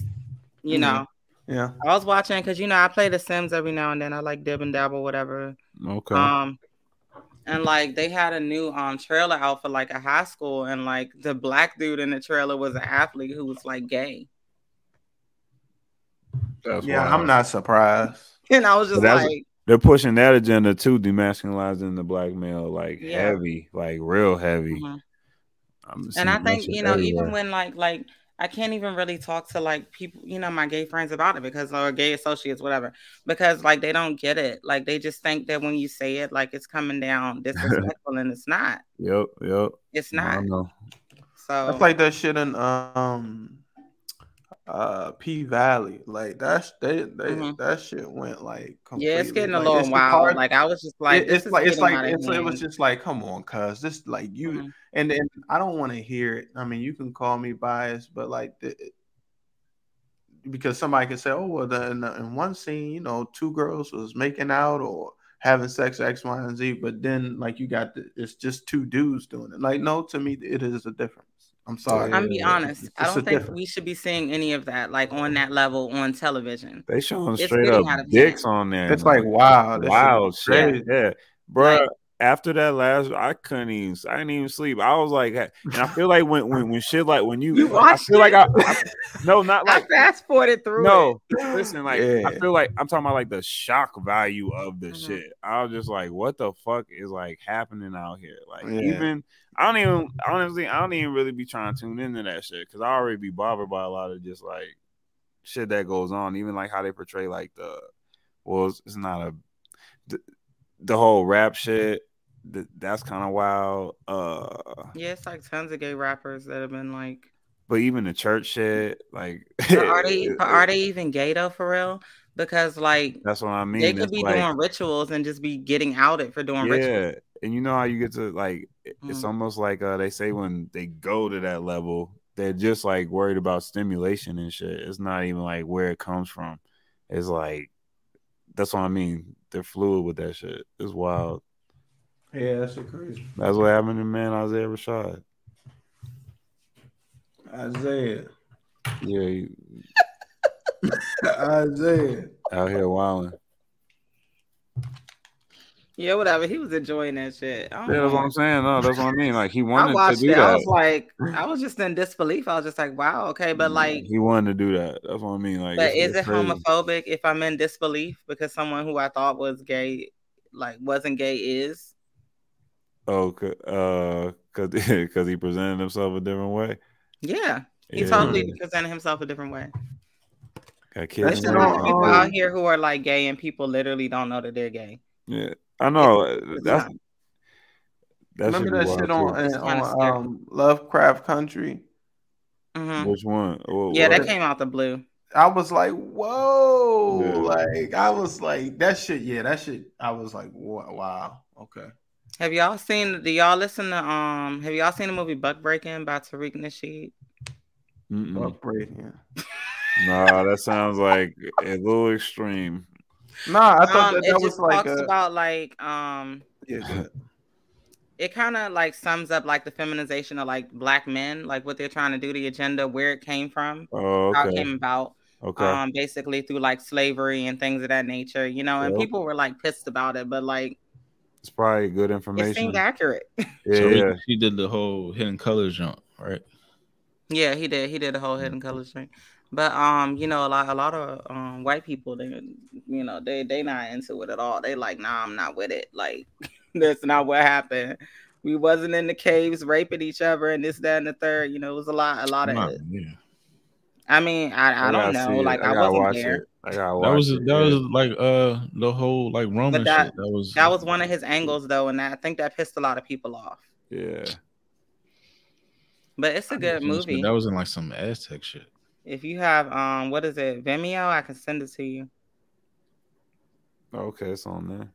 you Mhm. know Yeah. I was watching because you know I play The Sims every now and then. I like dib and dabble, whatever. Okay. Um, and like they had a new um trailer out for like a high school, and like the black dude in the trailer was an athlete who was like gay, That's Yeah, wild. I'm not surprised. and I was just like, They're pushing that agenda too, demasculizing the black male like Yeah. heavy, like real heavy. Mhm. I'm and I think you know everywhere. even when like like I can't even really talk to like people, you know, my gay friends about it because or gay associates, whatever, because like they don't get it. Like they just think that when you say it, like it's coming down disrespectful, and it's not. Yep, yep. It's I not. know. So That's like that shit in um uh P Valley. Like that's they they Mhm. that shit went like yeah, it's getting a like, little wild. part- like I was just like, it- it's like it's like it's, it was just like come on cuz this like you Mhm. and then I don't want to hear it. I mean, you can call me biased, but like the, because somebody can say, "Oh, well, the, in, the, in one scene, you know, two girls was making out or having sex X, Y, and Z," but then like you got the, it's just two dudes doing it. Like, no, to me, it is a difference. I'm sorry. I'm be honest. It's I don't think difference. we should be seeing any of that like on that level on television. They showing It's straight up dicks hand. on there. It's like wow, that shit wild is shit. crazy. Yeah, bro. Like- after that last, I couldn't even. I didn't even sleep. I was like, and I feel like when when when shit like when you, You I watched feel like I. I no, not I like fast forwarded through no. Listen, like I feel like I'm talking about like the shock value of the Mhm. shit. I was just like, what the fuck is like happening out here? Like Yeah. even I don't even honestly I don't even really be trying to tune into that shit because I already be bothered by a lot of just like shit that goes on. Even like how they portray like the well, it's, it's not a the, the whole rap shit. th- That's kind of wild. Uh. Yeah, it's like tons of gay rappers that have been like, but even the church shit, like are they but are they even gay though for real? Because like That's what I mean. they could It's be like- doing rituals and just be getting outed for doing rituals. Yeah and you know how you get to like it- it's Mhm. almost like uh they say when they go to that level they're just like worried about stimulation and shit. It's not even like where it comes from. It's like that's what i mean. They're fluid with that shit. It's wild. Yeah, that's shit crazy. that's what happened to man isaiah rashad. Isaiah, yeah he Isaiah. out here wilding Yeah, whatever. He was enjoying that shit. Yeah that's what i'm saying no that's what i mean like he I wanted to watched do it. I was like, I was just in disbelief. I was just like, wow, okay, but like, he wanted to do that that's what i mean like but is it crazy. homophobic if I'm in disbelief because someone who I thought was gay, like, wasn't gay, is? oh uh because because he presented himself a different way Yeah, he Yeah. totally presented himself a different way. Got kids There's in so there. many people out here who are like gay, and people literally don't know that they're gay. Yeah, I know. It's That's not. that should Remember that shit on, It's uh, kinda on scary. um, Lovecraft Country? Mhm. Which one? What- Yeah, what? that came out the blue. I was like, whoa! Yeah. Like I was like, that shit. Yeah, that shit. I was like, wow, wow. Okay. Have y'all seen? Do y'all listen to um? Have y'all seen the movie Buck Breaking by Tariq Nasheed? Mm-mm. Upbraiding. Nah, that sounds like a little extreme. Nah, I thought Um, that, it that was just like talks a. about like um yeah, it kind of like sums up like the feminization of like black men, like what they're trying to do, the agenda, where it came from, Oh, how it came about. Okay. Um, basically through like slavery and things of that nature, you know, and Yep. people were like pissed about it, but like It's probably good it information. seemed accurate. Yeah, so he, yeah. he did the whole hidden colors jump, right? yeah, he did. He did the whole hidden colors thing. But um, you know, a lot a lot of um white people, they you know, they they not into it at all. They like, nah, I'm not with it. Like that's not what happened. We wasn't in the caves raping each other and this, that, and the third. You know, it was a lot, a lot of Nah, it. yeah. I mean, I, I, don't gotta know. it. Like I, gotta wasn't watch there. It. I gotta That was it. that yeah. was like uh the whole like Roman that shit. That was that was one of his angles though, and I think that pissed a lot of people off. yeah. But it's a good movie. That was in like some Aztec shit. If you have um what is it, Vimeo, I can send it to you. Okay, it's on there.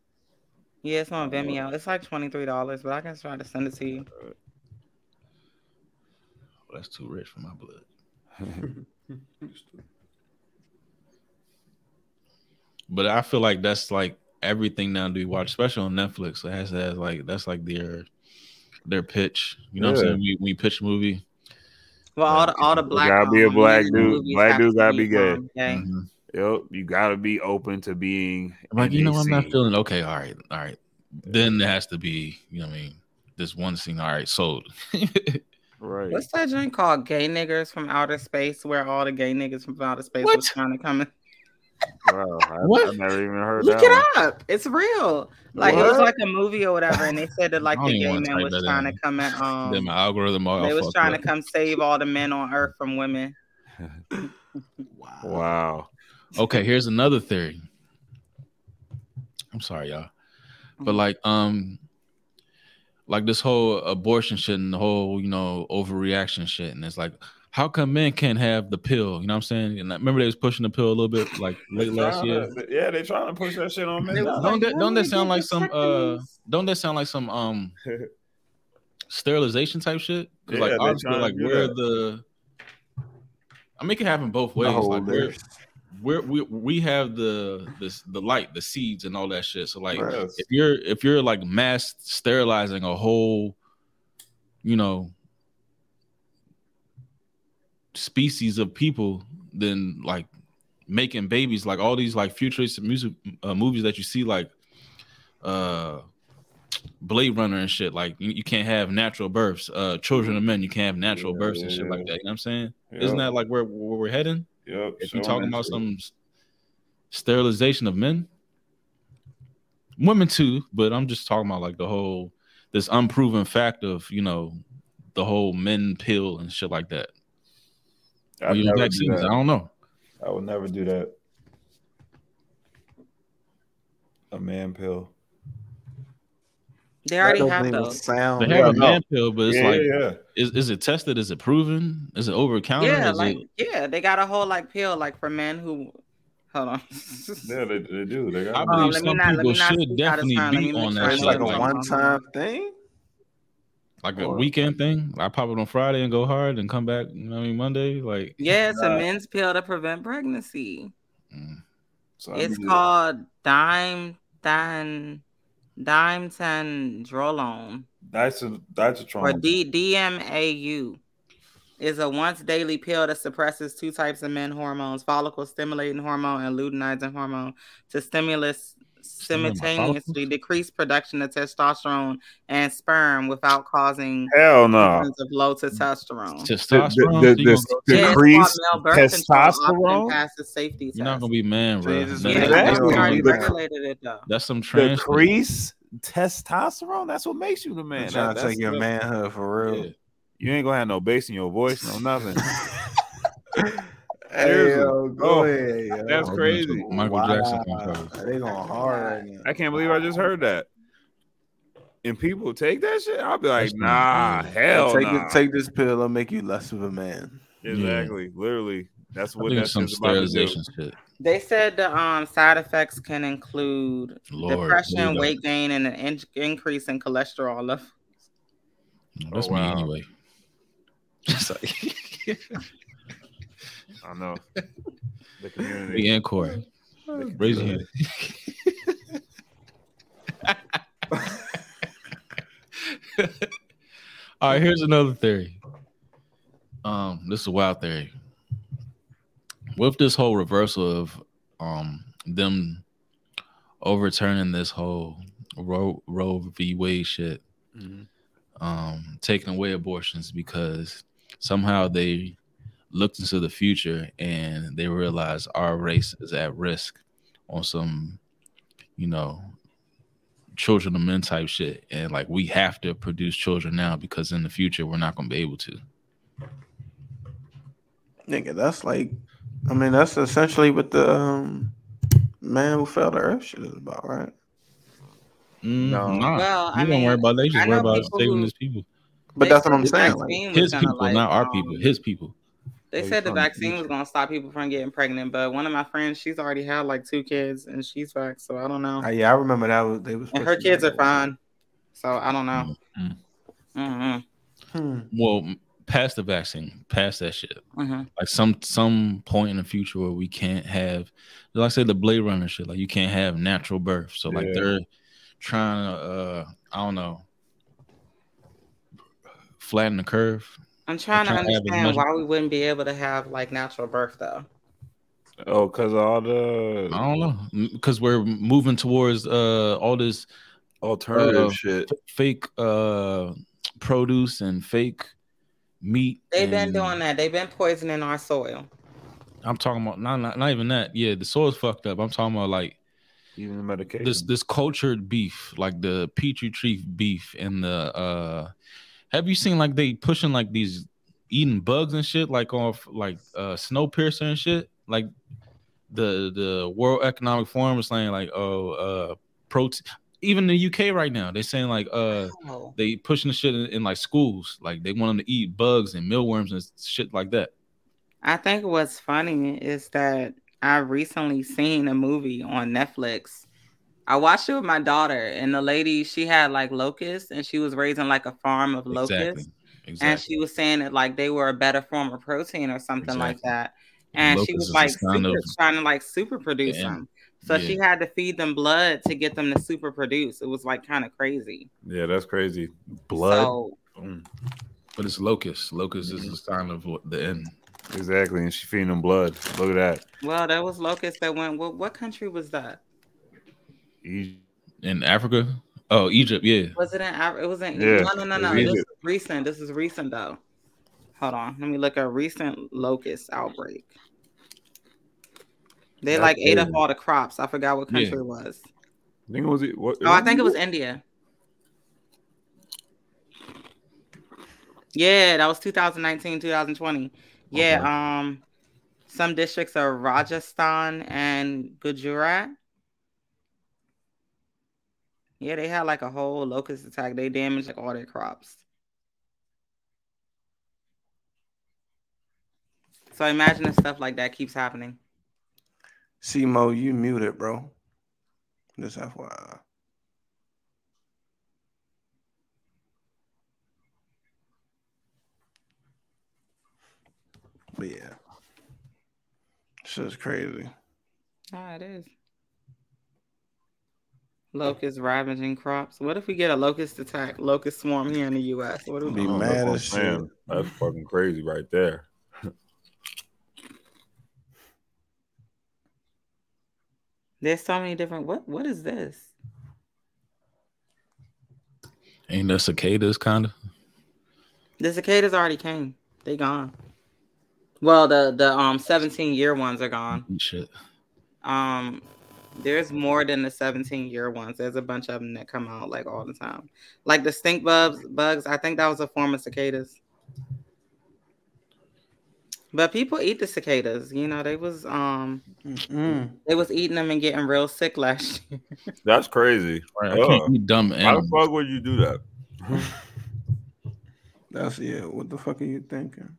Yeah, it's on Vimeo. It's like twenty three dollars, but I can try to send it to you. That's too rich for my blood. But I feel like that's like everything now do you watch, especially on Netflix. It has, has like that's like their their pitch. You know what I'm saying? We we pitch a movie. Well, all the all the You black gotta be a black dude. movies Black have dudes to gotta be gay. gay. Mhm. Yep, you gotta be open to being. I'm like, you know, I'm not feeling okay. All right, all right. Then there has to be, you know what I mean? This one scene, all right, sold. Right. What's that joint called? Gay niggas from outer space, where all the gay niggas from outer space What? was trying to come in. Wow, I, What? I never even heard Look that. it one. up. It's real. Like it was like a movie or whatever, and they said that like the gay man was trying in. to come at then Um, my algorithm all they was trying up. to come save all the men on Earth from women. Wow. Wow. Okay, here's another theory. I'm sorry, y'all. But Mm-hmm. like um like this whole abortion shit and the whole, you know, overreaction shit. And it's like, how come men can't have the pill? You know what I'm saying? And I remember they was pushing the pill a little bit like late last year. to- yeah, they trying to push that shit on men. They was now. Don't that don't that sound like some uh don't that sound like some um sterilization type shit? Because Yeah, like they obviously trying to like where that. the I mean it can happen both ways. No, like we're, we're we we have the this the light, the seeds and all that shit. So like Yes. if you're if you're like mass sterilizing a whole, you know, species of people, than like making babies, like all these like futuristic music uh, movies that you see, like uh Blade Runner and shit. Like you, you can't have natural births. Uh Children of Men, you can't have natural Yeah, births and yeah, shit like that. You know what I'm saying? Yep. Isn't that like where, where we're heading? Yep. If you're talking about some sterilization of men, women too, but I'm just talking about like the whole this unproven fact of you know the whole men pill and shit like that. Shit. Or I'd even never do vaccines. I that. don't know. I would never do that. A man pill. They already That have those. sound. They have a no. man pill, but it's yeah, like, yeah. is, is it tested? Is it proven? Is it over counter? Yeah, is like it, yeah, they got a whole like pill like for men who. Hold on. Yeah, they, they do. They I got believe let me some not- people should speak out of definitely turn. Be on that I It's like what a I'm Like, talking one time thing. Like a weekend thing. I pop it on Friday and go hard and come back. You know what I mean Monday. Like Yeah, it's a men's pill to prevent pregnancy. mm, So I It's be- called dime dan dimethandrolone That's a that's a or trauma. D DMAU. Is a once daily pill that suppresses two types of men hormones: follicle stimulating hormone and luteinizing hormone, to stimulus Stimulate my simultaneously decrease production of testosterone and sperm without causing Hell no. symptoms of low testosterone. testosterone. The- the- the- gonna the- decrease called male birth control, often testosterone? passes safety you're not gonna be man, bro. you Yeah, Yeah, that's already regulated it though. that's some trans. Decrease testosterone. That's what makes you the man. Man, trying That- to that's take your the- manhood for real. Yeah. You ain't gonna have no bass in your voice, no nothing. Hey, yo, go Oh, ahead. that's Or crazy. Michael Jackson kind of They going hard right now. I can't believe I just heard that. And people take that shit. I'll be like, nah, hell take nah. it, take this pill. It'll make you less of a man. exactly, literally. That's what think that some shit's about to do. sterilization shit. They said the um side effects can include Lord, depression, weight gain, and an in- increase in cholesterol level. That's Oh, wow. me anyway. It's like- I know. The community. We and Corey. Raise your hand. All right, here's another theory. Um, this is a wild theory. With this whole reversal of um them overturning this whole Roe, Roe v. Wade shit, um, taking away abortions because somehow they looked into the future and they realized our race is at risk on some, you know, children of men type shit. And like we have to produce children now because in the future we're not gonna be able to. Nigga, that's like, I mean, that's essentially what the um, man who fell to earth shit is about, right? No, nah, Well, I you don't worry mean, about. They just worry about saving who- his people. But that's what I'm saying. Like, His gonna, people, like, not our um, people. His people. They They said the vaccine was gonna stop people from getting pregnant, but one of my friends, she's already had like two kids and she's back, so I don't know. uh, yeah, I remember that was they was. and her kids are fine, so I don't know. Mm-hmm. Mm-hmm. Hmm. Well, m- past the vaccine, past that shit. Mm-hmm. Like some some point in the future where we can't have, like I said, the Blade Runner shit. Like you can't have natural birth. So like Yeah. they're trying to, uh I don't know, flatten the curve. I'm trying to trying to understand much- why we wouldn't be able to have like natural birth though. Oh, because all the I don't know because we're moving towards uh all this alternative uh, shit. f- fake uh produce and fake meat. They've been doing that. They've been poisoning our soil. I'm talking about not, not not even that. Yeah, the soil's fucked up. I'm talking about like Even the medication. this this cultured beef, like the petri tree beef and the uh have you seen like they pushing like these eating bugs and shit like off like uh snowpiercer and shit? Like the the World Economic Forum is saying like oh uh protein even the UK right now, they're saying like uh Oh. they pushing the shit in, in like schools, like they want them to eat bugs and mealworms and shit like that. I think what's funny is that I recently seen a movie on Netflix. I watched it with my daughter, and the lady she had like locusts, and she was raising like a farm of locusts, Exactly. and she was saying that like they were a better form of protein or something like that. And she was like a sign super, of- trying to like super produce Yeah. them. So she had to feed them blood to get them to super produce. It was like kind of crazy. Yeah, that's crazy. Blood. So Mm, But it's locust. Locust is the sign of what the end. exactly. And she feeding them blood. Look at that. well, that was locusts that went. What, what country was that? In Africa? Oh, Egypt, yeah. Was it in? Af- It was in. Yeah, no, no, no, it no. This is recent. This is recent though. Hold on. Let me look at recent locust outbreak. They That's like ate up all the crops. I forgot what Yeah. country it was. I think it was. it- What, Oh, I think it was India. Yeah, that was 2019, 2020. Yeah, Okay. um some districts are Rajasthan and Gujarat. Yeah, they had like a whole locust attack. They damaged like all their crops. So imagine if stuff like that keeps happening. Mo, you muted, bro. Just FYI. But yeah, shit's crazy. Ah, it is. Locust ravaging crops. What if we get a locust attack, locust swarm here in the U.S.? What do Be we Oh, mad that's as shit. That's fucking crazy right there. There's so many different. What What is this? Ain't that cicadas kind of? The cicadas already came. They gone. Well, the the um 17 year ones are gone. Shit. Um, there's more than the 17 year ones. There's a bunch of them that come out like all the time, like the stink bugs. Bugs. I think that was a form of cicadas. But people eat the cicadas. You know, they was um Mm-mm. they was eating them and getting real sick last year. That's crazy. Right, I can't eat dumb animals. How the fuck would you do that? That's yeah. What the fuck are you thinking?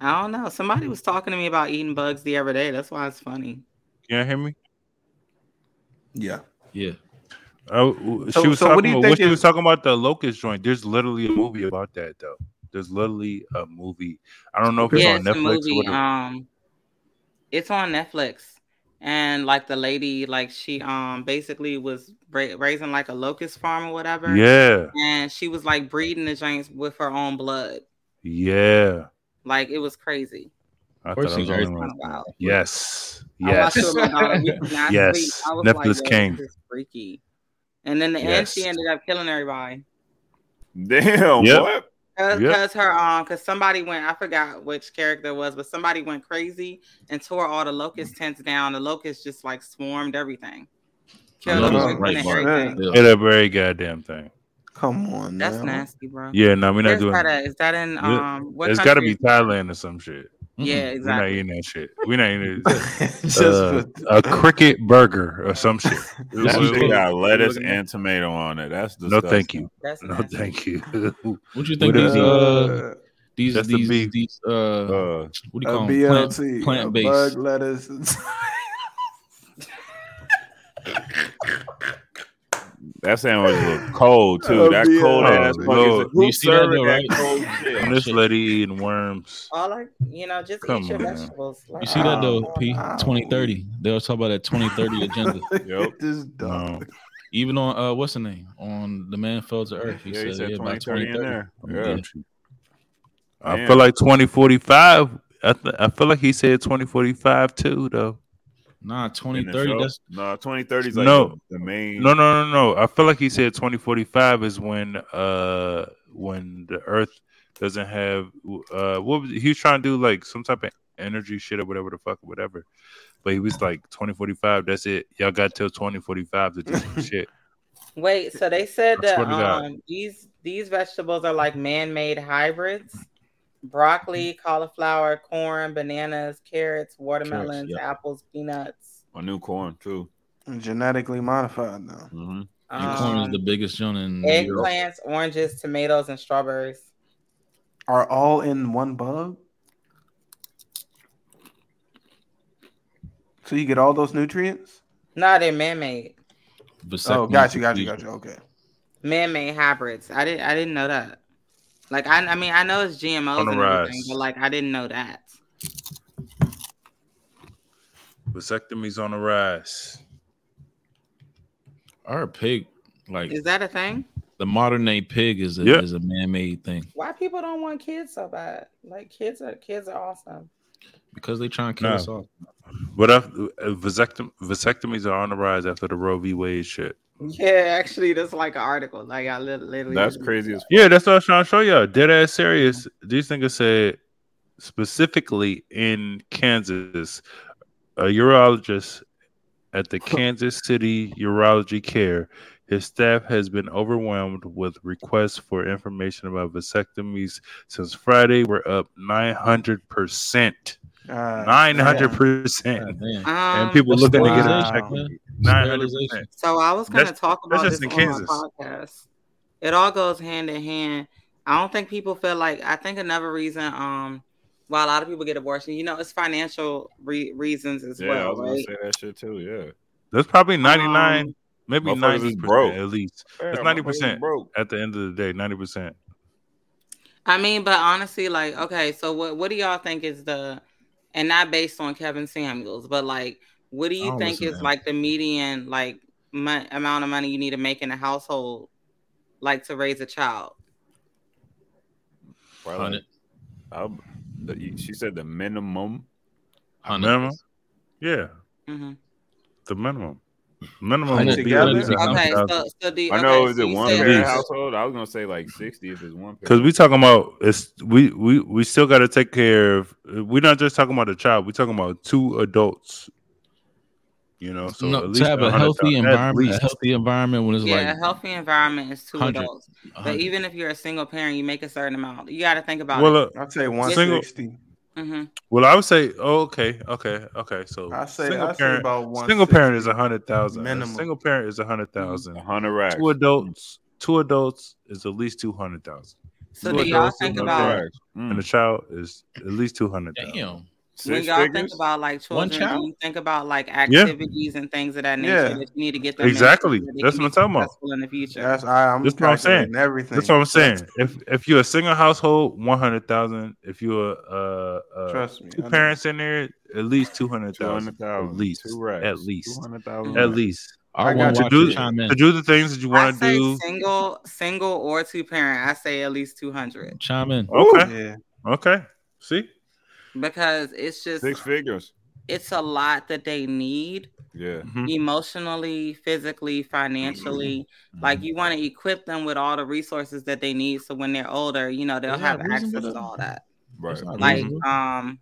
I don't know. Somebody was talking to me about eating bugs the other day. That's why it's funny. Can you hear me? Yeah. Yeah. Oh, So- she was so talking you about think what she was talking about the locust joint. There's literally a movie about that though. There's literally a movie. I don't know if it's yeah, on it's a Netflix. or movie. whatever. Um, it's on Netflix, and like the lady, like she um basically was ra- raising like a locust farm or whatever. Yeah. and she was like breeding the giants with her own blood. Yeah. Like it was crazy. I thought I was he the is. only one. Wow. Yes. I watched it Yes. with my daughter. We could not Yes. sleep. I like, King. freaky. And then the end, she ended up killing everybody. Damn, Yep. what? Cause, Yep. 'cause her um, cause somebody went, I forgot which character was, but somebody went crazy and tore all the locust tents down. The locusts just like swarmed everything. Killed know the right, everything. Yeah. Hit that very goddamn thing. Come on, That's now. nasty, bro. Yeah, no, we're not Where's doing that at? Is that in um? What It's got to be Thailand or some shit. Yeah, exactly. We're not eating that shit. We're not eating it. Just Uh, a cricket burger or some shit. That Look- shit got lettuce and tomato on it. That's the No, thank you. That's No, nasty. thank you. What you think What these uh these That's the these these uh Uh, what do you a call them? BLT, Plant a based. bug lettuce. And- that sandwich look cold too. Oh, That yeah. cold Oh, ass Lord. fucking. You see that though, right? cold shit? And this lady eating worms. All like you know, just Come eat your on, man. vegetables. Like, You see that though, Oh, P twenty thirty. They'll talking about that twenty thirty agenda. Yep. This No. dog. Even on uh what's the name? On the man fell to earth. He Yeah, he said, said yeah, about 2030 twenty thirty. there. Yeah. I feel like 2045. I, th- I feel like he said 2045 too, though. Nah, In twenty the That's no 2030 is like No. the, the main. No, no, no, no. I feel like he said 2045 is when uh when the Earth doesn't have uh what was he was trying to do like some type of energy shit or whatever the fuck whatever. But he was like 2045. That's it. Y'all got till 2045 to do some shit. Wait, so they said that swear to God. um these these vegetables are like man-made hybrids. Broccoli, cauliflower, corn, bananas, carrots, watermelons, yeah. apples, peanuts. A new corn too. Genetically modified now. hmm and corn is Um, the biggest joint in Europe. eggplants, oranges, tomatoes, and strawberries. Are all in one bug? So you get all those nutrients? No, they're man-made. Vasectomy Oh, got you, got you, got you. Okay. Man-made hybrids. I didn't I didn't know that. Like I I mean I know it's GMOs On and everything, but like I didn't know that. Vasectomy's on the rise. Our pig, like Is that a thing? the modern day pig, is a Yeah. is a man made thing Why people don't want kids so bad? Like kids are kids are awesome. because they trying to kill No. us all. But uh, vasectom- vasectomies are on the rise after the Roe v. Wade shit. Yeah, actually, that's like an article. Like I literally. That's crazy as Yeah, that's what I was trying to show y'all. Dead ass serious. These niggas said specifically in Kansas, a urologist at the Kansas City Urology Care, his staff has been overwhelmed with requests for information about vasectomies since Friday. We're up nine hundred percent. Uh, Nine hundred percent. God damn. Um, And people looking to get a Wow. check. Nine hundred percent. So I was going to talk about just this in on Kansas. my podcast. It all goes hand in hand. I don't think people feel like. I think another reason, um, why a lot of people get abortion, you know, it's financial re- reasons as well. Yeah, I well, was gonna say that shit too. Yeah, That's probably ninety nine, Um, maybe ninety broke. percent at least. Yeah, It's ninety percent broke. at the end of the day. Ninety percent. I mean, but honestly, like, okay, so what what do y'all think is the, and not based on Kevin Samuels, but like, what do you think is like the median like mo- amount of money you need to make in a household, like to raise a child? Probably Hundred. I- the- she said the minimum. Hundred. Minimum. Yeah, hmm the minimum. Minimum would be at least Okay, so so do I know okay, is so it one said- parent household? I was gonna say like sixty if it's one. Because parent. we talking about it's we we we still got to take care of. We're not just talking about a child. We're talking about two adults. You know, so no, at to least have a healthy at environment, a healthy environment when it's Yeah, like a healthy environment is two 100, adults. But even if you're a single parent, you make a certain amount. You got to think about Well, it. uh, I'd say single. 160. Hmm Well, I would say, oh, okay, okay, okay. So I say single I say parent, about single parent is a hundred thousand. minimum. Single parent is a hundred thousand. a hundred racks. Two adults, two adults is at least two hundred thousand, So Two do y'all think about? hundred. Mm. and the child is at least two hundred thousand. Damn. when y'all think about like One children, do you think about like activities and things of that nature Yeah. that you need to get them Exactly. so they That's what I'm talking about. in the future. That's I, I'm That's what I'm saying. everything. That's what I'm saying. If if you're a single household, one hundred thousand. If you're uh, uh Trust me, two parents in there, at least two hundred thousand. At least. Two. At least. 200,000 At least. I, I want to To do you to do the things that you want to do. single, single or two parent. I say at least two hundred Chime in. Okay. Yeah. Okay. See. Because it's just Six figures. it's a lot that they need Yeah. Mhm. emotionally, physically, financially. Like you want to equip them with all the resources that they need, so when they're older, you know they'll Is have access to all that. Right. Like reasonable. um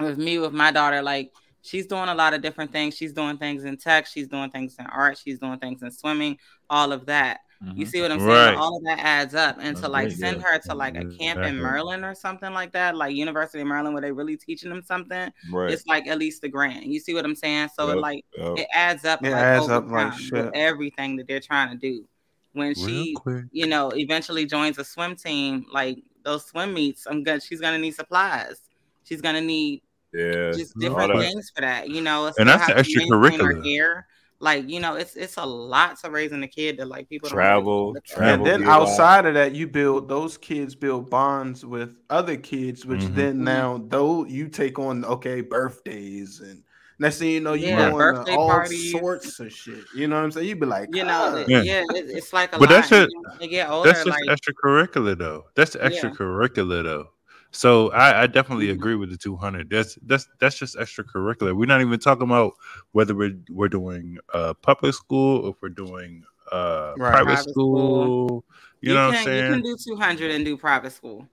with me with my daughter like she's doing a lot of different things she's doing things in tech she's doing things in art she's doing things in swimming all of that you Mhm. see what i'm saying Right. all of that adds up and to like send yeah. her to like a camp in Exactly. maryland or something like that like university of maryland where they really teaching them something Right. it's like at least a grant you see what i'm saying so it like yep. it adds up It like adds up like time with shit. everything that they're trying to do when Real she quick. you know, eventually joins a swim team, like those swim meets, I'm good. She's gonna need supplies. She's gonna need Yeah. just different things for that. You know, And that's the have to her extracurricular. hair. Like you know, it's it's a lot to raising a kid that like people don't Travel, travel. And then be a lot. outside of that, you build those kids build bonds with other kids, which Mhm. then Mhm. now though you take on okay birthdays and next thing you know you Yeah, going to all parties. sorts of shit. You know what I'm saying? You'd be like, You know, "Ah." yeah, Yeah. it, it's like a But lot. that's and just- then when they get older, That's just like extracurricular though. That's Yeah. extracurricular though. So I, I definitely agree with the 200. That's that's that's just extracurricular. We're not even talking about whether we're we're doing uh public school or if we're doing uh Right. private, Private school. school. You, know what I'm saying? you can do 200 and do private school.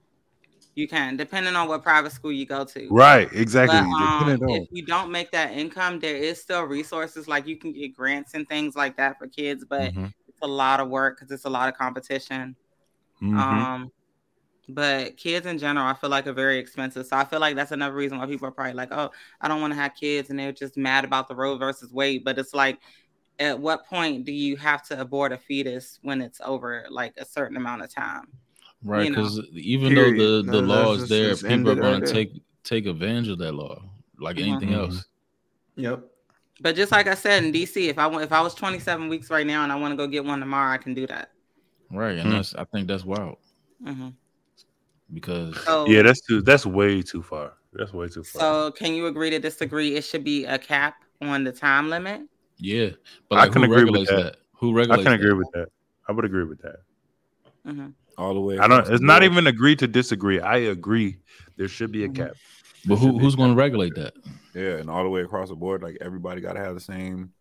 You can, depending on what private school you go to. right, exactly. But um, if you don't make that income, there is still resources like you can get grants and things like that for kids, but Mhm. it's a lot of work because it's a lot of competition. Mhm. Um, but kids in general, I feel like are very expensive. So I feel like that's another reason why people are probably like, "Oh, I don't want to have kids," and they're just mad about the Roe versus Wade. But it's like, at what point do you have to abort a fetus when it's over like a certain amount of time? Right, you know. because even Period. though the the No, law is there, people are going right to take take advantage of that law, like Mhm. anything else. Yep. But just like I said in DC, if I want, if I was 27 weeks right now and I want to go get one tomorrow, I can do that. Right, and Hmm. that's I think that's wild hmm because So, yeah, that's too that's way too far. That's way too far. so can you agree to disagree? It should be a cap on the time limit. yeah, but I can agree with that. that? Who I can agree that? with that. I would agree with that. hmm all the way. I don't it's not board. even agree to disagree. I agree there should be a Mhm. cap. But There should who who's going to regulate that? Yeah, and all the way across the board, like everybody got to have the same.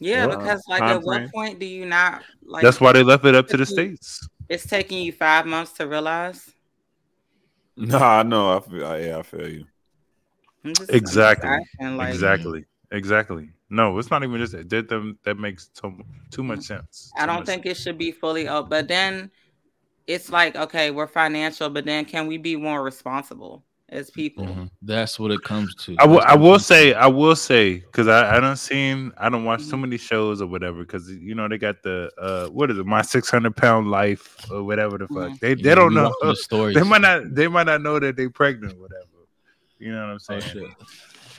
Yeah, Yeah. because like Time at what point do you not like? That's why they left it up to the states. It's taking you five months to realize. No, I know. I feel. Yeah, I feel you. I'm just- I'm just Exactly. like, exactly. Exactly. No, it's not even just that. That, that, that makes too, too much sense. I don't much think it should be fully up, But then it's like, okay, we're financial, but then can we be more responsible as people? Mhm. That's what it comes to. I will. That's I what it will comes to. say. I will say because I I don't seen. I don't watch too Mhm. many shows or whatever because you know they got the uh what is it? My six hundred pound life or whatever the fuck. Mhm. They Yeah, they don't know. the stories. They might not. They might not know that they pregnant. or Whatever. You know what I'm Oh saying? shit!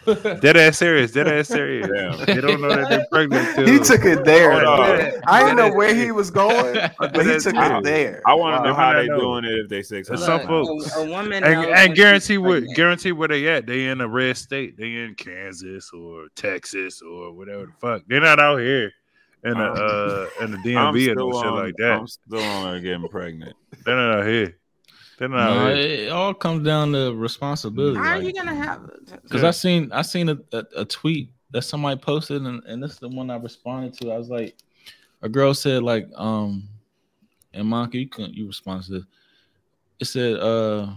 Dead ass serious. Dead ass serious. Damn. They don't know that they're pregnant. Till, He took it there. Hold on. I didn't know where he was going, but he took it. it there. I want to know how They they might not doing it if they six Some hundred. Look, folks. a, a woman and, and guarantee what guarantee where they at. They in a red state. They in Kansas or Texas or whatever the fuck. They're not out here in the uh in the DMV and still no shit on. like that. I'm still on her getting pregnant. They're not out here. They're not No, it, it all comes down to responsibility. How are like- you gonna have? Because I seen I seen a, a, a tweet that somebody posted, and, and this is the one I responded to. I was like, a girl said like, um, and Monica, you couldn't you responded to this. It said, uh,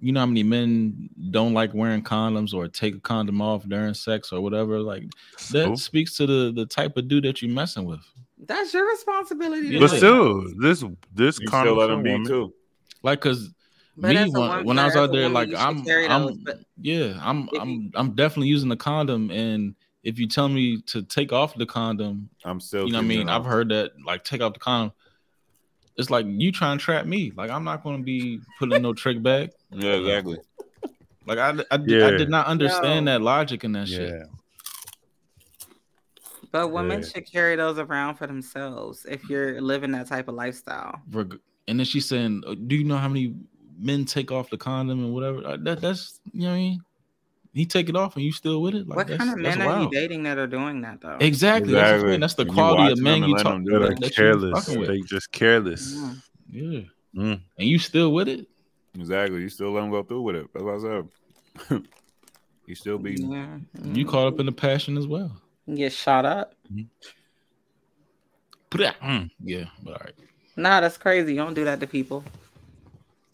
you know how many men don't like wearing condoms or take a condom off during sex or whatever. Like that So? speaks to the the type of dude that you're messing with. That's your responsibility. Yeah. But still, this this You condom still let for them be women- too. Like, cause But me when, when I was out there, like I'm, I'm those, yeah, I'm, I'm, you- I'm definitely using the condom. And if you tell me to take off the condom, I'm still. you know what I mean? it I've heard that like take off the condom. It's like you trying to trap me. Like I'm not going to be putting no trick back. Yeah, exactly. Like I, I, did- I did not understand Yo. that logic in that shit. Yeah. But women Yeah. should carry those around for themselves if you're living that type of lifestyle. And then she's saying, uh, "Do you know how many men take off the condom and whatever?" That that's you know what I mean. He take it off and you still with it. Like what that's, kind of that's men are you dating that are doing that though? Exactly. That's, what I'm that's the And quality of watching men you and let talk them do They're that. that, that careless. with. They just careless. Yeah. Yeah. Mm. And you still with it? Exactly. You still let them go through with it. That's what I said. you still be Yeah. You caught up in the passion as well. You get shot up. Mm. Yeah, but all right. Nah, that's crazy. You don't do that to people.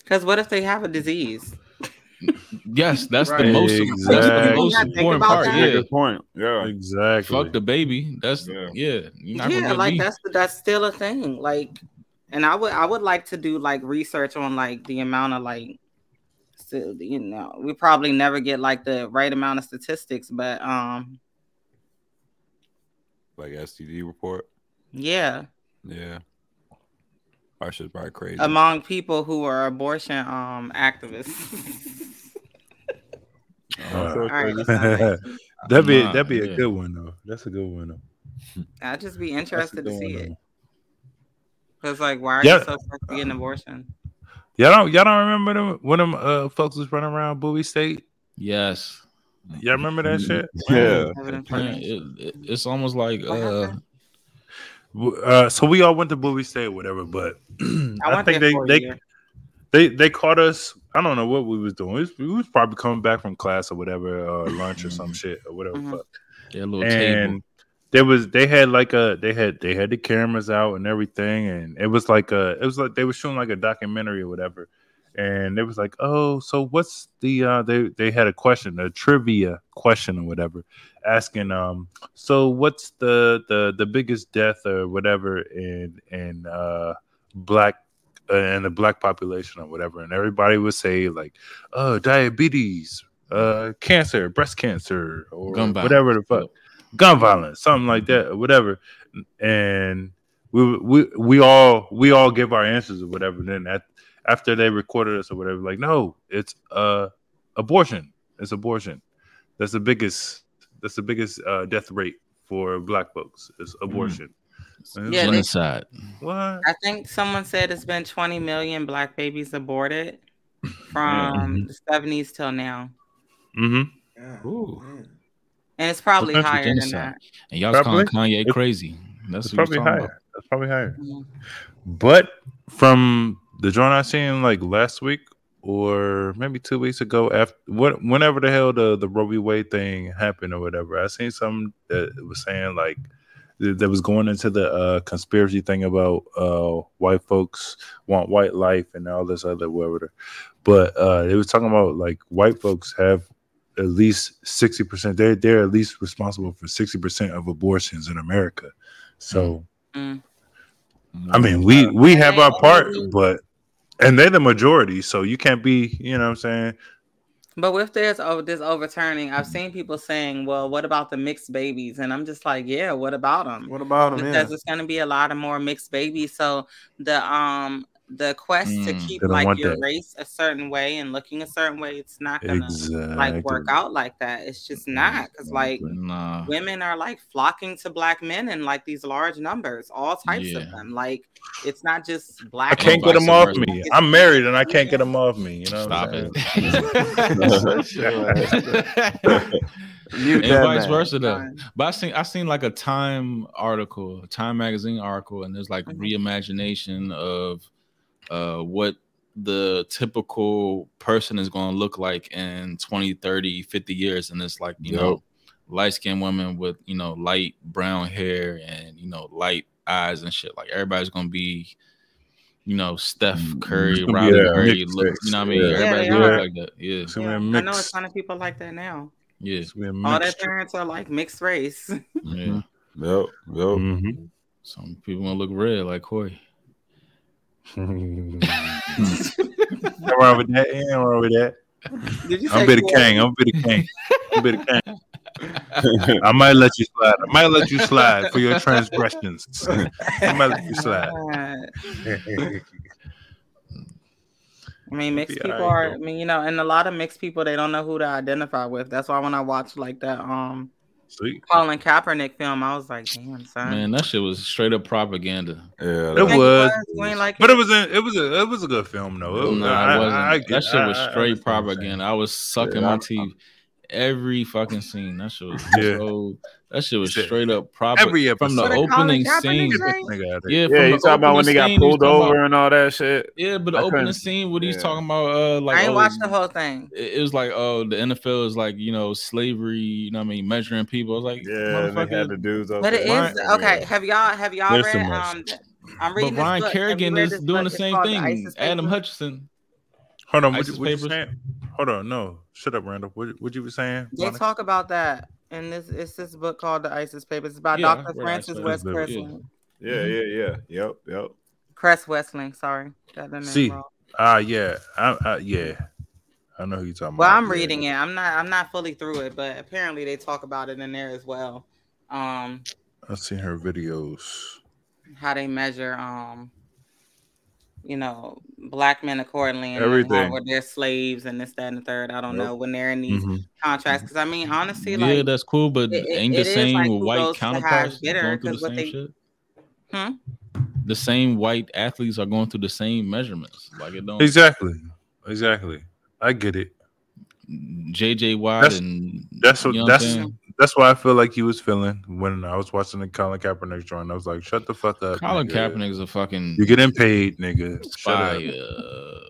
Because what if they have a disease? Yes, that's the Right. most that's the most Yeah, important part. that. Yeah. good point. Yeah. Exactly. Fuck the baby. That's Yeah. yeah. You're not yeah, like me. that's that's still a thing. Like, and I would I would like to do like research on like the amount of like, still, you know, we probably never get like the right amount of statistics, but um, Like STD report. yeah, Yeah. Our shit's probably crazy. among people who are abortion um activists. Uh, So All right, crazy. that's not right. that'd be Nah, that'd be a yeah. good one though. That's a good one though. I'd just be interested to see it. Cause like, why are Yeah. you so supposed to get an abortion? Y'all don't y'all don't remember them when them uh folks was running around Bowie State? Yes. Y'all remember that shit? Yeah. Man, it, it- it's almost like uh happened? W- Uh, so we all went to Bowie State or whatever, but I I, went think they they, year. they they caught us. I don't know what we was doing. We was, we was probably coming back from class or whatever, or lunch or some shit or whatever. Mhm. fuck. their little table. and there was they had like a they had they had the cameras out and everything and it was like a it was like they were showing like a documentary or whatever and it was like oh so what's the uh they they had a question a trivia question or whatever asking um so what's the the the biggest death or whatever in in uh black uh, in the black population or whatever and everybody would say like oh diabetes uh cancer breast cancer or whatever the fuck gun violence, something like that, or whatever. And we we we all we all give our answers or whatever. Then at, after they recorded us or whatever, like no, it's uh abortion. It's abortion. That's the biggest. That's the biggest uh, death rate for black folks. Is abortion. And it's Yeah, like, they- genocide. what? I think someone said it's been 20 million black babies aborted from the 70s till now. Mm-hmm. Ooh. And it's probably Potential higher than that. And y'all's calling Kanye It's- crazy. That's It's what probably you're higher. about. That's probably higher. Mhm. But from the joint I seen like last week or maybe two weeks ago, after what whenever the hell the the Roe v. Wade thing happened or whatever, I seen something that was saying like that was going into the uh, conspiracy thing about uh, white folks want white life and all this other whatever. But uh, it was talking about like white folks have at least sixty percent. They're they're at least responsible for sixty percent of abortions in America. So. Mm. I mean, we we have our part, but and they're the majority, so you can't be, you know what I'm saying? But with there's over this overturning, I've seen people saying, "Well, what about the mixed babies?" And I'm just like, "Yeah, what about them? What about them? Because Yeah. it's going to be a lot of more mixed babies. So the um the quest to Mm, keep like your that. race a certain way and looking a certain way, it's not gonna like work out like that. It's just not because like Nah. women are like flocking to black men in like these large numbers, all types Yeah. of them. Like it's not just black I can't men, get them off versa. me. I'm married and I can't get them off me. You know, Stop it. Mute and vice man. versa though. But I seen I seen like a Time article, Time magazine article, and there's like Mhm. reimagination of uh what the typical person is going to look like in 20 30 50 years and it's like you Yep. know light skinned women with you know light brown hair and you know light eyes and shit like everybody's going to be you know Steph Curry, Mm, Riley yeah, Curry, mixed look, race, you know what I mean? yeah. Everybody's Yeah, gonna look like that. Yeah, It's gonna Yeah, be a I know a ton of people like that now. yeah, It's gonna be a All their parents are like mixed race. yeah. Yep. Yep. Mhm. Some people gonna look red like Corey. Wrong with that. Ain't wrong with that. Did you I'm Corey? King. I'm Bitty King. I'm Bitty King. I might let you slide. I might let you slide for your transgressions. I might let you slide. I mean, mixed be people are. I mean, you know, and a lot of mixed people they don't know who to identify with. That's why when I watch like that um See, Colin Kaepernick film, I was like, damn son. Man, that shit was straight up propaganda. Yeah, it was, was. Like but it? it was a, it was a, it was a good film though. It, Nah, I, it wasn't. I, I that shit was I- I straight understand what you're saying. propaganda. I was sucking Yeah, my I- teeth every fucking scene. That shit was Yeah. so. That shit was Said straight up propaganda. every from the episode. What did Colin opening Kaepernick scene. say? Nigga out there. Yeah, Yeah, from you the talking about when they opening got scene, pulled over about- and all that shit. Yeah, but the I opening scene, what he's yeah. talking about, uh, like I ain't oh, watched the whole thing. it it was like, oh, the NFL is like, you know, slavery. You know, what I mean, measuring people. I was like, Yeah, they had motherfucker. the dudes But it there. is okay. Have y'all have y'all There's read um I'm reading this Ryan book. Have you Kerrigan is doing the same thing. Adam Papers. Hutchinson. Hold on, what, ISIS you, papers. saying? Hold on, no, shut up, Randall. What, what you were saying? They Monica? talk about that and this it's this book called The ISIS Papers. It's by Yeah, Dr. Francis ISIS West Papers. Cressling. Yeah, yeah, yeah. Yep, yep. Cress Westling, sorry. Got the name See, wrong. ah, yeah, I, I, yeah, I know who you're talking Well, about. Well, I'm yeah. reading it. I'm not I'm not fully through it, but apparently they talk about it in there as well. Um I've seen her videos. how they measure um you know black men accordingly and Everything. how they're slaves and this that and the third i don't Yep. know when they're in these Mhm. contracts because i mean honestly Yeah, like that's cool, but it- it- ain't the it is same like white goes the counterparts going through the 'cause what same they- shit? Hmm? The same white athletes are going through the same measurements. Like it don't. Exactly, exactly. I get it. JJ Watt That's- and That's what that's I'm saying? That's why I feel like he was feeling when I was watching the Colin Kaepernick joint. I was like, "Shut the fuck up, Colin nigga. Kaepernick is a fucking You're getting paid, nigga. Shut up.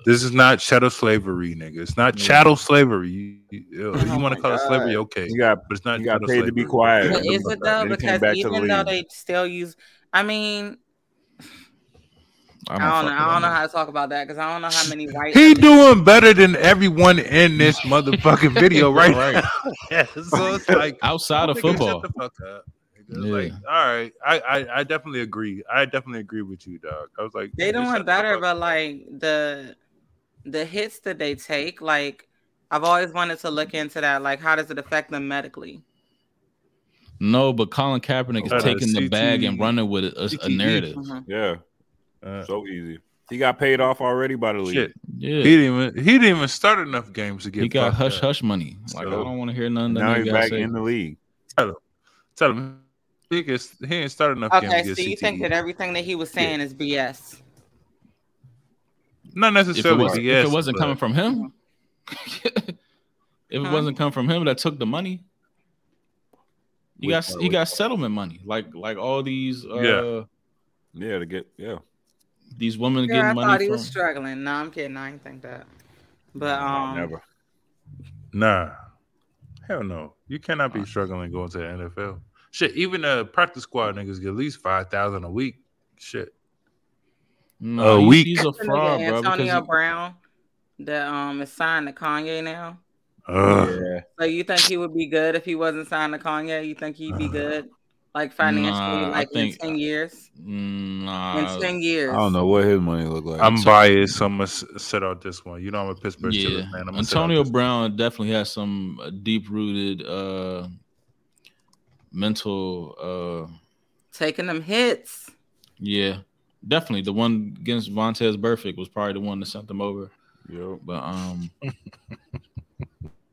This is not chattel slavery, nigga. It's not Yeah. chattel slavery. You, you, oh you Oh want to my call it slavery, okay? You got but it's not. you got chattel paid to be quiet. but is it though Then he came because back to the even though league. they still use i mean I i don't, don't know i don't know how to talk about that because i don't know how many white He doing better than everyone in this motherfucking video right, Right. now. yeah, so it's like outside of football. Shut the fuck up. Yeah. Like, all right, I, I I definitely agree. I definitely agree with you, dog. I was like, they nigga, shut doing the better fuck but like the the hits that they take like i've always wanted to look into that like how does it affect them medically No, but Colin Kaepernick is Uh, taking the bag and running with a, a CTE. narrative. Mhm. Yeah, Uh, so easy. He got paid off already by the league. shit. Yeah, He didn't even he didn't even start enough games to get. he got hush up. hush money. Like I don't want to hear none. Now That he's back say. in the league. Tell him, tell him. He, gets, he ain't started enough games okay to so get you think that everything that he was saying is bs Not If it, necessarily was, BS, if it wasn't but- coming from him, if it Huh? wasn't coming from him that took the money, he Which got part, he got settlement money. Like like all these uh Yeah. Yeah, to get yeah. These women yeah, i getting thought money he from. was struggling no i'm kidding i didn't think that but No, um never. Nah, hell no. You cannot be struggling going to the NFL. Shit, even the practice squad niggas get at least five thousand a week. Shit. No, A week. he's a That nigga fraud, bro. Antonio Because Brown that um is signed to Kanye now. Ugh. Yeah. So you think he would be good if he wasn't signed to Kanye? You think he'd be good, like financially, Nah, like think- in ten years? nah, in ten years, I don't know what his money look like. I'm biased, so I'm gonna s- sit out this one. You know I'm a Pittsburgh yeah. Steelers fan. I'm gonna sit out Antonio this Brown definitely has some deep rooted uh mental uh taking them hits. yeah. Definitely the one against Vontaze Burfict was probably the one that sent them over. Yo. But um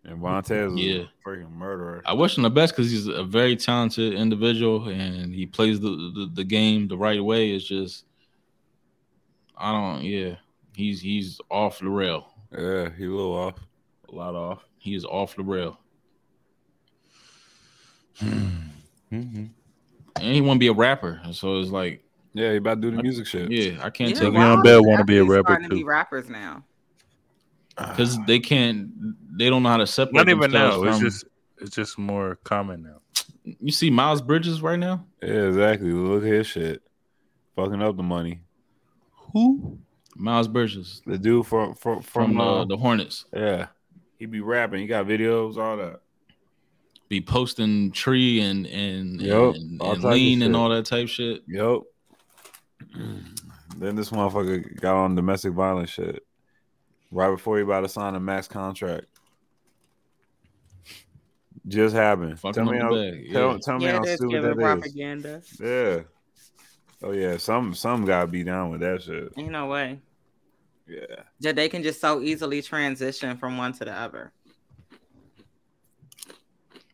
And Vontaze is Yeah. a freaking murderer. I wish him the best because he's a very talented individual and he plays the, the the game the right way. It's just I don't yeah. He's he's off the rail. Yeah, he a little off. A lot off. He is off the rail. Mm-hmm. And he want to be a rapper. So it's like Yeah, he about to do the music shit. Yeah, I can't Yeah, take Le'Veon wow, Bell wanna be a rapper, starting to be too. rappers now. Because they can't they don't know how to separate Not even themselves now. It's just it's just more common now. you see Miles Bridges right now. Yeah, exactly. Look at his shit. Fucking up the money. Who? Miles Bridges The dude from from from from the, uh, the Hornets yeah. He be rapping. He got videos, all that. be posting tree and and Yup, and, and lean and all that type shit. Yep. then this motherfucker got on domestic violence shit right before he about to sign a max contract. Just happened. Fucking tell me, how, tell, yeah. tell me Yeah, how stupid giving that is. propaganda. Yeah. Oh yeah, some some gotta be down with that shit. Ain't no way. Yeah. that they can just so easily transition from one to the other.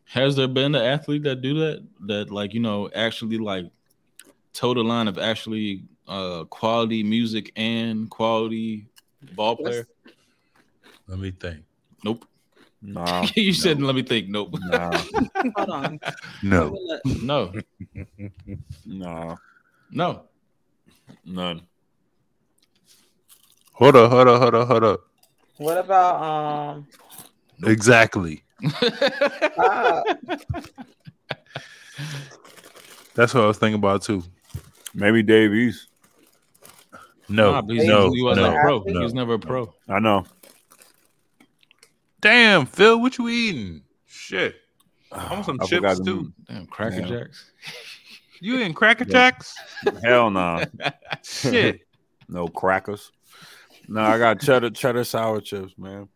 Has there been an athlete that do that? That like you know actually like toe the line of actually uh quality music and quality ball player? Let me think. Nope. No. you said let me think. Nope. No. Hold on. No. no. No. No. None. Hold up, hold up, hold up, hold up. What about um? Exactly. That's what I was thinking about too. Maybe Dave East. No, Nah, he's- no, he wasn't no, a pro. no. He was never a pro. I know. Damn, Phil, what you eating? Shit. I want ah, some I chips the too. name. Damn, Cracker Yeah. Jacks. You eating Cracker Jacks? Hell no. Shit. no crackers. No, I got cheddar cheddar sour chips, man.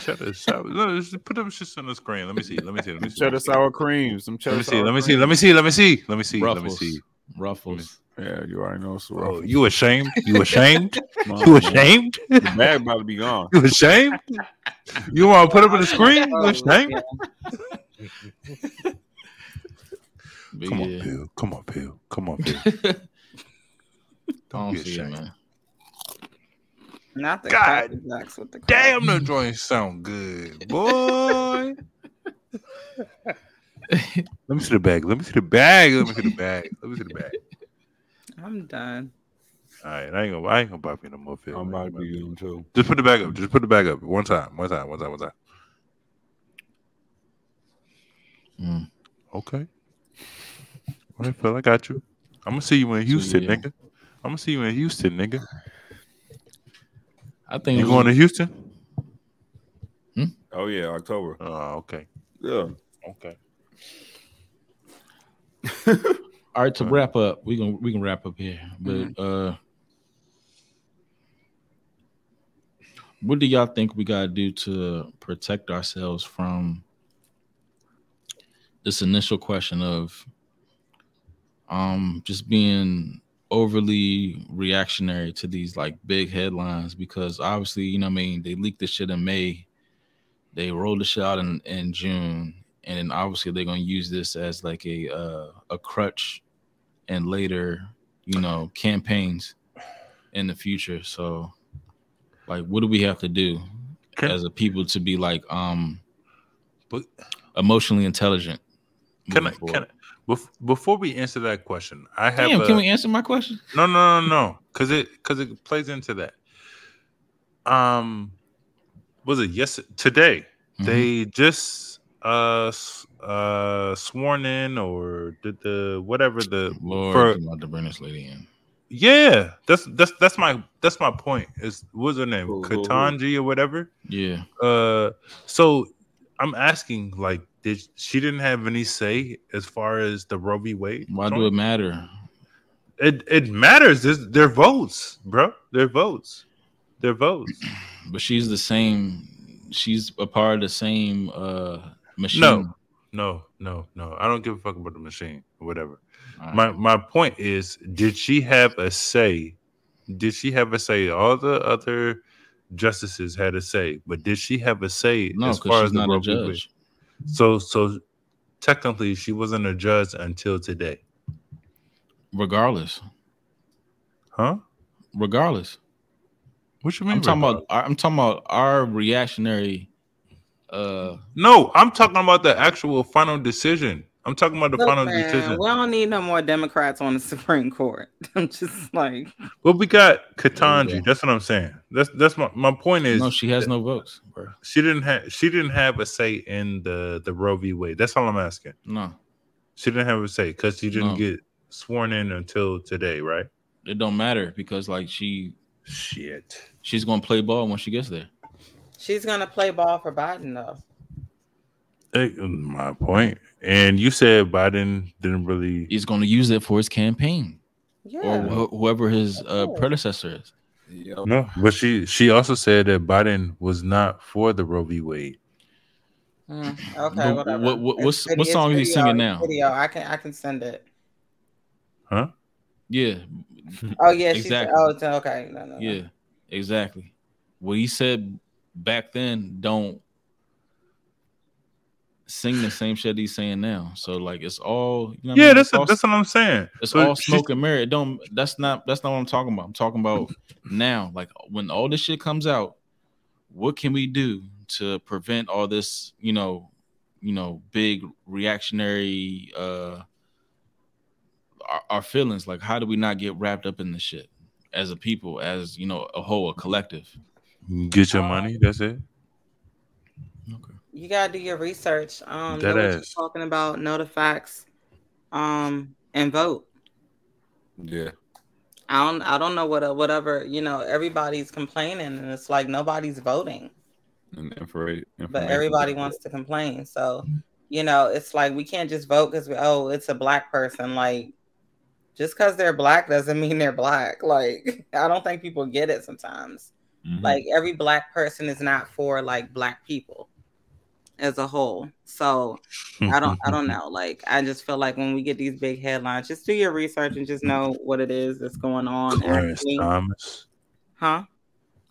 Cheddar sour. No, just put them shit on the screen. Let me see. Let me see. Let me see. Cheddar sour cream. Some cheddar Let me see. Let me see. Let me see. Let me see. Let me see. Let me see. Ruffles. Yeah, you already know it's Oh, you ashamed? You ashamed? On, You man. ashamed? The bag about to be gone. You ashamed? You want to put up on the oh, screen? You oh, ashamed? Come on, yeah. Bill. Come on, Bill. Come on, Bill. I Don't don't be see it, ashamed. man. not the God with the Damn, the joints sound good, boy. Let me see the bag. Let me see the bag. Let me see the bag. Let me see the bag. I'm done. All right, I ain't gonna. I ain't gonna buy me no more. Phil. I'm about to be doing too. Just put the bag up. Just put the bag up. One time. One time. One time. One time. Mm. Okay. All right, Phil. I got you. I'm gonna see you in Houston, yeah. nigga. I'm gonna see you in Houston, nigga. I think You going to was- Houston? Oh yeah, October. Oh, okay. Yeah. Okay. All right, to wrap up, we can we can wrap up here. But uh what do y'all think we gotta do to protect ourselves from this initial question of um just being overly reactionary to these like big headlines because obviously, you know what I mean, they leaked this shit in May, they rolled the shit out in, in June, and then obviously they're gonna use this as like a uh, a crutch and later, you know, campaigns in the future. So like what do we have to do Can- as a people to be like um But emotionally intelligent? can I, can I, before we answer that question, I have Damn, a, can we answer my question? No, no, no, no, because it because it plays into that. Um, was it yes today? Mhm. They just uh uh sworn in or did the whatever the Lord, for about to bring this lady in. yeah that's that's that's my that's my point is what's her name Who, who, who? Ketanji or whatever Yeah. uh so I'm asking like did she didn't have any say as far as the Roe v Wade Why do it matter? it it matters. It's their votes, bro. Their votes. Their votes. But she's the same. She's a part of the same uh machine. No, no, no, no. I don't give a fuck about the machine or whatever. Right. My my point is, did she have a say? Did she have a say? All the other justices had a say, but did she have a say no, as far she's as the not a Roe v. Judge. So so technically, she wasn't a judge until today, Regardless, huh? regardless. What you mean? I'm talking regardless? about. I'm talking about our reactionary. Uh, No, I'm talking about the actual final decision. I'm talking about the Look, final man, decision. we don't need no more Democrats on the Supreme Court. I'm just like, Well, we got There Ketanji. go. That's what I'm saying. That's that's my, my point is no, she has no votes, bro. she didn't have she didn't have a say in the the Roe v. Wade. That's all I'm asking. No, She didn't have a say because she didn't No. get sworn in until today, right? it don't matter because like she Shit. she's gonna play ball when she gets there. She's gonna play ball for Biden though. Hey, my point. And you said Biden didn't really. He's gonna use it for his campaign Yeah. or wh- whoever his uh, predecessor is. Yep. No, but she she also said that Biden was not for the Roe v. Wade. Mm, okay, whatever. what- what- It's what's- what song is he singing now? Video. I can I can send it. Huh? Yeah, Oh yeah, she Exactly. said, oh okay. No, no, no. yeah. exactly. What he said back then don't sing the same shit he's saying now. So like it's all you know what I Yeah, mean? that's all- that's what I'm saying. It's So all smoke and mirror. It don't. That's not. That's not what I'm talking about. I'm talking about now. Like when all this shit comes out, what can we do to prevent all this? You know, you know, big reactionary. uh our, our feelings. Like, how do we not get wrapped up in this shit as a people, as you know, a whole, a collective? Get your money. That's it. You gotta do your research. Um, Dead know what you're ass. talking about, know the facts, um, and vote. Yeah. I don't, I don't know what, whatever you know. Everybody's complaining, and it's like nobody's voting, And infra- but everybody wants to complain. So, you know, it's like we can't just vote because oh, it's a black person. Like, just because they're black doesn't mean they're black. Like, I don't think people get it sometimes. Mm-hmm. Like every black person is not for like black people as a whole. So I don't I don't know. Like I just feel like when we get these big headlines, just do your research and just know what it is that's going on. Clarence. Thomas. Huh?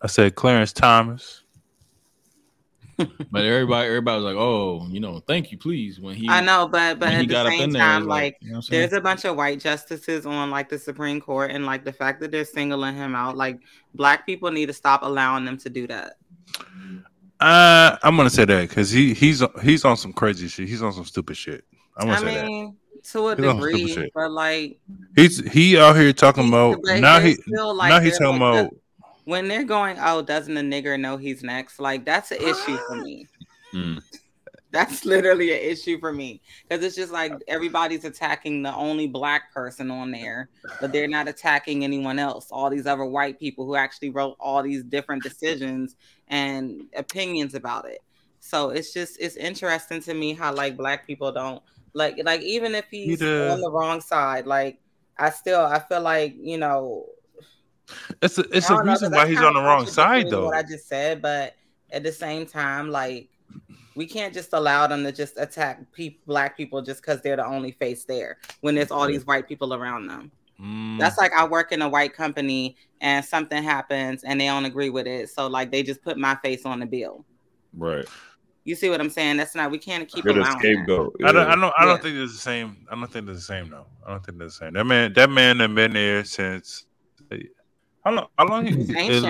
I said Clarence Thomas. But everybody, everybody was like, "Oh, you know, thank you, please." When he, I know, but but when he at the got same in there, time, like, you know what I'm saying? there's a bunch of white justices on like the Supreme Court, and like the fact that they're singling him out, like black people need to stop allowing them to do that. Uh, I'm gonna say that because he he's he's on some crazy shit. He's on some stupid shit. I'm gonna say that. mean, to a He's on some stupid degree, but like He's he out here talking about but now he still like now he's talking like about when they're going, oh, doesn't a nigger know he's next? Like that's an mm. issue for me. That's literally an issue for me because it's just like everybody's attacking the only black person on there, but they're not attacking anyone else. All these other white people who actually wrote all these different decisions and opinions about it. So it's just it's interesting to me how like black people don't like like even if he's He on the wrong side, like I still I feel like you know it's a, it's I a don't know, why he's on the wrong side though. What I just said, but at the same time, like we can't just allow them to just attack people, black people, just because they're the only face there when there's all these white people around them. Mm. That's like I work in a white company and something happens and they don't agree with it, so like they just put my face on the bill. Right. You see what I'm saying? That's not. We can't keep You're allowing that. scapegoat. I don't, I don't, I don't Yeah. think it's the same. I don't think it's the same though. I don't think it's the same. That man, that man, have been there since. How long? How long? At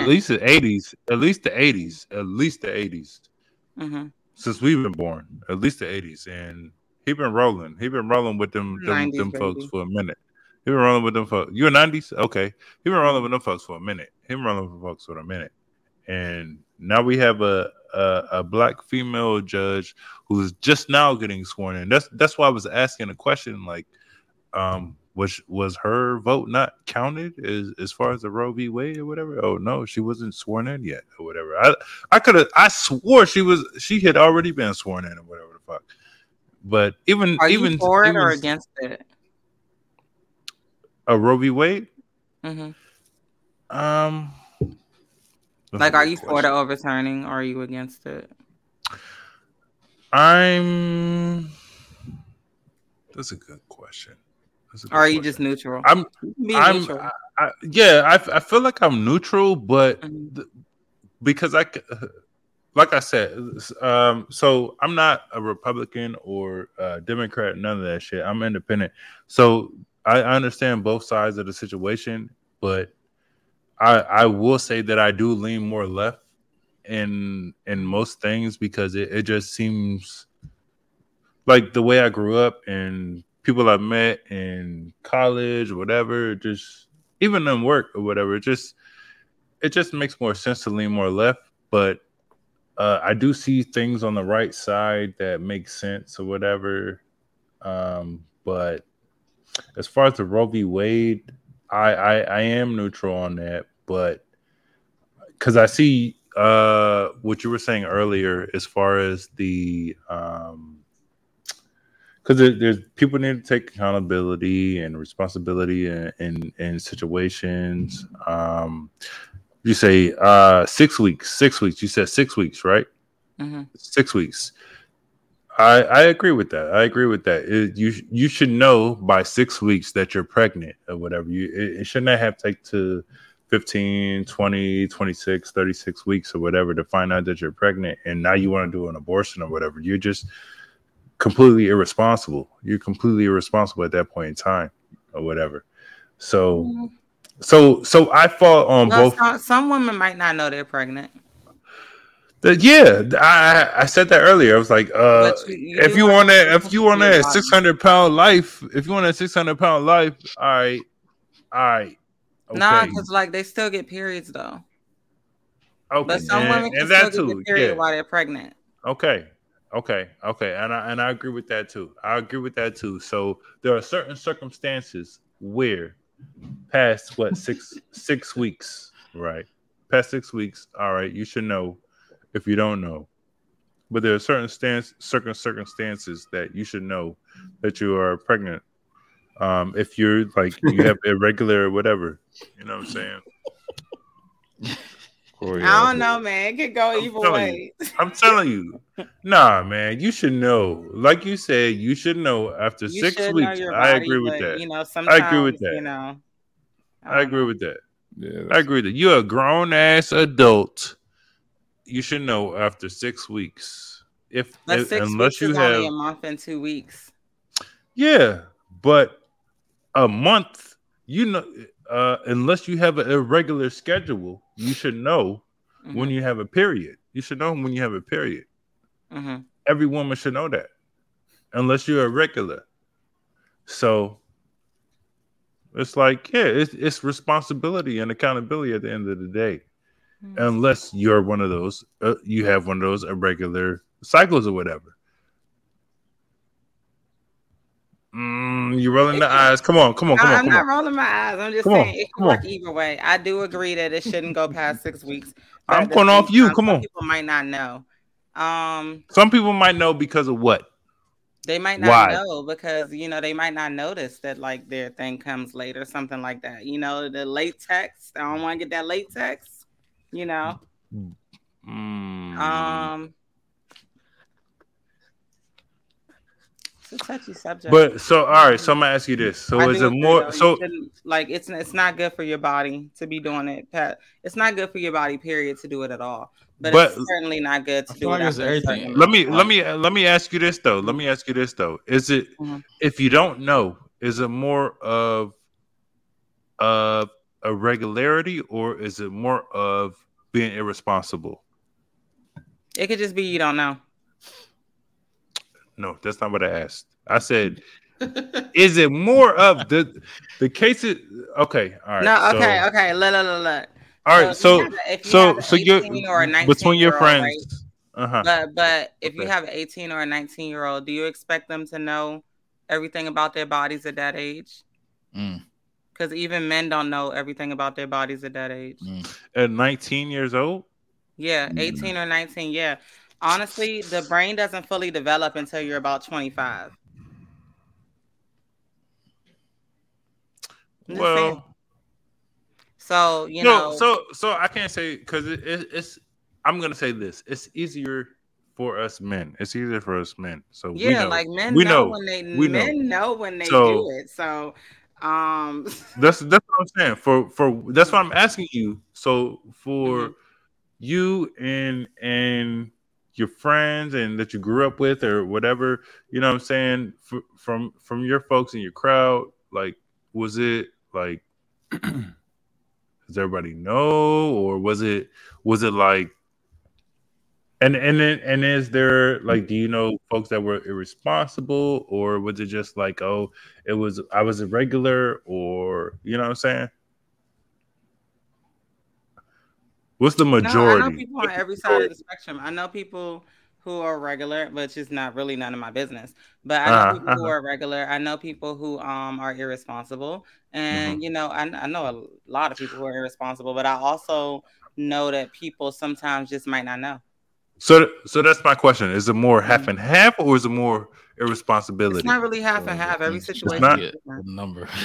least the eighties. At least the eighties. At least the eighties. Mhm. Since we've been born, at least the eighties, and he been rolling. He been rolling with them, them, 90s, them folks for a minute. He been rolling with them folks. You're nineties, okay? He been rolling with them folks for a minute. He been rolling with folks for a minute, and now we have a a, a black female judge who's just now getting sworn in. That's that's why I was asking a question like, um, was was her vote not counted as as far as the Roe v. Wade or whatever? Oh no, she wasn't sworn in yet or whatever. I I could have I swore she was she had already been sworn in or whatever the fuck. But even Are even you for it or against it? a Roe v. Wade? hmm Um, Like, are you for the overturning or are you against it? I'm. That's a good question. That's a good Or are you just neutral? I'm. I'm. neutral. I, I, yeah, I, I feel like I'm neutral, but Mm-hmm. th- because I, like I said, um, so I'm not a Republican or a Democrat, none of that shit. I'm independent, so I, I understand both sides of the situation, but I I will say that I do lean more left in in most things because it, it just seems like the way I grew up and people I've met in college whatever, just even in work or whatever, it just it just makes more sense to lean more left. But uh, I do see things on the right side that make sense or whatever. Um, but as far as the Roe v. Wade, I I, I am neutral on that, but because I see uh what you were saying earlier as far as the um because there, there's people need to take accountability and responsibility in in, in situations. Um you say uh six weeks six weeks. You said six weeks right? Mhm. six weeks. I i agree with that. I agree with that. It- you you should know by six weeks that you're pregnant or whatever. You it, it should not have take to 15, 20, 26, 36 weeks or whatever to find out that you're pregnant and now you want to do an abortion or whatever. You're just completely irresponsible. You're completely irresponsible at that point in time or whatever. So so so I fall on Well, both some, some women might not know they're pregnant. The- yeah, I I said that earlier. I was like, uh, you- you if you want to if you want that six hundred pound life, if you want that six hundred pound life, all right, all right, okay, Nah, because like they still get periods though. okay, But some and, women can and still that get too, period yeah, while they're pregnant. okay, okay, okay, and I and I agree with that too. I agree with that too. So there are certain circumstances where past what six six weeks, right? Past six weeks, all right, you should know if you don't know. But there are certain stance, certain circumstances that you should know that you are pregnant. Um, if you're like you have irregular whatever, you know what I'm saying. Corey, I don't know, man. It could go either way. you. I'm telling you, nah, man, you should know. Like you said, you should know after You six weeks. your I agree with but, that. You know, I agree with that. You know, I agree with that. Yeah, I agree with that. You're a grown ass adult. You should know after six weeks. If, if- six unless weeks you is have only a month and two weeks. yeah, but a month, you know, uh, unless you have an irregular schedule, you should know when you have a period. You should know when you have a period. hmm Every woman should know that, unless you're irregular. So it's like, yeah, it's, it's responsibility and accountability at the end of the day. Unless you're one of those, uh, you have one of those irregular cycles or whatever. Mm, you're rolling the eyes. Come on, come on, come on, I'm come not on. rolling my eyes. I'm just Come on, saying it come can work on. either way. I do agree that it shouldn't go past six weeks. I'm going off you. Come some on. People might not know. Um, Some people might know because of what? they might not Why? know because you know they might not notice that like their thing comes late or something like that. You know, the latex. I don't want to get that latex. You know. Mm. Um. A touchy subject. But so, all right. So I'm gonna ask you this. So I is it more? though. So like it's it's not good for your body to be doing it. Pat. It's not good for your body, period, to do it at all. But, But- it's certainly not good to do feel it like it's after a everything. let me let me let me ask you this though. Let me ask you this though. Is it Mhm. if you don't know, is it more of of a regularity or is it more of being irresponsible? It could just be you don't know. No, that's not what I asked. I said, is it more of the the cases? Okay, all right. no, so- okay, okay. Look, look, look, look. All right, if you so have a- if you so so you're or between your friends. right? Uh huh. But but if you have an 18 or a 19 year old, do you expect them to know everything about their bodies at that age? Mm, Because even men don't know everything about their bodies at that age. mm. At 19 years old. Yeah, 18 or 19. Yeah. Honestly, the brain doesn't fully develop until you're about 25. I'm just saying. Well, so, you no, know, so so I can't say because it, it, it's. I'm gonna say this. It's easier for us men. It's easier for us men. So we yeah, know. like men we know, know. when they We know. men know. when they So- do it. So, um, That's that's what I'm saying. For for that's what I'm asking you. So for Mm-hmm. you and and your friends and that you grew up with or whatever, you know what I'm saying, f- from from your folks in your crowd, like was it like does everybody know or was it was it like and and then and is there like do you know folks that were irresponsible or was it just like oh it was I was a regular or you know what I'm saying? What's the majority? No, I know people on every side of the spectrum. I know people who are regular, which is not really none of my business. But I know Uh-huh, people who uh-huh. are regular. I know people who um are irresponsible, and Mm-hmm. you know, I, I know a lot of people who are irresponsible. But I also know that people sometimes just might not know. So so that's my question. Is it more half and half or is it more irresponsibility? It's not really half and half. Every situation. not? is different. number.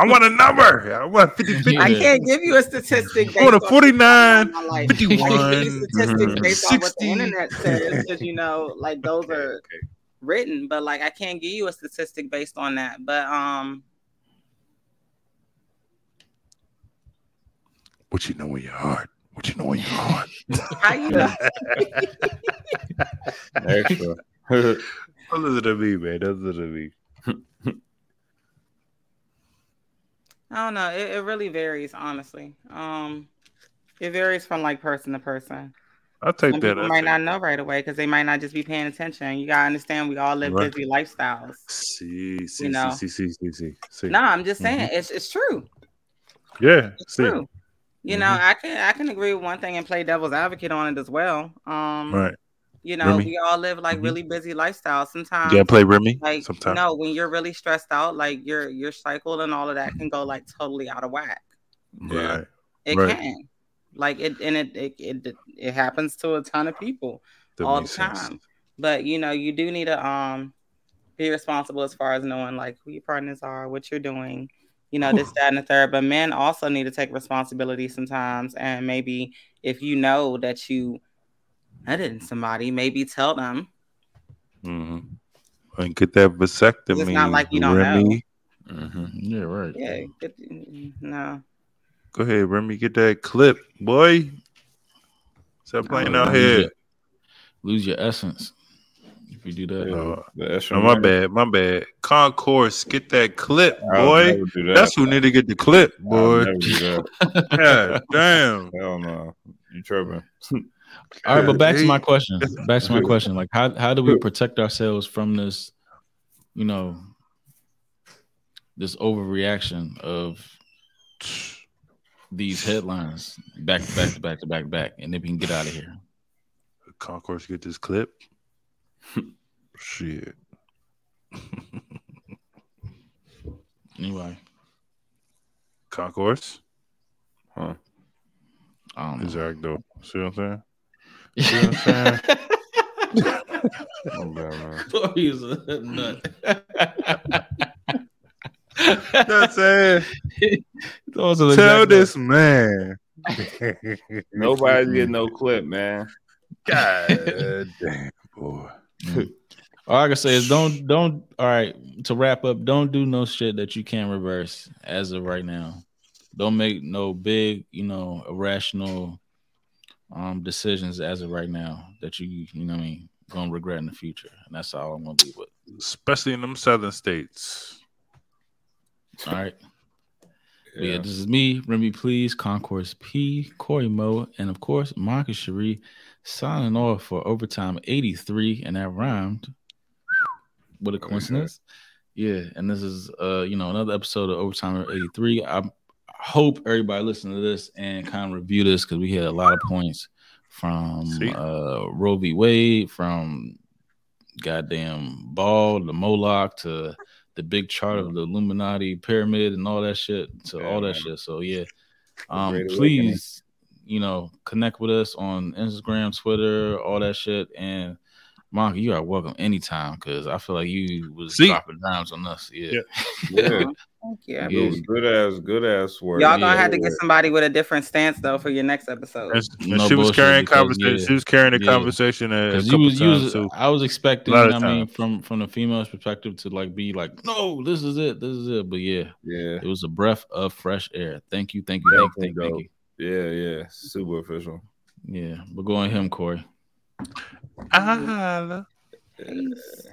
I want a number. I want 50 50. I can't give you a statistic. I want a 49, my life. 51, I can give you statistics mhm, based on what the internet says, because you know, like those Okay, are okay. written, but like I can't give you a statistic based on that. But um, What you know in your heart? What you know in your heart? How you know? Extra. Don't listen to me, man. Don't listen to me. I don't know. It, it really varies, honestly. Um, it varies from like person to person. I'll take Some that. people might not know right away because they might not just be paying attention. You gotta understand we all live Right. busy lifestyles. See, see, know. see, see, see, see, see. No, I'm just saying Mhm. it's it's true. Yeah, It's see. true. You know, I can I can agree with one thing and play devil's advocate on it as well. Um, Right. You know, Remy? we all live like Mhm. really busy lifestyles. Sometimes You gotta play Remy like Sometimes. no, when you're really stressed out, like your your cycle and all of that can go like totally out of whack. Right. It Right. can. Like it and it, it it it happens to a ton of people That all the makes sense. time. But you know, you do need to um be responsible as far as knowing like who your partners are, what you're doing, you know, this, that, and the third. But men also need to take responsibility sometimes. And maybe if you know that you nutted somebody, maybe tell them. Mm-hmm. And get that vasectomy. It's not like you don't know. Remy. Yeah, right. Yeah, it, no. Go ahead, Remy. Get that clip, boy. Stop playing out here. Your, lose your essence if you do that. Oh, The no, my bad, my bad. Concourse, get that clip, boy. that. That's who need to get the clip, boy. never do that. God damn. Hell no. You tripping. All right, but back to my question. Back to my question. Like, how how do we protect ourselves from this? You know, this overreaction of these headlines back to back to back to back to back, and then we can get out of here. Concourse, get this clip. Shit. Anyway, Concourse. Huh. I don't know. Exactly. See what I'm saying? See what I'm saying? Oh, bad, man. He's a nut. That's it. Those Tell exact- this man. Nobody get no clip, man. God damn, boy. All I can say is don't don't all right to wrap up, don't do no shit that you can't reverse as of right now. Don't make no big, you know, irrational um decisions as of right now that you you know what I mean gonna regret in the future. And that's all I'm gonna leave with. Especially in them southern states. All right. Yeah, Yeah. this is me, Remy Please, Concourse P, Corey Mo, and of course Marcus Cherie signing off for overtime 83, and that rhymed. What a coincidence. Yeah, and this is uh, you know, another episode of Overtime 83. I hope everybody listen to this and kind of review this because we had a lot of points from See? uh Roe v. Wade, from goddamn Baal, the Moloch to the big chart of the Illuminati pyramid and all that shit to Yeah, all that man. shit. So yeah. Um Great Awakening. please, you know, connect with us on Instagram, Twitter, all that shit. And Monkey, you are welcome anytime because I feel like you was See? dropping dimes on us. Yeah. Yeah. Thank you. It was good ass, good ass work. Y'all gonna Yeah. have to get somebody with a different stance though for your next episode. And, and No she was carrying because, conversation. yeah. She was carrying the Yeah. conversation a, a Because couple you was, you times was too. I was expecting, A you lot know of what I mean, from from the female's perspective to like be like, no, this is it, this is it. But yeah, Yeah. it was a breath of fresh air. Thank you, thank you, thank you, thank you, thank you. Yeah, yeah. Super official. Yeah, but go on him, Corey. Ah, Peace.